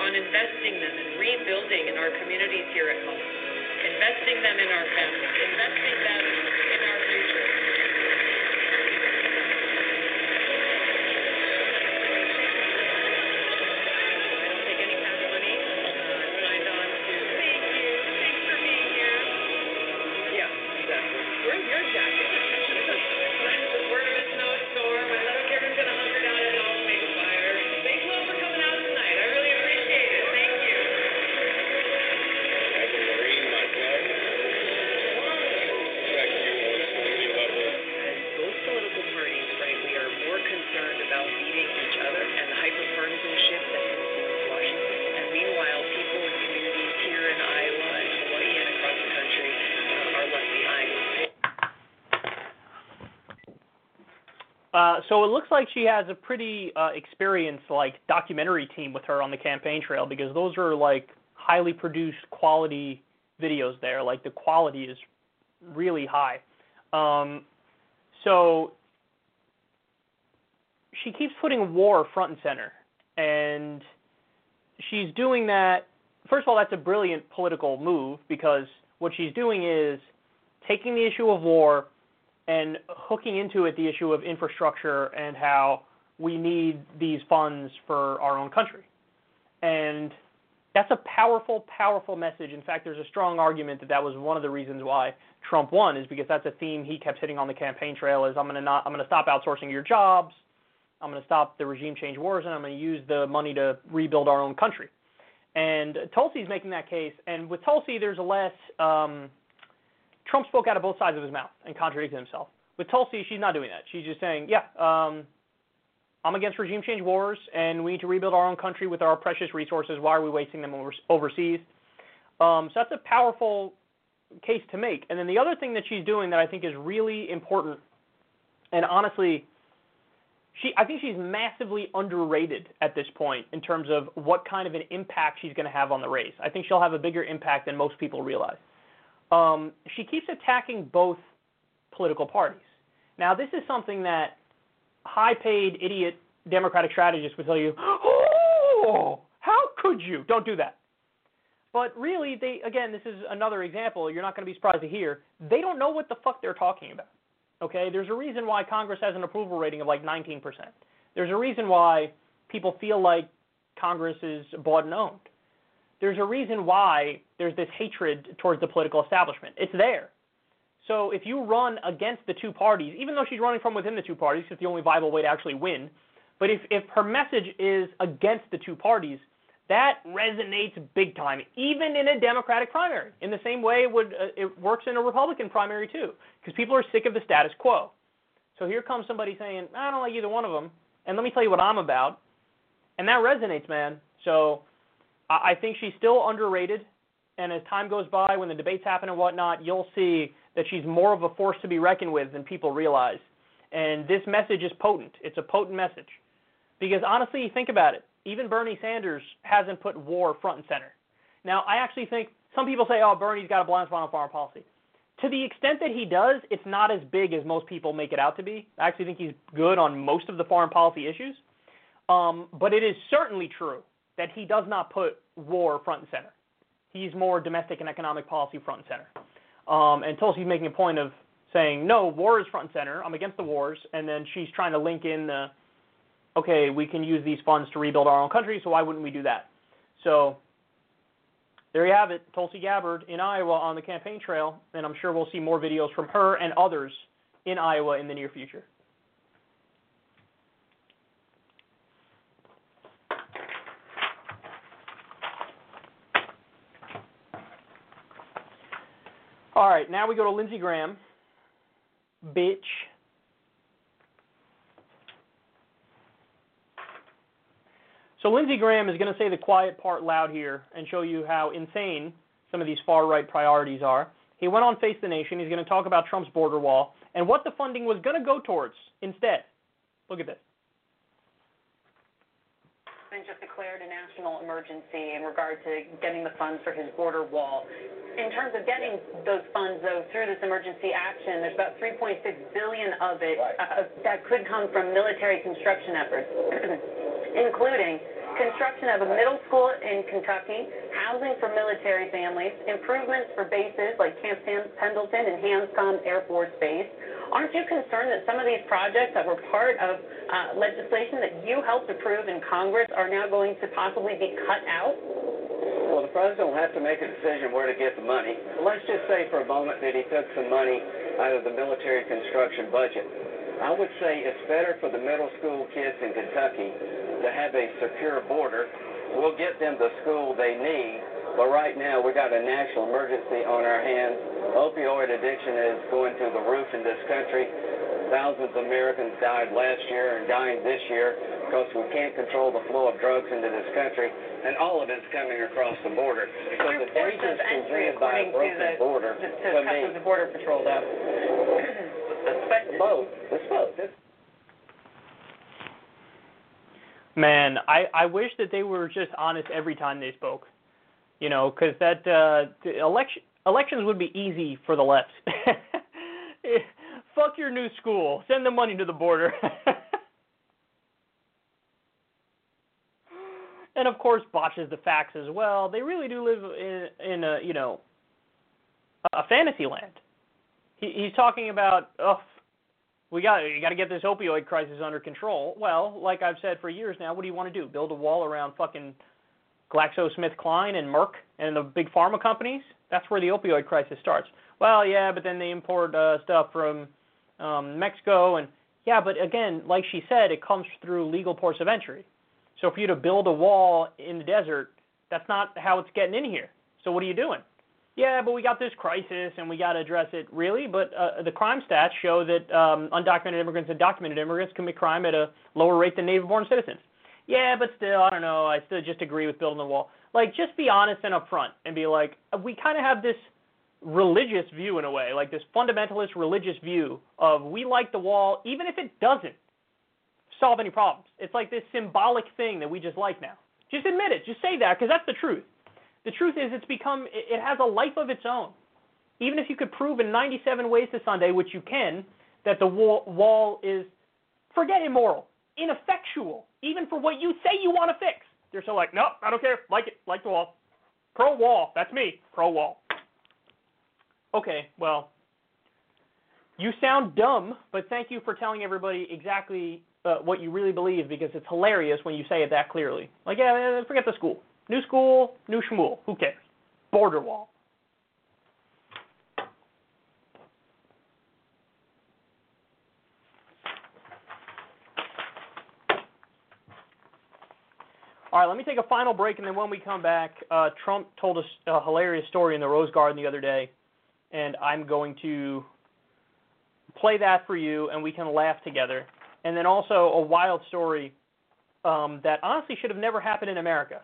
N: on investing them and rebuilding in our communities here at home, investing them in our families, investing them in
B: so it looks like she has a pretty uh, experienced like documentary team with her on the campaign trail because those are like highly produced quality videos there. Like the quality is really high. Um, so she keeps putting war front and center, and she's doing that. First of all, that's a brilliant political move because what she's doing is taking the issue of war and hooking into it the issue of infrastructure and how we need these funds for our own country. And that's a powerful, powerful message. In fact, there's a strong argument that that was one of the reasons why Trump won, is because that's a theme he kept hitting on the campaign trail: is I'm going to not, I'm going to stop outsourcing your jobs, I'm going to stop the regime change wars, and I'm going to use the money to rebuild our own country. And Tulsi's making that case, and with Tulsi, there's a less. Um, Trump spoke out of both sides of his mouth and contradicted himself. With Tulsi, she's not doing that. She's just saying, yeah, um, I'm against regime change wars, and we need to rebuild our own country with our precious resources. Why are we wasting them over- overseas? Um, so that's a powerful case to make. And then the other thing that she's doing that I think is really important, and honestly, she I think she's massively underrated at this point in terms of what kind of an impact she's going to have on the race. I think she'll have a bigger impact than most people realize. Um, she keeps attacking both political parties. Now, this is something that high-paid idiot Democratic strategists would tell you, "Oh, how could you?" Don't do that. But really, they again, this is another example. You're not going to be surprised to hear they don't know what the fuck they're talking about. Okay, there's a reason why Congress has an approval rating of like 19%. There's a reason why people feel like Congress is bought and owned. There's a reason why there's this hatred towards the political establishment. It's there. So if you run against the two parties, even though she's running from within the two parties, it's the only viable way to actually win. But if, if her message is against the two parties, that resonates big time, even in a Democratic primary. In the same way, it would uh, it works in a Republican primary too, because people are sick of the status quo. So here comes somebody saying, "I don't like either one of them," and let me tell you what I'm about, and that resonates, man. So I, I think she's still underrated, and as time goes by, when the debates happen and whatnot, you'll see that she's more of a force to be reckoned with than people realize. And this message is potent. It's a potent message. Because honestly, think about it. Even Bernie Sanders hasn't put war front and center. Now, I actually think some people say, oh, Bernie's got a blind spot on foreign policy. To the extent that he does, it's not as big as most people make it out to be. I actually think he's good on most of the foreign policy issues. Um, but it is certainly true that he does not put war front and center. He's more domestic and economic policy front and center. Um, and Tulsi's making a point of saying, no, war is front and center. I'm against the wars. And then she's trying to link in the, okay, we can use these funds to rebuild our own country, so why wouldn't we do that? So there you have it, Tulsi Gabbard in Iowa on the campaign trail, and I'm sure we'll see more videos from her and others in Iowa in the near future. All right, now we go to Lindsey Graham. Bitch. So Lindsey Graham is going to say the quiet part loud here and show you how insane some of these far right priorities are. He went on Face the Nation. He's going to talk about Trump's border wall and what the funding was going to go towards instead. Look at this.
O: Just declared a national emergency in regard to getting the funds for his border wall. In terms of getting those funds, though, through this emergency action, there's about 3.6 billion of it uh, that could come from military construction efforts, including construction of a middle school in Kentucky, housing for military families, improvements for bases like Camp Pendleton and Hanscom Air Force Base. Aren't you concerned that some of these projects that were part of uh, legislation that you helped approve in Congress are now going to possibly be cut out?
P: Well, the president will have to make a decision where to get the money. Let's just say for a moment that he took some money out of the military construction budget. I would say it's better for the middle school kids in Kentucky to have a secure border. We'll get them the school they need, but right now we've got a national emergency on our hands. Opioid addiction is going through the roof in this country. Thousands of Americans died last year and dying this year because we can't control the flow of drugs into this country, and all of it's coming across the border. So the dangers presented by a broken border,
O: to
P: to me,
O: Customs and Border Patrol, though.
P: both. It's both. It's
B: Man, I I wish that they were just honest every time they spoke. You know, because that uh, election elections would be easy for the left. Fuck your new school. Send the money to the border. and of course, botches the facts as well. They really do live in in a you know a fantasy land. He, he's talking about oh, we got you got to get this opioid crisis under control. Well, like I've said for years now, what do you want to do? Build a wall around fucking GlaxoSmithKline and Merck and the big pharma companies? That's where the opioid crisis starts. Well, yeah, but then they import uh, stuff from um, Mexico, and yeah, but again, like she said, it comes through legal ports of entry. So for you to build a wall in the desert, that's not how it's getting in here. So what are you doing? Yeah, but we got this crisis and we got to address it. Really? But uh, the crime stats show that um, undocumented immigrants and documented immigrants commit crime at a lower rate than native-born citizens. Yeah, but still, I don't know. I still just agree with building the wall. Like, just be honest and upfront and be like, we kind of have this religious view in a way, like this fundamentalist religious view of we like the wall even if it doesn't solve any problems. It's like this symbolic thing that we just like now. Just admit it. Just say that because that's the truth. The truth is, it's become, it has a life of its own. Even if you could prove in 97 ways to Sunday, which you can, that the wall is, forget immoral, ineffectual, even for what you say you want to fix. They're still like, no, I don't care. Like it, like the wall. Pro wall. That's me. Pro wall. Okay, well, you sound dumb, but thank you for telling everybody exactly uh, what you really believe because it's hilarious when you say it that clearly. Like, yeah, forget the school. New school, new schmool. Who cares? Border wall. All right, let me take a final break, and then when we come back, uh, Trump told us a hilarious story in the Rose Garden the other day, and I'm going to play that for you, and we can laugh together. And then also a wild story um, that honestly should have never happened in America.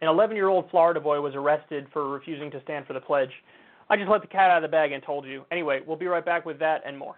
B: An 11 year old Florida boy was arrested for refusing to stand for the pledge. I just let the cat out of the bag and told you. Anyway, we'll be right back with that and more.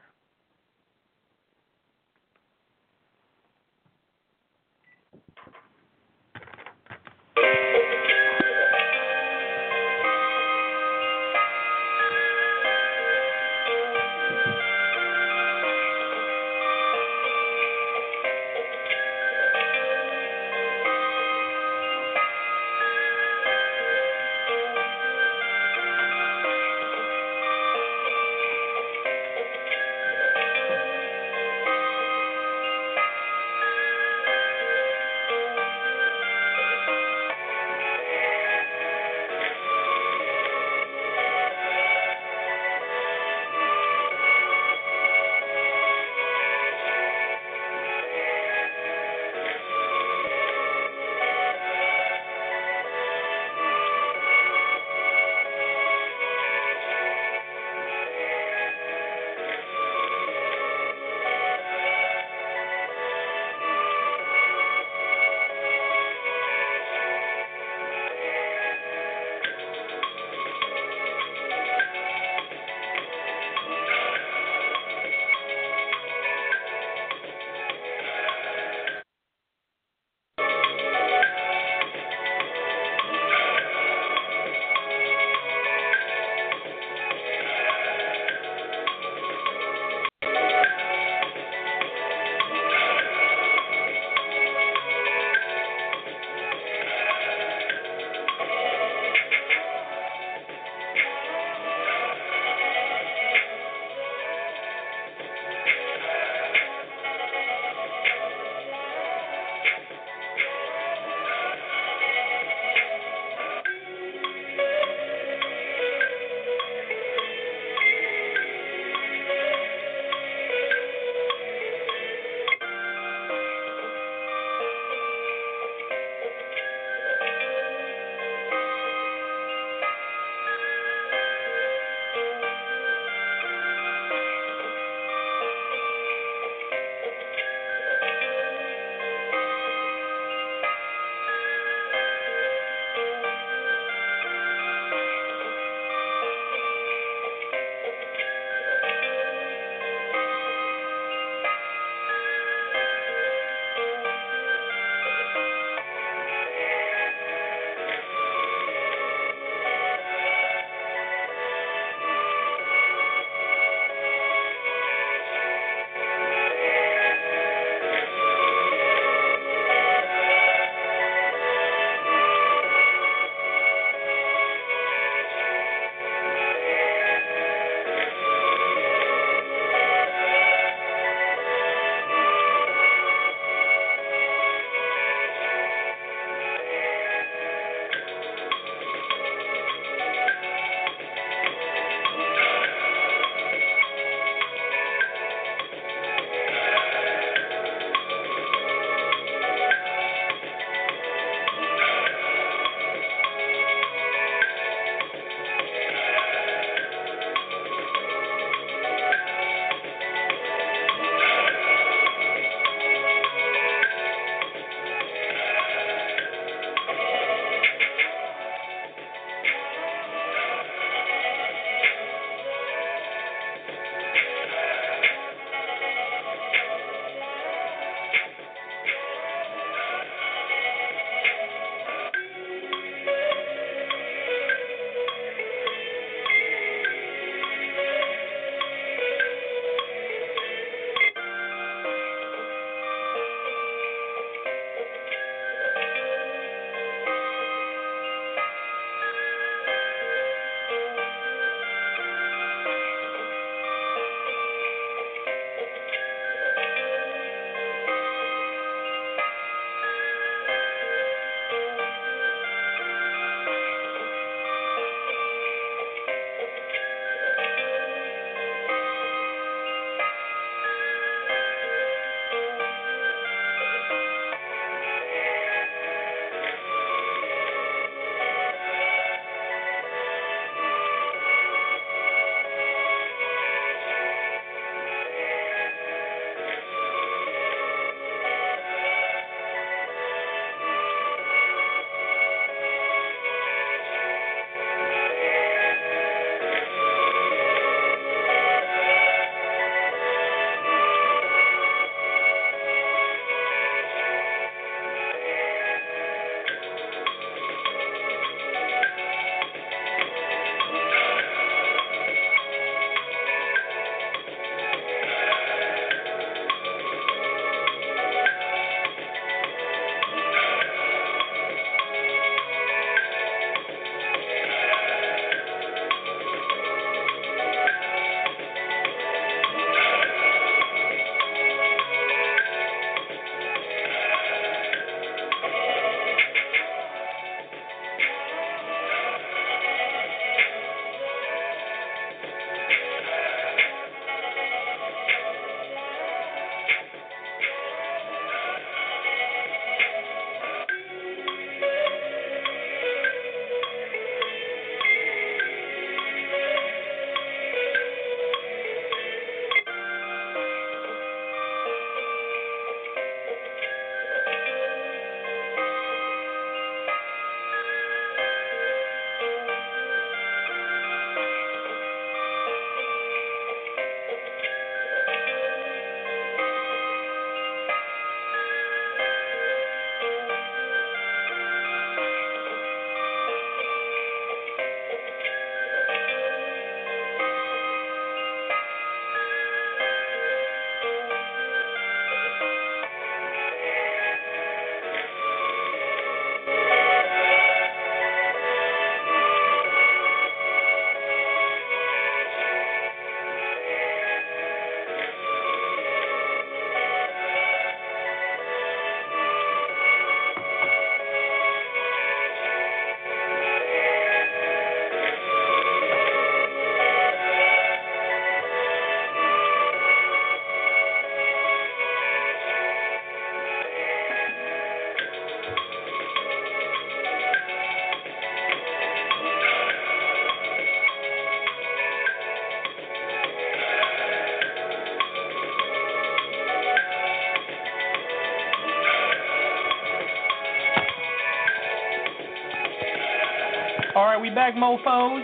B: Back, mofos.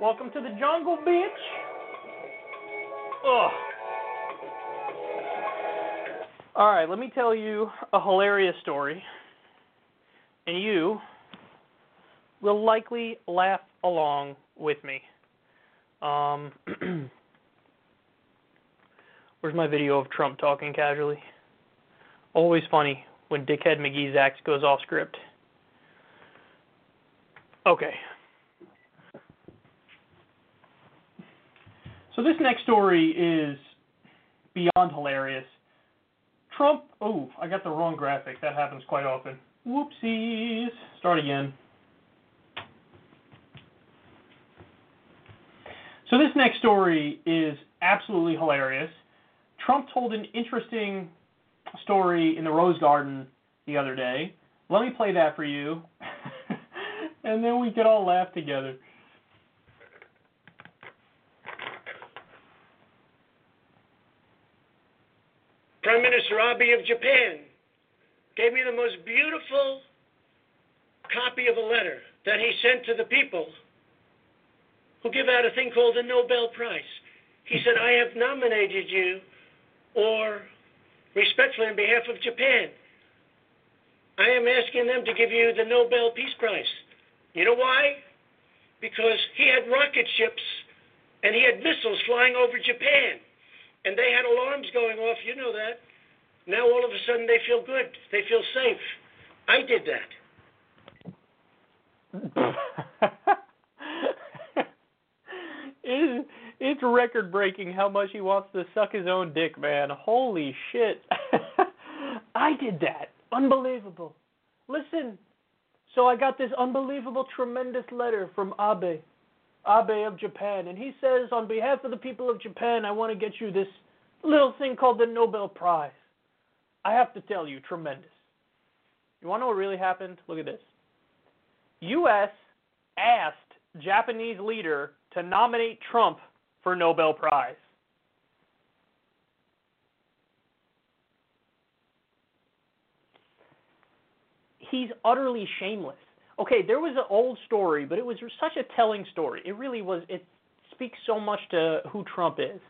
B: Welcome to the jungle, bitch. Ugh. All right, let me tell you a hilarious story, and you will likely laugh along with me. Um, where's my video of Trump talking casually? Always funny when Dickhead McGee's act goes off script. Okay. So this next story is beyond hilarious. Trump, oh, I got the wrong graphic. That happens quite often. Whoopsies. Start again. So this next story is absolutely hilarious. Trump told an interesting story in the Rose Garden the other day. Let me play that for you, and then we could all laugh together.
Q: Prime Minister Abe of Japan gave me the most beautiful copy of a letter that he sent to the people who give out a thing called the Nobel Prize. He said, I have nominated you, or respectfully on behalf of Japan, I am asking them to give you the Nobel Peace Prize. You know why? Because he had rocket ships and he had missiles flying over Japan and they had alarms going off. You know that. Now all of a sudden they feel good. They feel safe. I did that.
B: it, it's record breaking how much he wants to suck his own dick, man. Holy shit. I did that. Unbelievable. Listen, so I got this unbelievable, tremendous letter from Abe. Abe of Japan, and he says, on behalf of the people of Japan, I want to get you this little thing called the Nobel Prize. I have to tell you, tremendous. You want to know what really happened? Look at this. U.S. asked Japanese leader to nominate Trump for Nobel Prize. He's utterly shameless okay, there was an old story, but it was such a telling story. It really was. It speaks so much to who Trump is.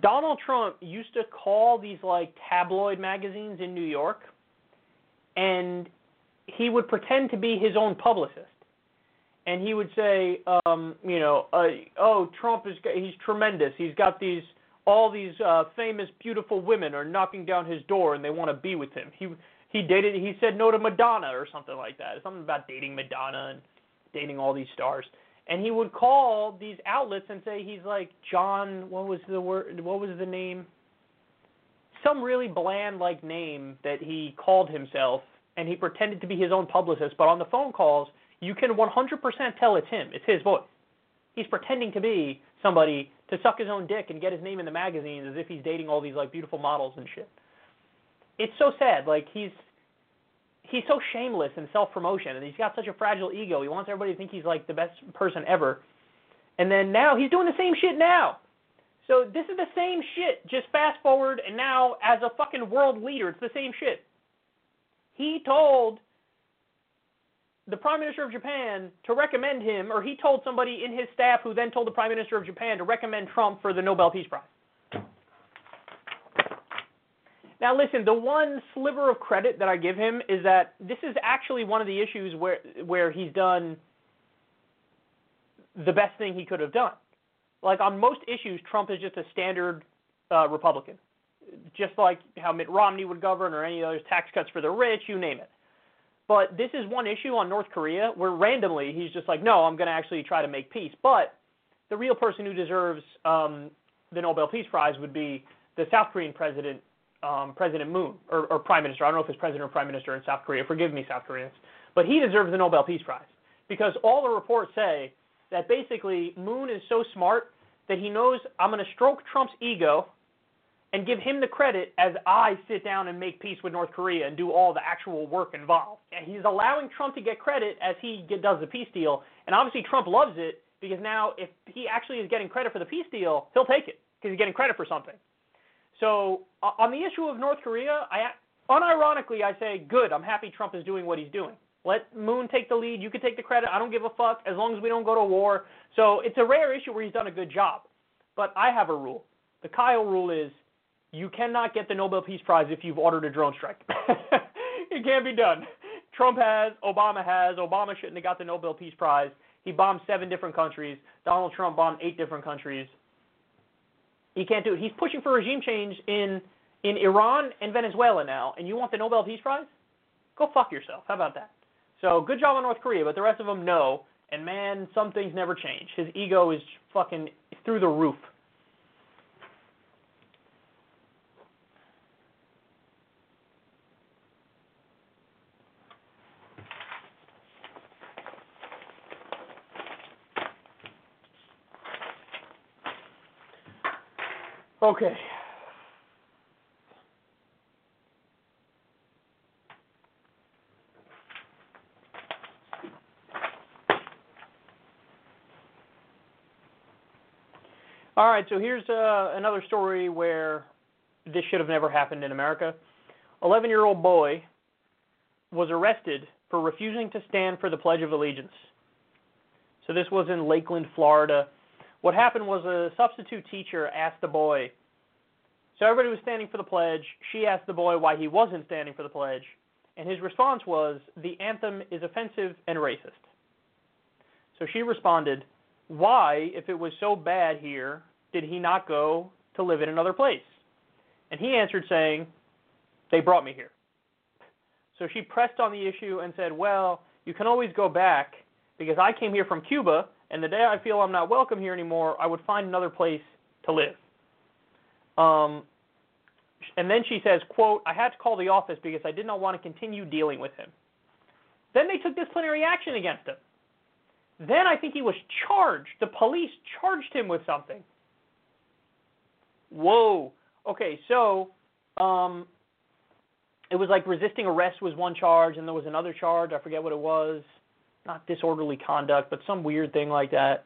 B: Donald Trump used to call these like tabloid magazines in New York, and he would pretend to be his own publicist, and he would say, um, you know, uh, oh, Trump is he's tremendous. He's got these all these uh, famous, beautiful women are knocking down his door and they want to be with him. He he dated he said no to Madonna or something like that. Something about dating Madonna and dating all these stars. And he would call these outlets and say he's like John what was the word what was the name? Some really bland like name that he called himself and he pretended to be his own publicist, but on the phone calls you can 100% tell it's him. It's his voice. He's pretending to be somebody to suck his own dick and get his name in the magazines as if he's dating all these like beautiful models and shit it's so sad. Like he's he's so shameless in self promotion, and he's got such a fragile ego. He wants everybody to think he's like the best person ever. And then now he's doing the same shit now. So this is the same shit. Just fast forward, and now as a fucking world leader, it's the same shit. He told the Prime Minister of Japan to recommend him, or he told somebody in his staff who then told the Prime Minister of Japan to recommend Trump for the Nobel Peace Prize. Now, listen, the one sliver of credit that I give him is that this is actually one of the issues where where he's done the best thing he could have done. Like on most issues, Trump is just a standard uh, Republican, just like how Mitt Romney would govern or any other tax cuts for the rich, you name it. But this is one issue on North Korea where randomly he's just like, no, I'm going to actually try to make peace. But the real person who deserves um, the Nobel Peace Prize would be the South Korean president um, President Moon or, or Prime Minister. I don't know if it's President or Prime Minister in South Korea. Forgive me, South Koreans, but he deserves the Nobel Peace Prize because all the reports say that basically Moon is so smart that he knows I'm going to stroke Trump's ego and give him the credit as I sit down and make peace with North Korea and do all the actual work involved. And he's allowing Trump to get credit as he get, does the peace deal. And obviously Trump loves it because now if he actually is getting credit for the peace deal, he'll take it because he's getting credit for something. So on the issue of North Korea, I unironically I say good. I'm happy Trump is doing what he's doing Let Moon take the lead. You can take the credit. I don't give a fuck as long as we don't go to war. So it's a rare issue where he's done a good job. But I have a rule. The Kyle rule is you cannot get the Nobel Peace Prize if you've ordered a drone strike. it can't be done. Trump has, Obama has. Obama shouldn't have got the Nobel Peace Prize. He bombed seven different countries. Donald Trump bombed eight different countries. He can't do it. He's pushing for regime change in in Iran and Venezuela now, and you want the Nobel Peace Prize? Go fuck yourself. How about that? So good job on North Korea, but the rest of them no. And man, some things never change. His ego is fucking through the roof. Okay. All right, so here's uh, another story where this should have never happened in America. 11 year old boy was arrested for refusing to stand for the Pledge of Allegiance. So this was in Lakeland, Florida. What happened was a substitute teacher asked the boy, so everybody was standing for the pledge. She asked the boy why he wasn't standing for the pledge, and his response was, the anthem is offensive and racist. So she responded, why, if it was so bad here, did he not go to live in another place? And he answered saying, they brought me here. So she pressed on the issue and said, well, you can always go back because I came here from Cuba, and the day I feel I'm not welcome here anymore, I would find another place to live. Um, and then she says, quote, I had to call the office because I did not want to continue dealing with him. Then they took disciplinary action against him. Then I think he was charged. The police charged him with something. Whoa. Okay, so um, it was like resisting arrest was one charge, and there was another charge. I forget what it was. Not disorderly conduct, but some weird thing like that.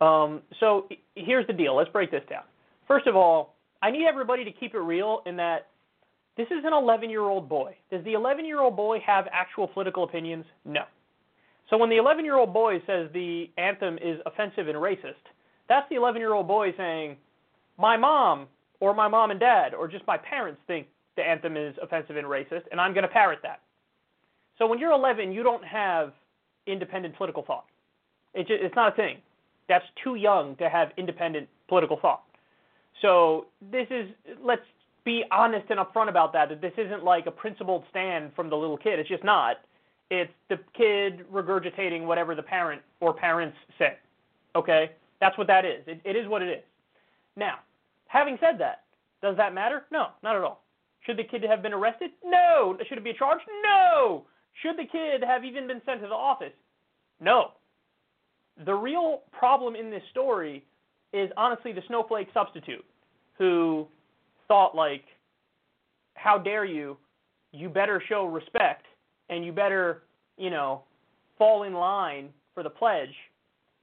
B: Um, so here's the deal. Let's break this down. First of all, I need everybody to keep it real in that this is an 11 year old boy. Does the 11 year old boy have actual political opinions? No. So when the 11 year old boy says the anthem is offensive and racist, that's the 11 year old boy saying, my mom or my mom and dad or just my parents think the anthem is offensive and racist, and I'm going to parrot that. So when you're 11, you don't have independent political thought. It just, it's not a thing. That's too young to have independent political thought. So this is, let's be honest and upfront about that, that this isn't like a principled stand from the little kid. It's just not. It's the kid regurgitating whatever the parent or parents say. Okay? That's what that is. It, it is what it is. Now, having said that, does that matter? No, not at all. Should the kid have been arrested? No. Should it be a charge? No. Should the kid have even been sent to the office? No. The real problem in this story is honestly the snowflake substitute who thought like how dare you you better show respect and you better you know fall in line for the pledge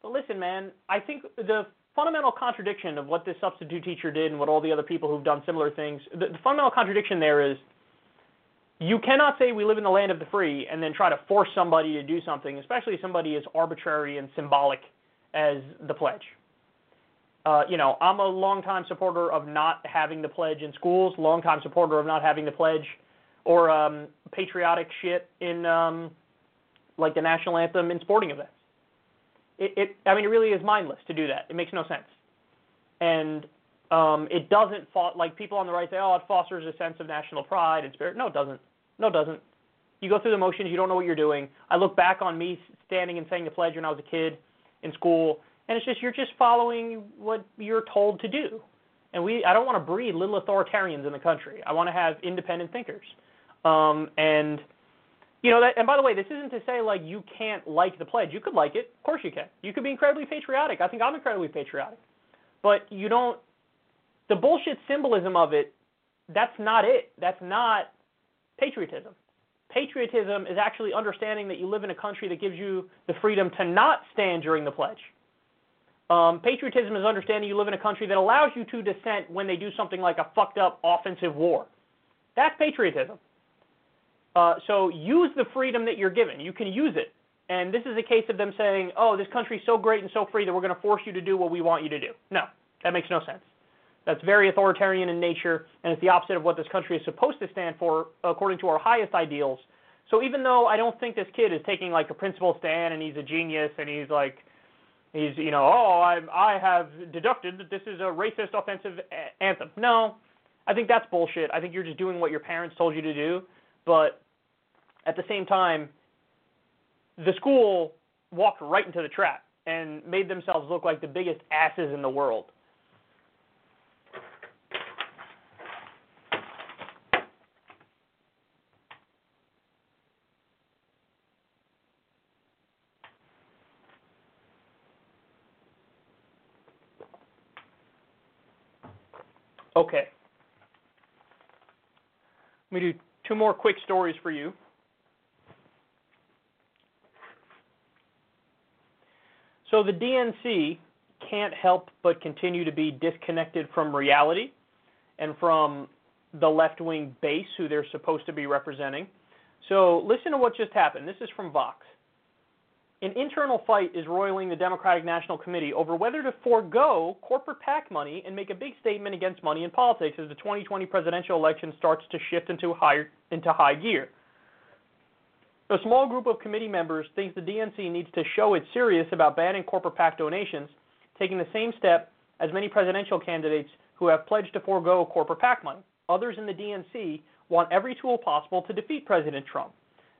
B: but listen man i think the fundamental contradiction of what this substitute teacher did and what all the other people who've done similar things the, the fundamental contradiction there is you cannot say we live in the land of the free and then try to force somebody to do something especially somebody as arbitrary and symbolic as the pledge uh, you know, I'm a longtime supporter of not having the pledge in schools, longtime supporter of not having the pledge or um, patriotic shit in um, like the national anthem in sporting events. It, it, I mean, it really is mindless to do that. It makes no sense, and um, it doesn't like people on the right say, oh, it fosters a sense of national pride and spirit. No, it doesn't. No, it doesn't. You go through the motions. You don't know what you're doing. I look back on me standing and saying the pledge when I was a kid in school and it's just you're just following what you're told to do. And we I don't want to breed little authoritarians in the country. I want to have independent thinkers. Um, and you know that and by the way, this isn't to say like you can't like the pledge. You could like it. Of course you can. You could be incredibly patriotic. I think I'm incredibly patriotic. But you don't the bullshit symbolism of it, that's not it. That's not patriotism. Patriotism is actually understanding that you live in a country that gives you the freedom to not stand during the pledge. Um, patriotism is understanding you live in a country that allows you to dissent when they do something like a fucked up offensive war. That's patriotism. Uh, so use the freedom that you're given. You can use it. And this is a case of them saying, oh, this country's so great and so free that we're going to force you to do what we want you to do. No, that makes no sense. That's very authoritarian in nature, and it's the opposite of what this country is supposed to stand for according to our highest ideals. So even though I don't think this kid is taking like a principled stand and he's a genius and he's like, he's you know, oh, I I have deducted that this is a racist offensive a- anthem. No, I think that's bullshit. I think you're just doing what your parents told you to do, but at the same time, the school walked right into the trap and made themselves look like the biggest asses in the world. Okay. Let me do two more quick stories for you. So the DNC can't help but continue to be disconnected from reality and from the left wing base who they're supposed to be representing. So listen to what just happened. This is from Vox. An internal fight is roiling the Democratic National Committee over whether to forego corporate PAC money and make a big statement against money in politics as the 2020 presidential election starts to shift into high, into high gear. A small group of committee members thinks the DNC needs to show it's serious about banning corporate PAC donations, taking the same step as many presidential candidates who have pledged to forego corporate PAC money. Others in the DNC want every tool possible to defeat President Trump.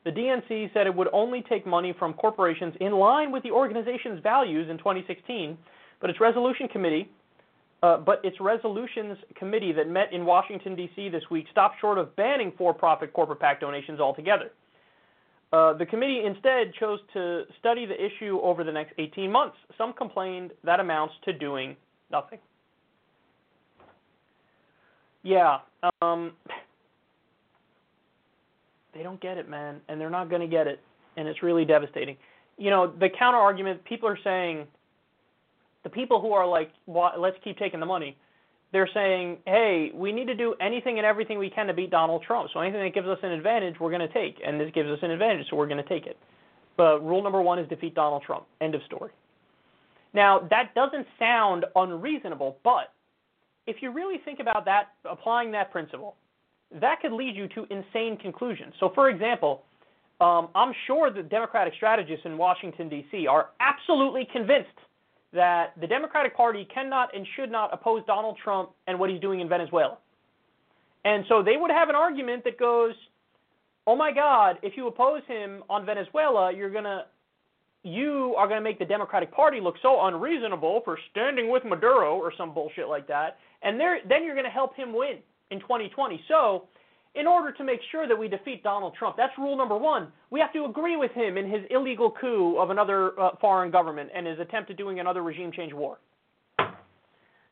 B: The DNC said it would only take money from corporations in line with the organization's values in 2016, but its resolution committee, uh, but its resolutions committee that met in Washington D.C. this week stopped short of banning for-profit corporate PAC donations altogether. Uh, the committee instead chose to study the issue over the next 18 months. Some complained that amounts to doing nothing. Yeah, um, they don't get it, man, and they're not going to get it, and it's really devastating. You know, the counter argument people are saying, the people who are like, well, let's keep taking the money, they're saying, hey, we need to do anything and everything we can to beat Donald Trump. So anything that gives us an advantage, we're going to take, and this gives us an advantage, so we're going to take it. But rule number one is defeat Donald Trump. End of story. Now, that doesn't sound unreasonable, but if you really think about that, applying that principle, that could lead you to insane conclusions. So, for example, um, I'm sure the Democratic strategists in Washington, D.C. are absolutely convinced that the Democratic Party cannot and should not oppose Donald Trump and what he's doing in Venezuela. And so they would have an argument that goes, oh my God, if you oppose him on Venezuela, you're going to you are going to make the Democratic Party look so unreasonable for standing with Maduro or some bullshit like that, and then you're going to help him win in 2020. So, in order to make sure that we defeat Donald Trump, that's rule number one. We have to agree with him in his illegal coup of another uh, foreign government and his attempt at doing another regime change war.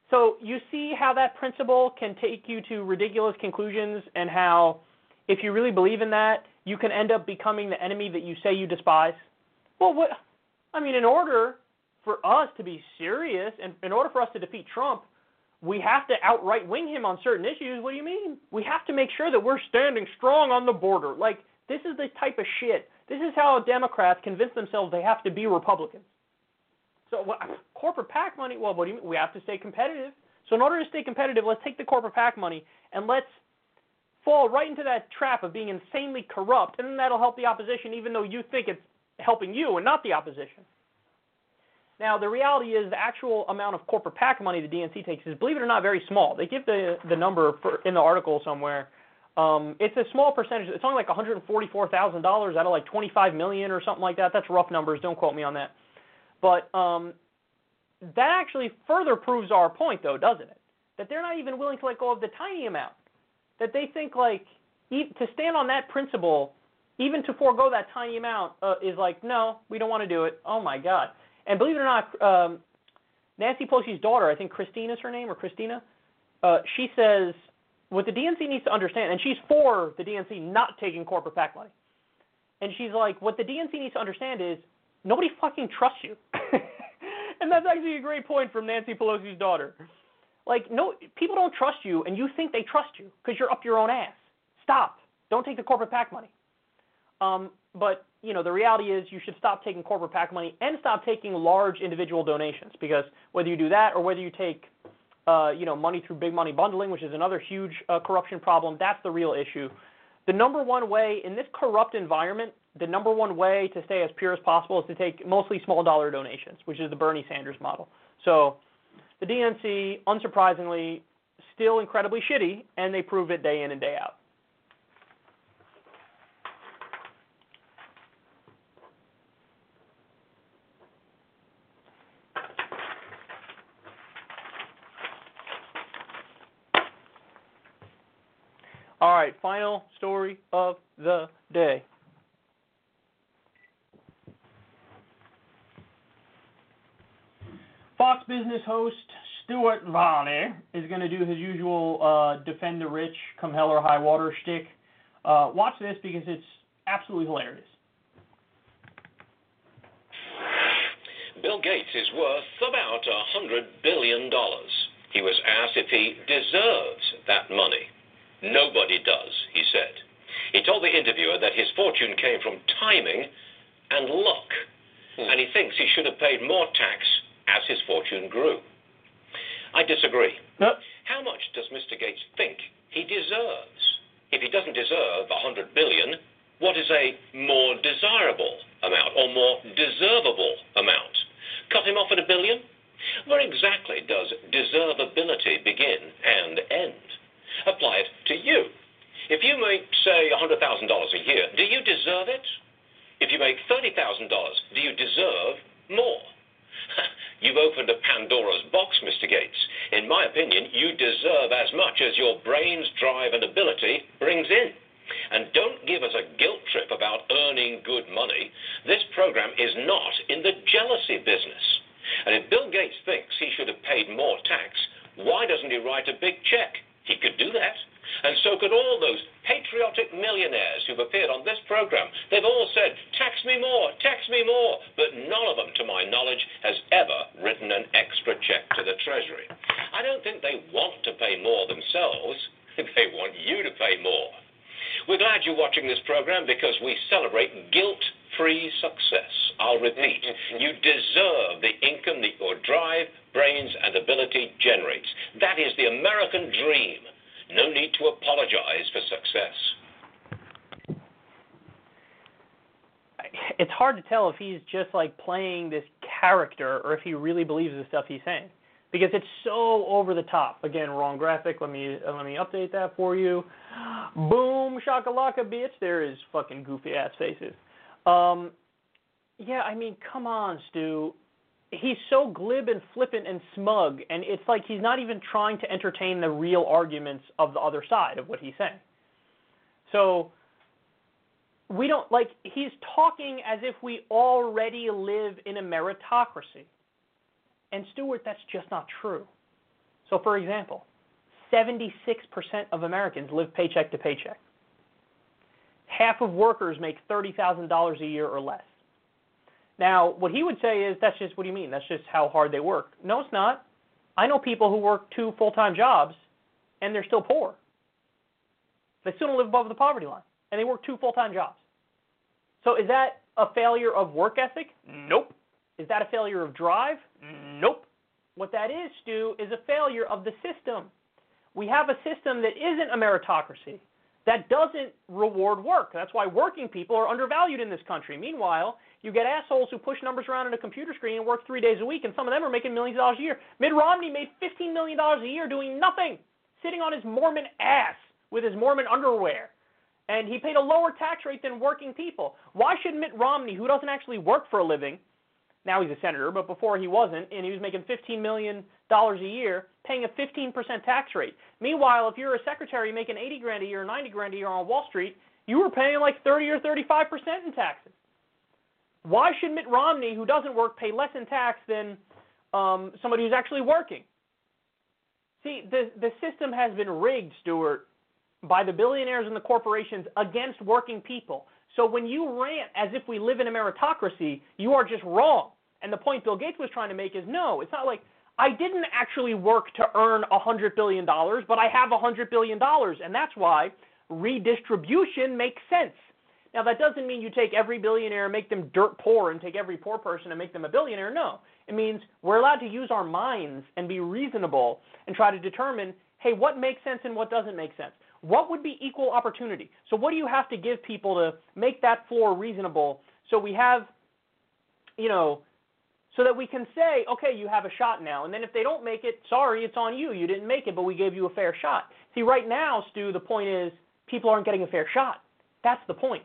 B: So, you see how that principle can take you to ridiculous conclusions, and how, if you really believe in that, you can end up becoming the enemy that you say you despise? Well, what? I mean, in order for us to be serious and in order for us to defeat Trump, we have to outright wing him on certain issues. What do you mean? We have to make sure that we're standing strong on the border. Like, this is the type of shit. This is how Democrats convince themselves they have to be Republicans. So, well, corporate PAC money, well, what do you mean? We have to stay competitive. So, in order to stay competitive, let's take the corporate PAC money and let's fall right into that trap of being insanely corrupt, and then that'll help the opposition, even though you think it's helping you and not the opposition. Now, the reality is the actual amount of corporate PAC money the DNC takes is, believe it or not, very small. They give the the number for, in the article somewhere. Um, it's a small percentage. It's only like $144,000 out of like 25 million or something like that. That's rough numbers. Don't quote me on that. But um, that actually further proves our point, though, doesn't it? That they're not even willing to let go of the tiny amount. That they think like to stand on that principle, even to forego that tiny amount, uh, is like no, we don't want to do it. Oh my God. And believe it or not, um, Nancy Pelosi's daughter, I think Christine is her name, or Christina, uh, she says what the DNC needs to understand, and she's for the DNC not taking corporate PAC money. And she's like, what the DNC needs to understand is nobody fucking trusts you. and that's actually a great point from Nancy Pelosi's daughter. Like, no, people don't trust you, and you think they trust you because you're up your own ass. Stop. Don't take the corporate PAC money. Um, but you know, the reality is you should stop taking corporate PAC money and stop taking large individual donations because whether you do that or whether you take uh, you know money through big money bundling, which is another huge uh, corruption problem, that's the real issue. The number one way in this corrupt environment, the number one way to stay as pure as possible is to take mostly small dollar donations, which is the Bernie Sanders model. So the DNC, unsurprisingly, still incredibly shitty, and they prove it day in and day out. All right, final story of the day. Fox Business host Stuart Varney is going to do his usual uh, defend the rich, come hell or high water shtick. Uh, watch this because it's absolutely hilarious.
M: Bill Gates is worth about a hundred billion dollars. He was asked if he deserves that money. Nobody does, he said. He told the interviewer that his fortune came from timing and luck, hmm. and he thinks he should have paid more tax as his fortune grew. I disagree. How much does Mr. Gates think he deserves? If he doesn't deserve a hundred billion, what is a more desirable amount or more deservable amount? Cut him off at a billion? Where exactly does deservability begin and end? Apply it to you. If you make, say, $100,000 a year, do you deserve it? If you make $30,000, do you deserve more? You've opened a Pandora's box, Mr. Gates. In my opinion, you deserve as much as your brains, drive, and ability brings in. And don't give us a guilt trip about earning good money. This program is not in the jealousy business. And if Bill Gates thinks he should have paid more tax, why doesn't he write a big check? He could do that. And so could all those patriotic millionaires who've appeared on this program. They've all said, tax me more, tax me more. But none of them, to my knowledge, has ever written an extra check to the Treasury. I don't think they want to pay more themselves. They want you to pay more. We're glad you're watching this program because we celebrate guilt free success. I'll repeat, mm-hmm. you deserve the income that your drive, brains, and ability generates. That is the American dream. No need to apologize for success.
B: It's hard to tell if he's just like playing this character or if he really believes the stuff he's saying because it's so over the top. Again, wrong graphic. Let me uh, let me update that for you. Boom, shakalaka, bitch. There is fucking goofy ass faces. Um, yeah, I mean, come on, Stu. He's so glib and flippant and smug, and it's like he's not even trying to entertain the real arguments of the other side of what he's saying. So we don't like he's talking as if we already live in a meritocracy. And Stuart, that's just not true. So for example, 76% of Americans live paycheck to paycheck. Half of workers make $30,000 a year or less. Now, what he would say is, that's just, what do you mean? That's just how hard they work. No, it's not. I know people who work two full time jobs and they're still poor. They still don't live above the poverty line and they work two full time jobs. So is that a failure of work ethic? Nope. Is that a failure of drive? Nope. What that is, Stu, is a failure of the system. We have a system that isn't a meritocracy, that doesn't reward work. That's why working people are undervalued in this country. Meanwhile, you get assholes who push numbers around on a computer screen and work three days a week, and some of them are making millions of dollars a year. Mitt Romney made $15 million a year doing nothing, sitting on his Mormon ass with his Mormon underwear. And he paid a lower tax rate than working people. Why should Mitt Romney, who doesn't actually work for a living, now he's a senator, but before he wasn't, and he was making $15 million a year, paying a 15% tax rate. Meanwhile, if you're a secretary making 80 grand a year, 90 grand a year on Wall Street, you were paying like 30 or 35% in taxes. Why should Mitt Romney, who doesn't work, pay less in tax than um, somebody who's actually working? See, the the system has been rigged, Stuart, by the billionaires and the corporations against working people. So when you rant as if we live in a meritocracy, you are just wrong. And the point Bill Gates was trying to make is no, it's not like I didn't actually work to earn $100 billion, but I have $100 billion. And that's why redistribution makes sense. Now, that doesn't mean you take every billionaire and make them dirt poor and take every poor person and make them a billionaire. No. It means we're allowed to use our minds and be reasonable and try to determine hey, what makes sense and what doesn't make sense. What would be equal opportunity? So, what do you have to give people to make that floor reasonable so we have, you know, so that we can say, okay, you have a shot now. And then if they don't make it, sorry, it's on you. You didn't make it, but we gave you a fair shot. See, right now, Stu, the point is people aren't getting a fair shot. That's the point.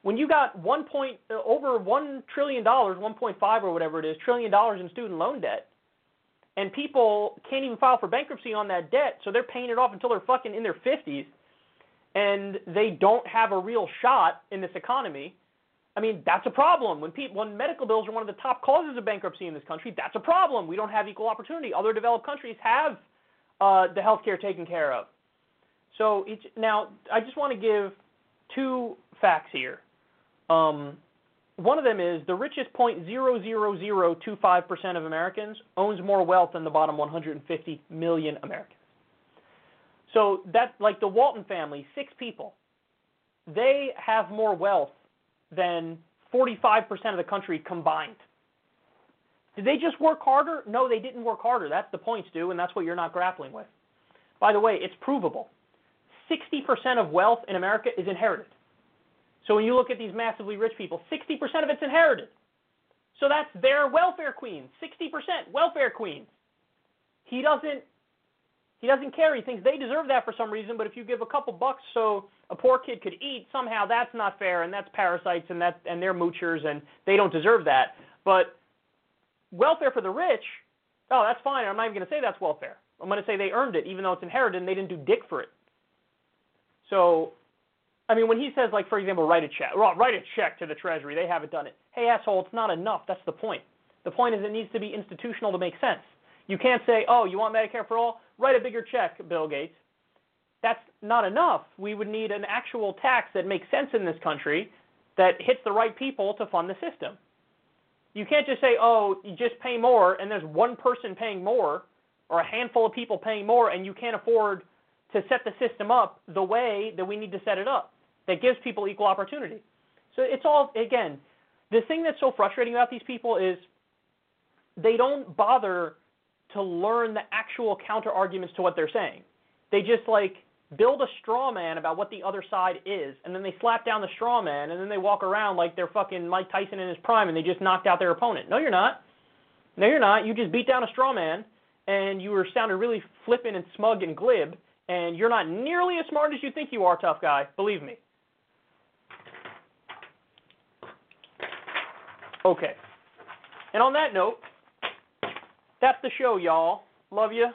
B: When you got one point uh, over one trillion dollars, 1.5 or whatever it is, trillion dollars in student loan debt, and people can't even file for bankruptcy on that debt, so they're paying it off until they're fucking in their 50s, and they don't have a real shot in this economy. I mean, that's a problem. When when medical bills are one of the top causes of bankruptcy in this country, that's a problem. We don't have equal opportunity. Other developed countries have uh, the health care taken care of. So each, now, I just want to give two facts here. Um, one of them is the richest 0.00025% of Americans owns more wealth than the bottom 150 million Americans. So that, like the Walton family, six people, they have more wealth than 45% of the country combined. Did they just work harder? No, they didn't work harder. That's the point, Stu, and that's what you're not grappling with. By the way, it's provable. 60% of wealth in America is inherited. So when you look at these massively rich people, 60% of it's inherited. So that's their welfare queens, 60% welfare queens. He doesn't he doesn't care. He thinks they deserve that for some reason, but if you give a couple bucks so a poor kid could eat, somehow that's not fair and that's parasites and that and they're moochers and they don't deserve that. But welfare for the rich, oh, that's fine. I'm not even going to say that's welfare. I'm going to say they earned it even though it's inherited and they didn't do dick for it. So I mean, when he says, like, for example, write a check, well, write a check to the Treasury, they haven't done it. Hey, asshole, it's not enough. That's the point. The point is it needs to be institutional to make sense. You can't say, oh, you want Medicare for all? Write a bigger check, Bill Gates. That's not enough. We would need an actual tax that makes sense in this country that hits the right people to fund the system. You can't just say, oh, you just pay more, and there's one person paying more, or a handful of people paying more, and you can't afford to set the system up the way that we need to set it up that gives people equal opportunity. So it's all, again, the thing that's so frustrating about these people is they don't bother to learn the actual counter arguments to what they're saying. They just like build a straw man about what the other side is, and then they slap down the straw man, and then they walk around like they're fucking Mike Tyson in his prime, and they just knocked out their opponent. No, you're not. No, you're not. You just beat down a straw man, and you were sounding really flippant and smug and glib, and you're not nearly as smart as you think you are, tough guy. Believe me. Okay. And on that note, that's the show, y'all. Love you.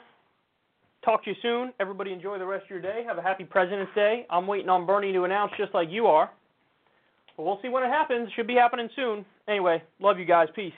B: Talk to you soon. Everybody enjoy the rest of your day. Have a happy President's Day. I'm waiting on Bernie to announce just like you are. But we'll see when it happens. Should be happening soon. Anyway, love you guys. Peace.